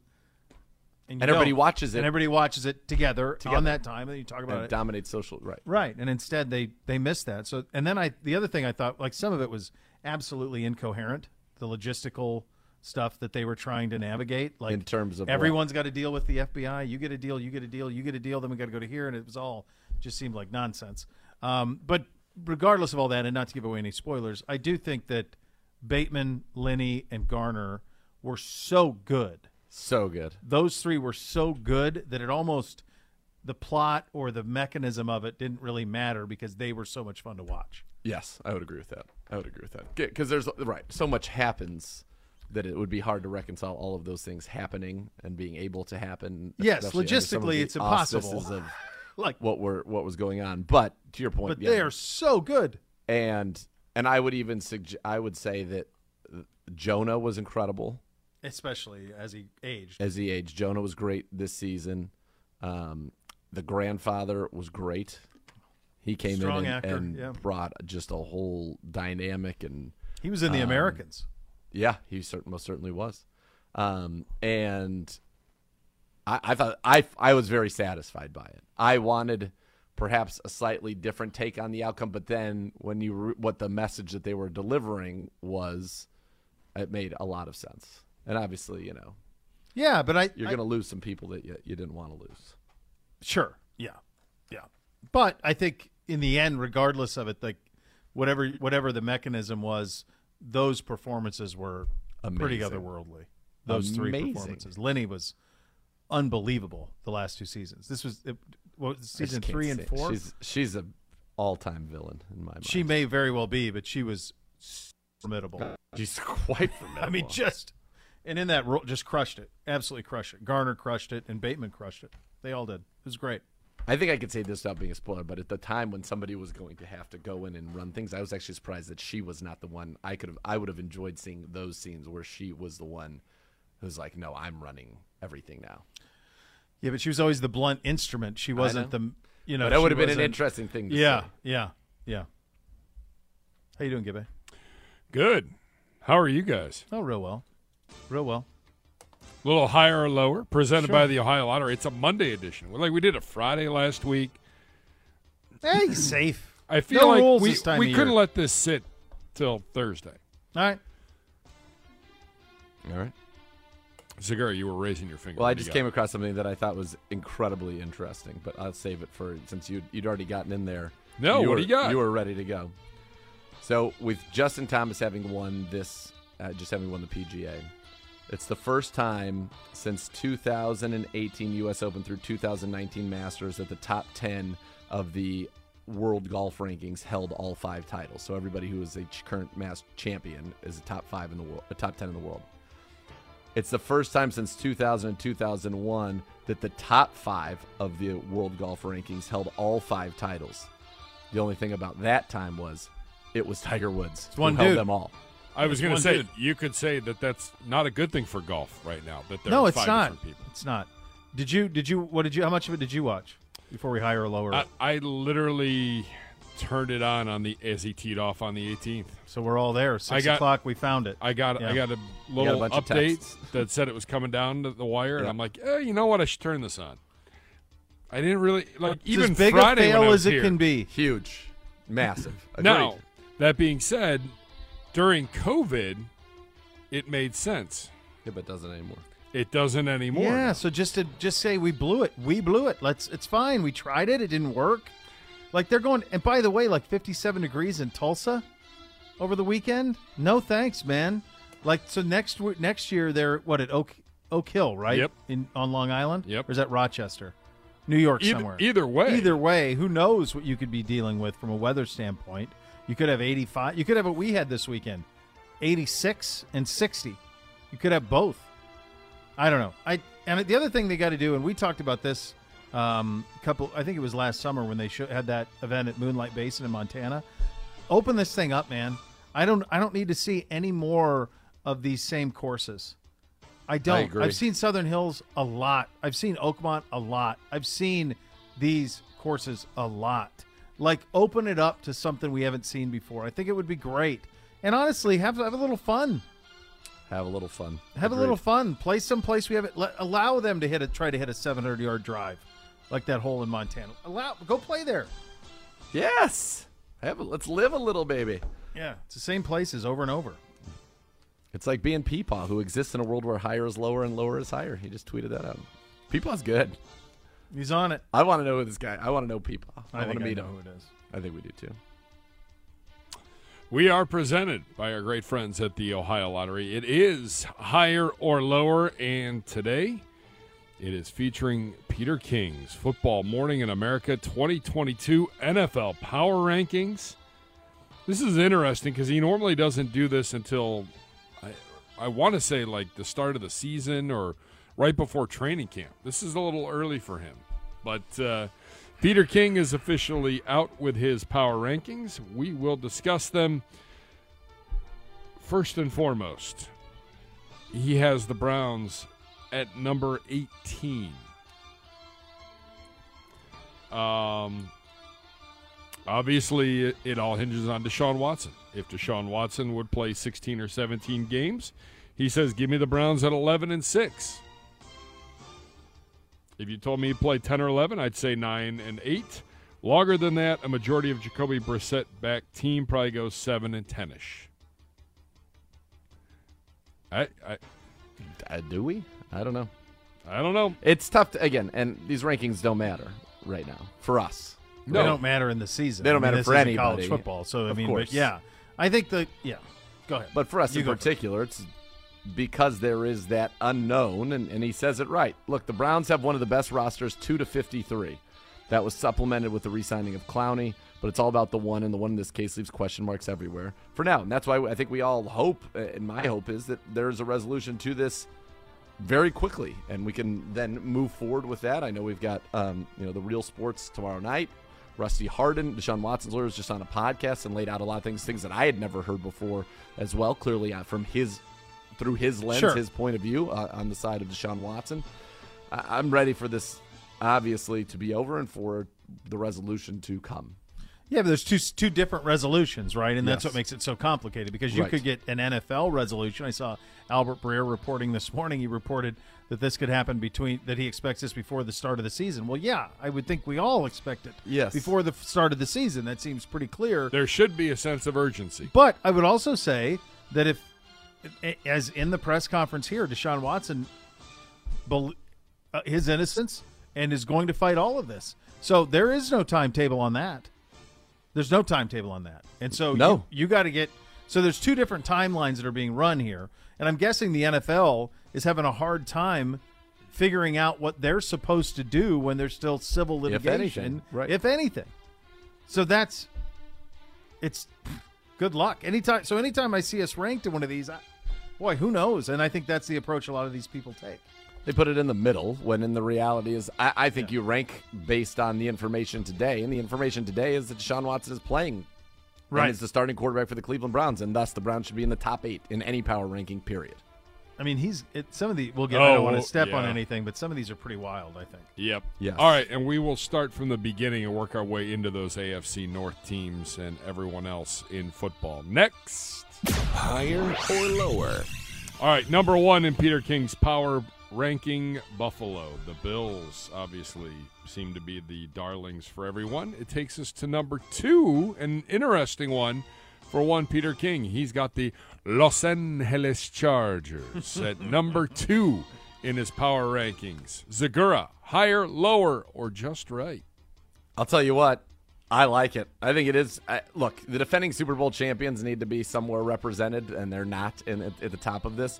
Speaker 2: And,
Speaker 3: And everybody watches it.
Speaker 2: and everybody watches it together,
Speaker 3: Together.
Speaker 2: on that time, and you talk about
Speaker 3: and
Speaker 2: it.
Speaker 3: dominate social right.
Speaker 2: Right, and instead they they missed that. So, and then I the other thing I thought like some of it was absolutely incoherent. The logistical stuff that they were trying to navigate. Like
Speaker 3: In terms of
Speaker 2: everyone's got to deal with the FBI. You get a deal, you get a deal, you get a deal. Then we got to go to here, and it was all just seemed like nonsense. Um, but regardless of all that, and not to give away any spoilers, I do think that Bateman, Linney, and Garner were so good
Speaker 3: So good.
Speaker 2: those three were so good that it almost the plot or the mechanism of it didn't really matter because they were so much fun to watch.
Speaker 3: Yes, I would agree with that. I would agree with that. Because there's right, so much happens that it would be hard to reconcile all of those things happening and being able to happen.
Speaker 2: Yes,
Speaker 3: especially under some of
Speaker 2: logistically, it's impossible.
Speaker 3: Of
Speaker 2: Like,
Speaker 3: what were what was going on, but to your point,
Speaker 2: but
Speaker 3: yeah,
Speaker 2: they are so good.
Speaker 3: and and I would even suggest I would say that Jonah was incredible
Speaker 2: Especially as he aged.
Speaker 3: as he aged. Jonah was great this season. Um, the grandfather was great. He came
Speaker 2: Strong
Speaker 3: in and,
Speaker 2: actor,
Speaker 3: and
Speaker 2: yeah.
Speaker 3: brought just a whole dynamic and
Speaker 2: He was in the
Speaker 3: um,
Speaker 2: Americans.
Speaker 3: Yeah, he cer- most certainly was. Um, and I, I thought I I was very satisfied by it. I wanted perhaps a slightly different take on the outcome, but then when you re- what the message that they were delivering was, it made a lot of sense. And obviously, you know,
Speaker 2: Yeah, but I
Speaker 3: you're going to lose some people that you, you didn't want to lose.
Speaker 2: Sure. Yeah. Yeah. But I think in the end, regardless of it, like whatever whatever the mechanism was, those performances were pretty otherworldly. Those three performances. Linney was unbelievable the last two seasons. This was it, what, season three and four.
Speaker 3: She's she's a all time villain in my mind.
Speaker 2: she may very well be, but she was formidable.
Speaker 3: she's quite formidable.
Speaker 2: I mean, just and in that role, just crushed it. Absolutely crushed it. Garner crushed it, and Bateman crushed it. They all did. It was great.
Speaker 3: I think I could say this without being a spoiler, but at the time when somebody was going to have to go in and run things, I was actually surprised that she was not the one. I could have, I would have enjoyed seeing those scenes where she was the one who's like, "No, I'm running everything now."
Speaker 2: Yeah, but she was always the blunt instrument. She wasn't the you know.
Speaker 3: but that would have been an interesting thing. To
Speaker 2: Yeah,
Speaker 3: say.
Speaker 2: yeah, yeah. How you doing, Gibby?
Speaker 4: Good. How are you guys?
Speaker 2: Oh, real well, real well.
Speaker 4: A little higher or lower, presented
Speaker 2: Sure.
Speaker 4: by the Ohio Lottery. It's a Monday edition. Well, Like we did a Friday last week.
Speaker 2: Eh, hey, safe.
Speaker 4: I feel
Speaker 2: No
Speaker 4: like
Speaker 2: rules
Speaker 4: we,
Speaker 2: this time
Speaker 4: we
Speaker 2: of
Speaker 4: couldn't
Speaker 2: year.
Speaker 4: let this sit till Thursday.
Speaker 2: All right.
Speaker 3: All right.
Speaker 4: Cigar, you were raising your finger.
Speaker 3: Well, I
Speaker 4: What do you
Speaker 3: just came across something that I thought was incredibly interesting, but I'll save it for since you you'd already gotten in there.
Speaker 4: No,
Speaker 3: you
Speaker 4: what
Speaker 3: were,
Speaker 4: do you got?
Speaker 3: You were ready to go. So with Justin Thomas having won this, uh, just having won the PGA, it's the first time since 2018 U.S. Open through 2019 Masters that the top 10 of the world golf rankings held all five titles. So everybody who is a current mass champion is a top five in the world, a top 10 in the world. It's the first time since 2000 and 2001 that the top five of the world golf rankings held all five titles. The only thing about that time was it was Tiger Woods who
Speaker 2: one
Speaker 3: held
Speaker 2: dude.
Speaker 3: them all.
Speaker 4: I was going to say
Speaker 2: dude.
Speaker 4: you could say that that's not a good thing for golf right now. That there
Speaker 2: No,
Speaker 4: are
Speaker 2: it's
Speaker 4: five
Speaker 2: not.
Speaker 4: different people.
Speaker 2: It's not. Did you? Did you? What did you? How much of it did you watch before we hire a lower?
Speaker 4: I, I literally turned it on on the as he teed off on the 18th.
Speaker 2: so we're all there. Six
Speaker 4: got-
Speaker 2: o'clock. We found it.
Speaker 4: I got
Speaker 2: Yeah.
Speaker 4: I got a
Speaker 3: got a
Speaker 4: little
Speaker 3: bunch
Speaker 4: update
Speaker 3: texts.
Speaker 4: that said it was coming down to the wire, and I'm like, eh, you know what? I should turn this on. I didn't really like
Speaker 2: It's
Speaker 4: even
Speaker 2: as big
Speaker 4: Friday
Speaker 2: a
Speaker 4: when I
Speaker 2: fail
Speaker 4: was
Speaker 2: as it
Speaker 4: here.
Speaker 2: can be.
Speaker 3: Huge, massive. Agreed.
Speaker 4: Now, that being said, during COVID, it made sense.
Speaker 3: yeah, but it doesn't anymore.
Speaker 4: It doesn't anymore.
Speaker 2: Yeah.
Speaker 4: now.
Speaker 2: So just to just say we blew it. We blew it. Let's. It's fine. We tried it. It didn't work. Like they're going. And by the way, like 57 degrees in Tulsa over the weekend. No thanks, man. Like so next next year they're what at Oak Oak Hill, right?
Speaker 4: Yep.
Speaker 2: In on Long Island.
Speaker 4: Yep.
Speaker 2: Or is that Rochester? New York
Speaker 4: Either,
Speaker 2: somewhere.
Speaker 4: either way,
Speaker 2: Either way, who knows what you could be dealing with from a weather standpoint? You could have 85. You could have what we had this weekend 86 and 60. You could have both. I don't know. I and the other thing they got to do, and we talked about this um, a couple. I think it was last summer when they sho- had that event at Moonlight Basin in Montana. Open this thing up, man. I don't. I don't need to see any more of these same courses. I don't.
Speaker 3: agree.
Speaker 2: I've seen Southern Hills a lot. I've seen Oakmont a lot. I've seen these courses a lot. Like open it up to something we haven't seen before. I think it would be great. And honestly, have have a little fun.
Speaker 3: Have a little fun.
Speaker 2: Have a
Speaker 3: Agreed.
Speaker 2: little fun. Play someplace we haven't. Let, allow them to hit a try to hit a 700 yard drive, like that hole in Montana. Allow go play there.
Speaker 3: Yes. Have a, let's live a little, baby.
Speaker 2: Yeah, it's the same places over and over.
Speaker 3: It's like being Peepaw, who exists in a world where higher is lower and lower is higher. He just tweeted that out. Peepaw's good.
Speaker 2: He's on it.
Speaker 3: I want to know who this guy. I want to know Peepaw. I,
Speaker 2: I,
Speaker 3: want to meet
Speaker 2: know
Speaker 3: him.
Speaker 2: who it is.
Speaker 3: I think we do too.
Speaker 4: We are presented by our great friends at the Ohio Lottery. It is higher or lower, and today it is featuring Peter King's Football Morning in America 2022 NFL Power Rankings. This is interesting because he normally doesn't do this until I, I want to say like the start of the season or right before training camp. This is a little early for him, but. Uh, Peter King is officially out with his power rankings. We will discuss them. First and foremost, he has the Browns at number 18. Um, obviously, it, it all hinges on Deshaun Watson. If Deshaun Watson would play 16 or 17 games, he says, "Give me the Browns at 11 and 6." If you told me he'd play 10 or 11, I'd say 9 and 8. Longer than that, a majority of Jacoby Brissett back team probably goes 7 and 10 ish. I, I,
Speaker 3: Uh, do we? I don't know.
Speaker 4: I don't know.
Speaker 3: It's tough to, again, and these rankings don't matter right now for us. No.
Speaker 2: They don't matter in the season.
Speaker 3: They don't
Speaker 2: I mean,
Speaker 3: matter
Speaker 2: this
Speaker 3: for
Speaker 2: isn't
Speaker 3: anybody.
Speaker 2: college football. So I
Speaker 3: Of
Speaker 2: mean,
Speaker 3: course.
Speaker 2: but yeah, I think the yeah. Go ahead.
Speaker 3: But for us
Speaker 2: You
Speaker 3: in
Speaker 2: go first.
Speaker 3: particular, it's because there is that unknown, and, and he says it right. Look, the Browns have one of the best rosters, 2 to 53. That was supplemented with the re signing of Clowney, but it's all about the one, and the one in this case leaves question marks everywhere for now. And that's why I think we all hope, uh, and my hope is that there's a resolution to this very quickly, and we can then move forward with that. I know we've got um, you know the real sports tomorrow night. Rusty Hardin, Deshaun Watson's lawyer, was just on a podcast and laid out a lot of things, things that I had never heard before as well. Clearly, uh, from his through his lens,
Speaker 2: Sure.
Speaker 3: his point of view uh, on the side of Deshaun Watson. I- I'm ready for this, obviously, to be over and for the resolution to come.
Speaker 2: Yeah, but there's two two different resolutions, right? And that's
Speaker 3: Yes.
Speaker 2: what makes it so complicated because you
Speaker 3: Right.
Speaker 2: could get an NFL resolution. I saw Albert Breer reporting this morning. He reported that this could happen between that he expects this before the start of the season. Well, yeah, I would think we all expect it.
Speaker 3: Yes.
Speaker 2: before the start of the season. That seems pretty clear.
Speaker 4: There should be a sense of urgency.
Speaker 2: But I would also say that if, as in the press conference here, Deshaun Watson, uh, his innocence and is going to fight all of this. So there is no timetable on that. There's no timetable on that, and so
Speaker 3: No.
Speaker 2: you, you got to get. So there's two different timelines that are being run here, and I'm guessing the NFL is having a hard time figuring out what they're supposed to do when there's still civil litigation, If
Speaker 3: anything, right.
Speaker 2: If anything, so that's it's good luck. Anytime, so anytime I see us ranked in one of these, I, boy, who knows? And I think that's the approach a lot of these people take.
Speaker 3: They put it in the middle when in the reality is I, I think you rank based on the information today, and the information today is that Deshaun Watson is playing.
Speaker 2: Right.
Speaker 3: And is the starting quarterback for the Cleveland Browns, and thus the Browns should be in the top eight in any power ranking, period.
Speaker 2: I mean, he's it, some of the. We'll get. I
Speaker 4: Oh,
Speaker 2: don't want to step on anything, but some of these are pretty wild. I think.
Speaker 4: Yep.
Speaker 3: Yeah.
Speaker 4: All right, and we will start from the beginning and work our way into those AFC North teams and everyone else in football. Next.
Speaker 1: Higher or lower?
Speaker 4: All right, number one in Peter King's power ranking, Buffalo. The Bills obviously seem to be the darlings for everyone. It takes us to number two, an interesting one for one Peter King. He's got the Los Angeles Chargers at number two in his power rankings. Zegura, higher, lower, or just right?
Speaker 3: I'll tell you what, I like it. I think it is. I, look, the defending Super Bowl champions need to be somewhere represented, and they're not in, at, at the top of this.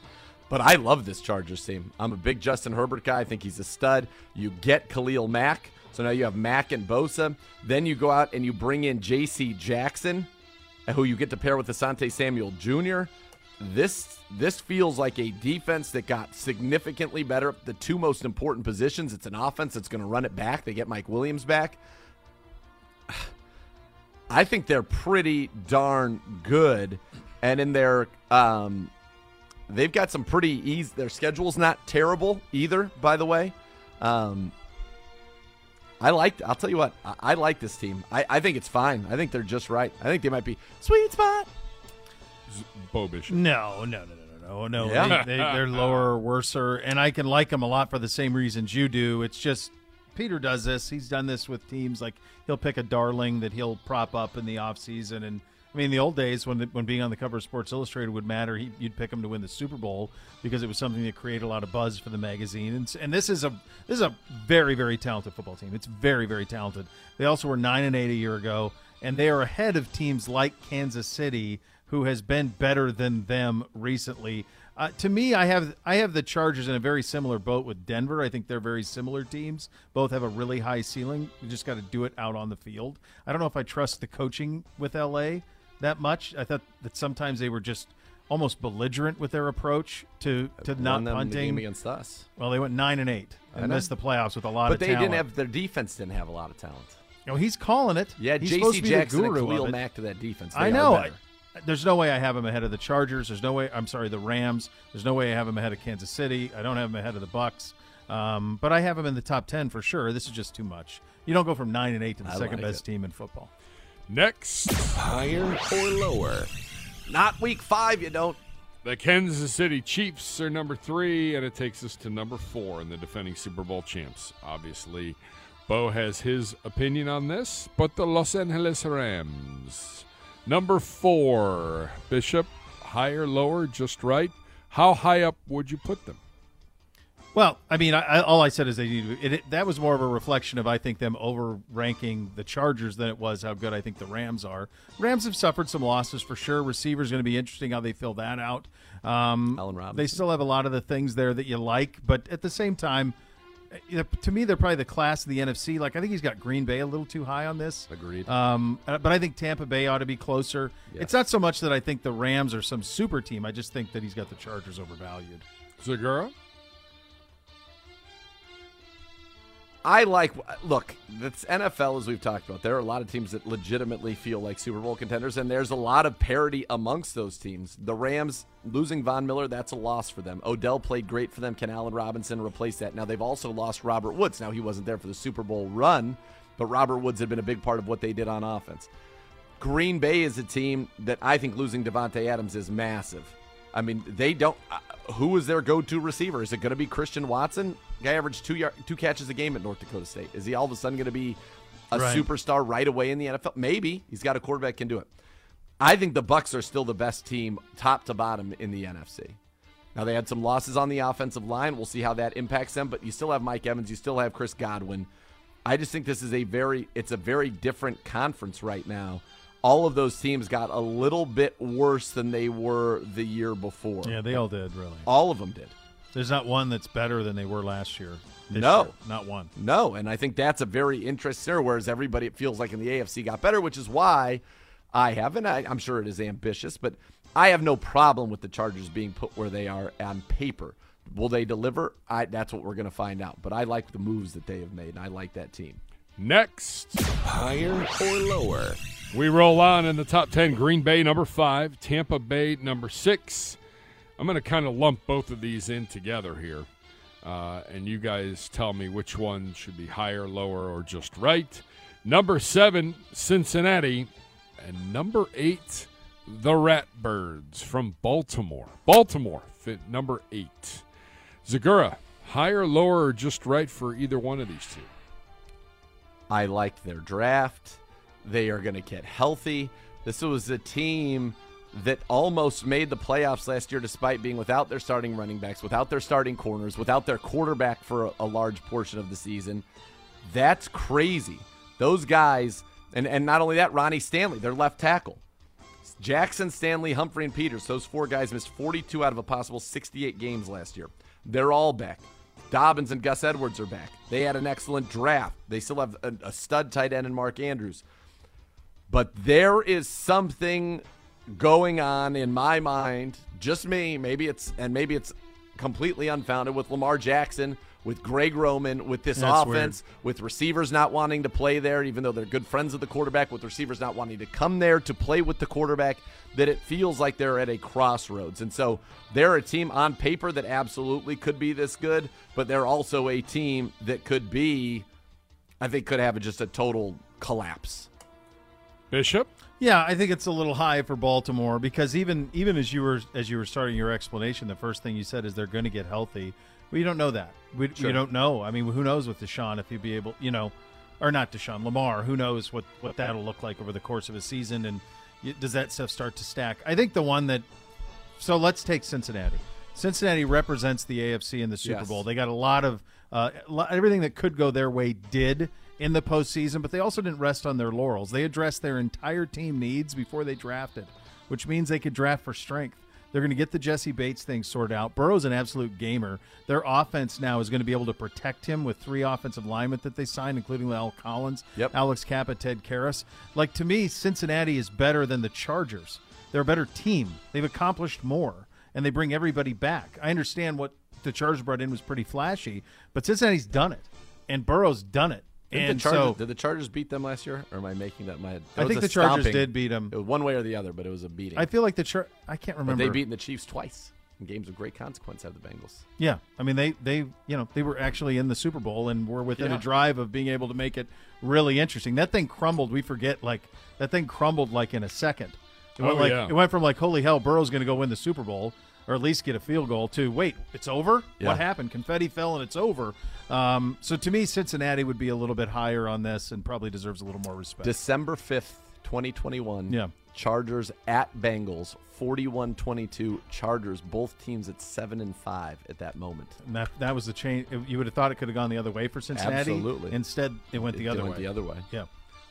Speaker 3: But I love this Chargers team. I'm a big Justin Herbert guy. I think he's a stud. You get Khalil Mack, so now you have Mack and Bosa. Then you go out and you bring in J.C. Jackson, who you get to pair with Asante Samuel Jr. This this feels like a defense that got significantly better. The two most important positions. It's an offense that's going to run it back. They get Mike Williams back. I think they're pretty darn good, and in their um, they've got some pretty easy. Their schedule's not terrible either. By the way, um, I like. I'll tell you what. I, I like this team. I, I think it's fine. I think they're just right. I think they might be sweet spot.
Speaker 4: Bo Bishop.
Speaker 2: No, no, no, no, no, no.
Speaker 3: Yeah.
Speaker 2: They, they, they're lower or worser, and I can like them a lot for the same reasons you do. It's just Peter does this. He's done this with teams. Like he'll pick a darling that he'll prop up in the offseason and I mean, in the old days when when being on the cover of Sports Illustrated would matter, he, you'd pick him to win the Super Bowl because it was something that created a lot of buzz for the magazine. And, and this is a this is a very very talented football team. It's very very talented. They also were nine and eight a year ago, and they are ahead of teams like Kansas City, who has been better than them recently. Uh, to me, I have I have the Chargers in a very similar boat with Denver. I think they're very similar teams. Both have a really high ceiling. You just got to do it out on the field. I don't know if I trust the coaching with LA that much. I thought that sometimes they were just almost belligerent with their approach to to
Speaker 3: Won
Speaker 2: not
Speaker 3: them the game
Speaker 2: punting.
Speaker 3: against us.
Speaker 2: Well, they went nine and eight and
Speaker 3: know.
Speaker 2: missed the playoffs with a lot of talent.
Speaker 3: But
Speaker 2: of
Speaker 3: they
Speaker 2: talent.
Speaker 3: didn't have their defense didn't have a lot of talent.
Speaker 2: You know, he's calling it.
Speaker 3: Yeah,
Speaker 2: he's supposed
Speaker 3: J.C.
Speaker 2: be
Speaker 3: Jackson
Speaker 2: the
Speaker 3: and
Speaker 2: guru
Speaker 3: Khalil
Speaker 2: of it.
Speaker 3: Mack to that defense. They
Speaker 2: I
Speaker 3: are
Speaker 2: know.
Speaker 3: better.
Speaker 2: I, there's no way I have him ahead of the Chargers. There's no way. I'm sorry, the Rams. There's no way I have him ahead of Kansas City. I don't have him ahead of the Bucks. Um, but I have him in the top ten for sure. This is just too much. You don't go from nine and eight to the
Speaker 3: I
Speaker 2: second
Speaker 3: like
Speaker 2: best
Speaker 3: it.
Speaker 2: team in football.
Speaker 4: Next,
Speaker 1: Higher or lower?
Speaker 3: Not week five, you don't.
Speaker 4: the Kansas City Chiefs are number three, and it takes us to number four in the defending Super Bowl champs. Obviously, Bo has his opinion on this, but the Los Angeles Rams. Number four, Bishop, higher, lower, just right. How high up would you put them?
Speaker 2: Well, I mean, I, I, all I said is they need to, it, it. That was more of a reflection of I think them over ranking the Chargers than it was how good I think the Rams are. Rams have suffered some losses for sure. Receivers going to be interesting how they fill that out. Um,
Speaker 3: Allen Robinson.
Speaker 2: They still have a lot of the things there that you like, but at the same time, to me, they're probably the class of the NFC. Like I think he's got Green Bay a little too high on this.
Speaker 3: Agreed.
Speaker 2: Um, uh, but I think Tampa Bay ought to be closer.
Speaker 3: Yeah.
Speaker 2: It's not so much that I think the Rams are some super team. I just think that he's got the Chargers overvalued.
Speaker 4: Zegura?
Speaker 3: I like look, that's NFL as we've talked about. There are a lot of teams that legitimately feel like Super Bowl contenders, and there's a lot of parity amongst those teams. The Rams losing Von Miller, that's a loss for them. Odell played great for them. Can Allen Robinson replace that? Now they've also lost Robert Woods. Now he wasn't there for the Super Bowl run, but Robert Woods had been a big part of what they did on offense. Green Bay is a team that I think losing Davante Adams is massive. I mean, they don't. Uh, who is their go-to receiver? Is it going to be Christian Watson? Guy averaged two yard, two catches a game at North Dakota State. Is he all of a sudden going to be a
Speaker 2: Right.
Speaker 3: superstar right away in the NFL? Maybe he's got a quarterback can do it. I think the Bucks are still the best team, top to bottom, in the NFC. Now they had some losses on the offensive line. We'll see how that impacts them. But you still have Mike Evans. You still have Chris Godwin. I just think this is a very it's a very different conference right now. All of those teams got a little bit worse than they were the year before.
Speaker 2: Yeah, they all did really.
Speaker 3: All of them did.
Speaker 2: There's not one that's better than they were last year.
Speaker 3: No.
Speaker 2: year. not one.
Speaker 3: No, and I think that's a very interesting scenario. Whereas everybody, it feels like in the AFC got better, which is why I haven't. I, I'm sure it is ambitious, but I have no problem with the Chargers being put where they are on paper. Will they deliver? I, that's what we're going to find out. But I like the moves that they have made, and I like that team.
Speaker 4: Next,
Speaker 1: Higher or lower?
Speaker 4: We roll on in the top 10. Green Bay, number five. Tampa Bay, number six. I'm going to kind of lump both of these in together here. Uh, and you guys tell me which one should be higher, lower, or just right. Number seven, Cincinnati. And number eight, the Ratbirds from Baltimore. Baltimore, fit number eight. Zegura, higher, lower, or just right for either one of these two?
Speaker 3: I like their draft. They are going to get healthy. This was a team that almost made the playoffs last year despite being without their starting running backs, without their starting corners, without their quarterback for a, large portion of the season. That's crazy. Those guys, and, and not only that, Ronnie Stanley, their left tackle. Jackson, Stanley, Humphrey, and Peters. Those four guys missed 42 out of a possible 68 games last year. They're all back. Dobbins and Gus Edwards are back. They had an excellent draft. They still have a, a stud tight end in Mark Andrews. But there is something going on in my mind, just me, maybe it's and maybe it's completely unfounded with Lamar Jackson, with Greg Roman, with this
Speaker 2: That's
Speaker 3: offense, with receivers not wanting to play there, even though they're good friends of the quarterback, with receivers not wanting to come there to play with the quarterback, that it feels like they're at a crossroads. And so they're a team on paper that absolutely could be this good, but they're also a team that could be, I think, could have just a total collapse.
Speaker 4: Bishop?
Speaker 2: Yeah, I think it's a little high for Baltimore because even even as you were as you were starting your explanation, the first thing you said is they're going to get healthy. We don't know that. We,
Speaker 3: Sure.
Speaker 2: You don't know. I mean, who knows with Deshaun if he'd be able, you know, or not Deshaun Lamar. Who knows what what that'll look like over the course of a season? And does that stuff start to stack? I think the one that. So let's take Cincinnati. Cincinnati represents the AFC in the Super
Speaker 3: Yes.
Speaker 2: Bowl. They got a lot of uh, everything that could go their way did in the postseason, but they also didn't rest on their laurels. They addressed their entire team needs before they drafted, which means they could draft for strength. They're going to get the Jessie Bates thing sorted out. Burrow's an absolute gamer. Their offense now is going to be able to protect him with three offensive linemen that they signed, including Al Collins,
Speaker 3: Yep.
Speaker 2: Alex Cappa, Ted Karras. Like to me, Cincinnati is better than the Chargers. They're a better team. They've accomplished more, and they bring everybody back. I understand what the Chargers brought in was pretty flashy, but Cincinnati's done it, and Burrow's done it.
Speaker 3: Did
Speaker 2: and
Speaker 3: the Chargers,
Speaker 2: so
Speaker 3: did the Chargers beat them last year, or am I making that in my head? It
Speaker 2: I think
Speaker 3: a
Speaker 2: the Chargers
Speaker 3: stomping.
Speaker 2: did beat them.
Speaker 3: It was one way or the other, but it was a beating.
Speaker 2: I feel like the Char- I can't
Speaker 3: but
Speaker 2: remember.
Speaker 3: they beaten the Chiefs twice in games of great consequence. Have the Bengals?
Speaker 2: Yeah, I mean they they you know they were actually in the Super Bowl and were within
Speaker 3: Yeah.
Speaker 2: a drive of being able to make it really interesting. That thing crumbled. We forget like that thing crumbled like in a second. It oh, went
Speaker 4: Oh,
Speaker 2: like
Speaker 4: yeah.
Speaker 2: it went from like holy hell, Burrow's going to go win the Super Bowl or at least get a field goal to wait, it's over.
Speaker 3: Yeah.
Speaker 2: What happened? Confetti fell and it's over. Um, so to me, Cincinnati would be a little bit higher on this and probably deserves a little more respect.
Speaker 3: December fifth, twenty twenty one.
Speaker 2: Yeah.
Speaker 3: Chargers at Bengals, 41-22. Chargers, both teams at seven and five at that moment.
Speaker 2: and that that was the change. You would have thought it could have gone the other way for Cincinnati.
Speaker 3: Absolutely.
Speaker 2: Instead, it went the
Speaker 3: It
Speaker 2: other
Speaker 3: went
Speaker 2: way.
Speaker 3: the other way.
Speaker 2: Yeah.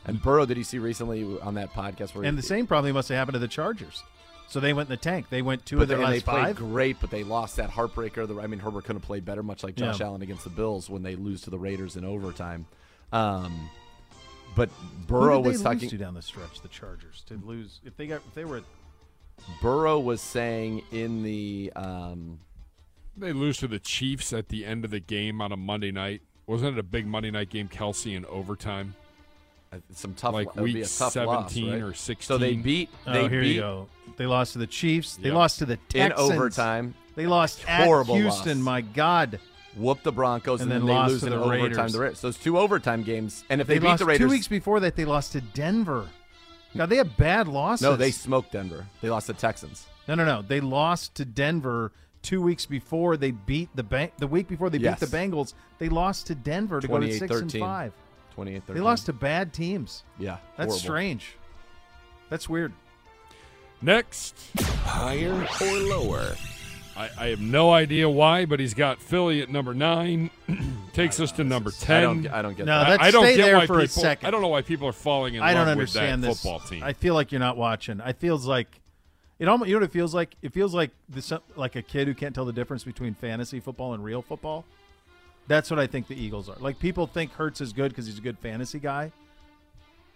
Speaker 3: And Burrow, did you see recently on that podcast where
Speaker 2: And
Speaker 3: he,
Speaker 2: the same probably must have happened to the Chargers. So they went in the tank. They went two
Speaker 3: But
Speaker 2: of their
Speaker 3: they, and they
Speaker 2: last
Speaker 3: played
Speaker 2: five.
Speaker 3: great, but they lost that heartbreaker. The, I mean, Herbert couldn't have played better, much like Josh
Speaker 2: Yeah.
Speaker 3: Allen against the Bills when they lose to the Raiders in overtime. Um, but
Speaker 2: Who
Speaker 3: Burrow
Speaker 2: did they
Speaker 3: was talking.
Speaker 2: lose to down the stretch. The Chargers to lose if they got if they were at
Speaker 3: Burrow was saying in the um,
Speaker 4: They lose to the Chiefs at the end of the game on a Monday night. Wasn't it a big Monday night game, Kelce, in overtime?
Speaker 3: Some tough,
Speaker 4: Like
Speaker 3: it would be a
Speaker 4: week
Speaker 3: tough loss,
Speaker 4: 17
Speaker 3: right?
Speaker 4: or 16.
Speaker 3: So they beat.
Speaker 2: oh
Speaker 3: They
Speaker 2: here
Speaker 3: beat
Speaker 2: you go. They lost to the Chiefs. They
Speaker 4: Yep.
Speaker 2: lost to the texans
Speaker 3: in
Speaker 2: Texans
Speaker 3: overtime.
Speaker 2: They lost at
Speaker 3: Horrible
Speaker 2: Houston.
Speaker 3: loss.
Speaker 2: My God,
Speaker 3: Whoop the Broncos,
Speaker 2: And
Speaker 3: and,
Speaker 2: then
Speaker 3: then,
Speaker 2: lost
Speaker 3: they lose
Speaker 2: to
Speaker 3: in
Speaker 2: the
Speaker 3: overtime.
Speaker 2: Raiders.
Speaker 3: The Raiders. So it's two overtime games, and if
Speaker 2: they,
Speaker 3: they, beat
Speaker 2: lost
Speaker 3: the Raiders,
Speaker 2: two weeks before that. They lost to Denver. God, they have bad losses.
Speaker 3: no, they smoked Denver. They lost to Texans.
Speaker 2: no no no. They lost to Denver two weeks before they beat the bank. The week before they
Speaker 3: Yes.
Speaker 2: beat the Bengals, they lost to Denver to go to six and five.
Speaker 3: 28
Speaker 2: They lost to bad teams.
Speaker 3: Yeah,
Speaker 2: That's
Speaker 3: horrible.
Speaker 2: strange. That's weird.
Speaker 4: Next,
Speaker 1: Higher or lower?
Speaker 4: I, I have no idea why, but he's got Philly at number nine. Takes us to number
Speaker 3: I
Speaker 4: 10.
Speaker 3: don't. I don't get
Speaker 2: No,
Speaker 3: that.
Speaker 4: I-
Speaker 2: let's
Speaker 4: I don't
Speaker 2: stay
Speaker 4: get
Speaker 2: there
Speaker 4: why
Speaker 2: for a second.
Speaker 4: I don't know why people are falling in
Speaker 2: I
Speaker 4: love
Speaker 2: don't understand
Speaker 4: with that
Speaker 2: this
Speaker 4: football team.
Speaker 2: I feel like you're not watching. I feels like it almost. You know what it feels like? It feels like this, like a kid who can't tell the difference between fantasy football and real football. That's what I think the Eagles are. Like people think Hurts is good because he's a good fantasy guy,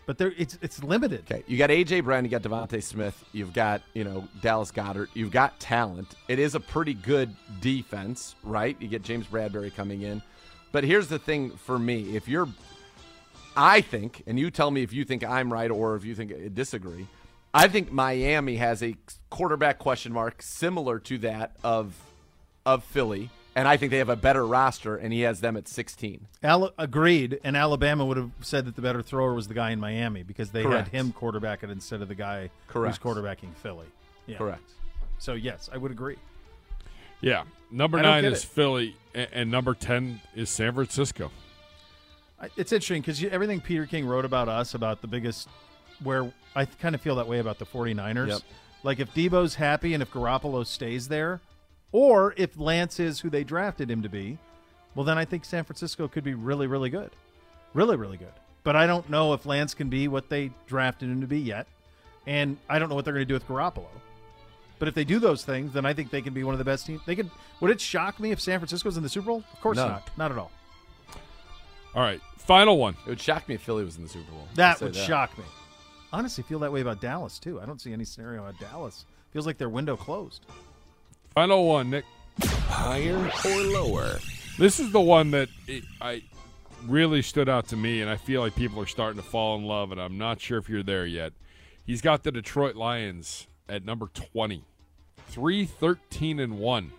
Speaker 2: but they're it's it's limited.
Speaker 3: Okay, you got AJ Brown, you got DeVonta Smith, you've got you know Dallas Goedert, you've got talent. It is a pretty good defense, right? You get James Bradberry coming in, but here's the thing for me: if you're, I think, and you tell me if you think I'm right or if you think I disagree. I think Miami has a quarterback question mark similar to that of of Philly, and I think they have a better roster, and he has them at 16.
Speaker 2: Al- agreed, and Alabama would have said that the better thrower was the guy in Miami because they
Speaker 3: Correct.
Speaker 2: had him quarterback it instead of the guy
Speaker 3: Correct.
Speaker 2: who's quarterbacking Philly. Yeah.
Speaker 3: Correct.
Speaker 2: So yes, I would agree.
Speaker 4: yeah. Number nine is
Speaker 2: it.
Speaker 4: Philly, and, and number 10 is San Francisco.
Speaker 2: I- It's interesting because everything Peter King wrote about us, about the biggest, where I kind of feel that way about the 49ers.
Speaker 3: Yep.
Speaker 2: Like if Deebo's happy and if Garoppolo stays there, or if Lance is who they drafted him to be, well, then I think San Francisco could be really, really good. Really, really good. But I don't know if Lance can be what they drafted him to be yet. And I don't know what they're going to do with Garoppolo. But if they do those things, then I think they can be one of the best teams. They could. Would it shock me if San Francisco's in the Super Bowl? Of course
Speaker 3: No.
Speaker 2: not. Not at all.
Speaker 4: All right. Final one.
Speaker 3: It would shock me if Philly was in the Super Bowl. I'll
Speaker 2: That would shock me. Honestly, feel that way about Dallas too. I don't see any scenario about Dallas. Feels like their window closed.
Speaker 4: Final one, Nick.
Speaker 1: Higher or lower?
Speaker 4: This is the one that it, I really stood out to me, and I feel like people are starting to fall in love, and I'm not sure if you're there yet. He's got the Detroit Lions at number 20, 3 13 and 1.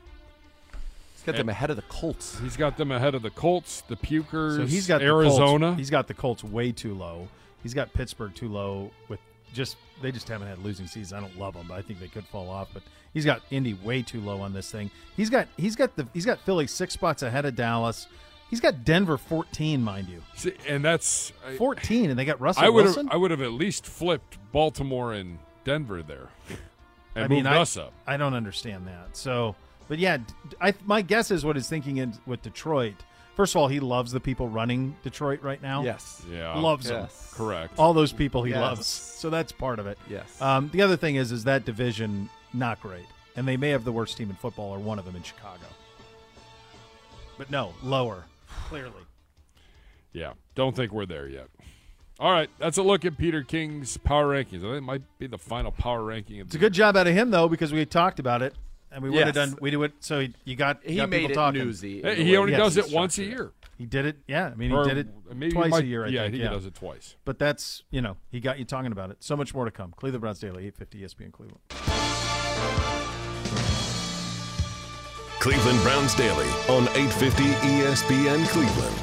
Speaker 3: He's got them ahead of the Colts.
Speaker 4: He's got them ahead of the Colts, the Pukers,
Speaker 2: So he's got
Speaker 4: Arizona.
Speaker 2: The Colts, he's got the Colts way too low. He's got Pittsburgh too low. With just they just haven't had losing seasons. I don't love them, but I think they could fall off. But he's got Indy way too low on this thing. He's got he's got the he's got Philly six spots ahead of Dallas. He's got Denver fourteen, mind you,
Speaker 4: See, and that's I-
Speaker 2: fourteen, and they got Russell
Speaker 4: I would have
Speaker 2: Wilson.
Speaker 4: I would have at least flipped Baltimore and Denver there and
Speaker 2: I mean,
Speaker 4: moved
Speaker 2: I,
Speaker 4: us up.
Speaker 2: I don't understand that. So, but yeah, I my guess is what he's thinking is with Detroit. First of all, he loves the people running Detroit right now.
Speaker 3: Yes.
Speaker 4: Yeah,
Speaker 2: loves them.
Speaker 4: Correct.
Speaker 2: All those people he
Speaker 3: Yes.
Speaker 2: loves. So that's part of it.
Speaker 3: Yes.
Speaker 2: Um, the other thing is, is that division not great, and they may have the worst team in football, or one of them in Chicago. But no, lower, clearly.
Speaker 4: Yeah, don't think we're there yet. All right, that's a look at Peter King's power rankings. I think it might be the final power ranking. Of
Speaker 2: It's a good job out of him though, because we talked about it, and we would have
Speaker 3: Yes.
Speaker 2: done. We do it. So he, you got
Speaker 3: he
Speaker 2: got
Speaker 3: made
Speaker 2: people
Speaker 3: it
Speaker 2: talking.
Speaker 3: newsy.
Speaker 4: Hey, he only
Speaker 2: Yes,
Speaker 4: does it once a year.
Speaker 2: He did it. Yeah, I mean, he
Speaker 4: Or
Speaker 2: did it
Speaker 4: maybe
Speaker 2: twice
Speaker 4: might-
Speaker 2: a year. I
Speaker 4: yeah,
Speaker 2: think.
Speaker 4: I think
Speaker 2: yeah.
Speaker 4: he does it twice.
Speaker 2: But that's you know he got you talking about it. So much more to come. Cleveland Browns Daily, eight fifty ESPN Cleveland.
Speaker 1: Cleveland Browns Daily on 850 ESPN Cleveland.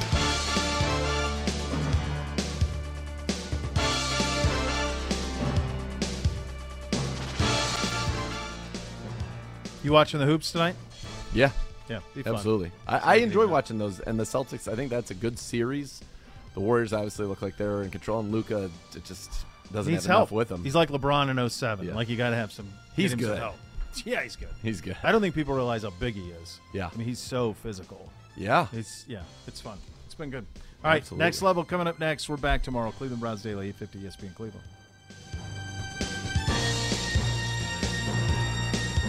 Speaker 2: You watching the hoops tonight?
Speaker 3: Yeah.
Speaker 2: Yeah.
Speaker 3: Absolutely. I, I enjoy watching those. And the Celtics, I think that's a good series. The Warriors obviously look like they're in control, and Luka just doesn't
Speaker 2: Needs
Speaker 3: have
Speaker 2: help
Speaker 3: enough with him.
Speaker 2: He's like LeBron in 07.
Speaker 3: Yeah.
Speaker 2: Like you got to have some.
Speaker 3: He's
Speaker 2: him some
Speaker 3: good.
Speaker 2: help. Yeah, he's good.
Speaker 3: He's good.
Speaker 2: I don't think people realize how big he is.
Speaker 3: Yeah.
Speaker 2: I mean, he's so physical.
Speaker 3: Yeah.
Speaker 2: It's yeah, it's fun. It's been good. All right,
Speaker 3: Absolutely.
Speaker 2: next level coming up next. We're back tomorrow. Cleveland Browns Daily, 850 ESPN Cleveland.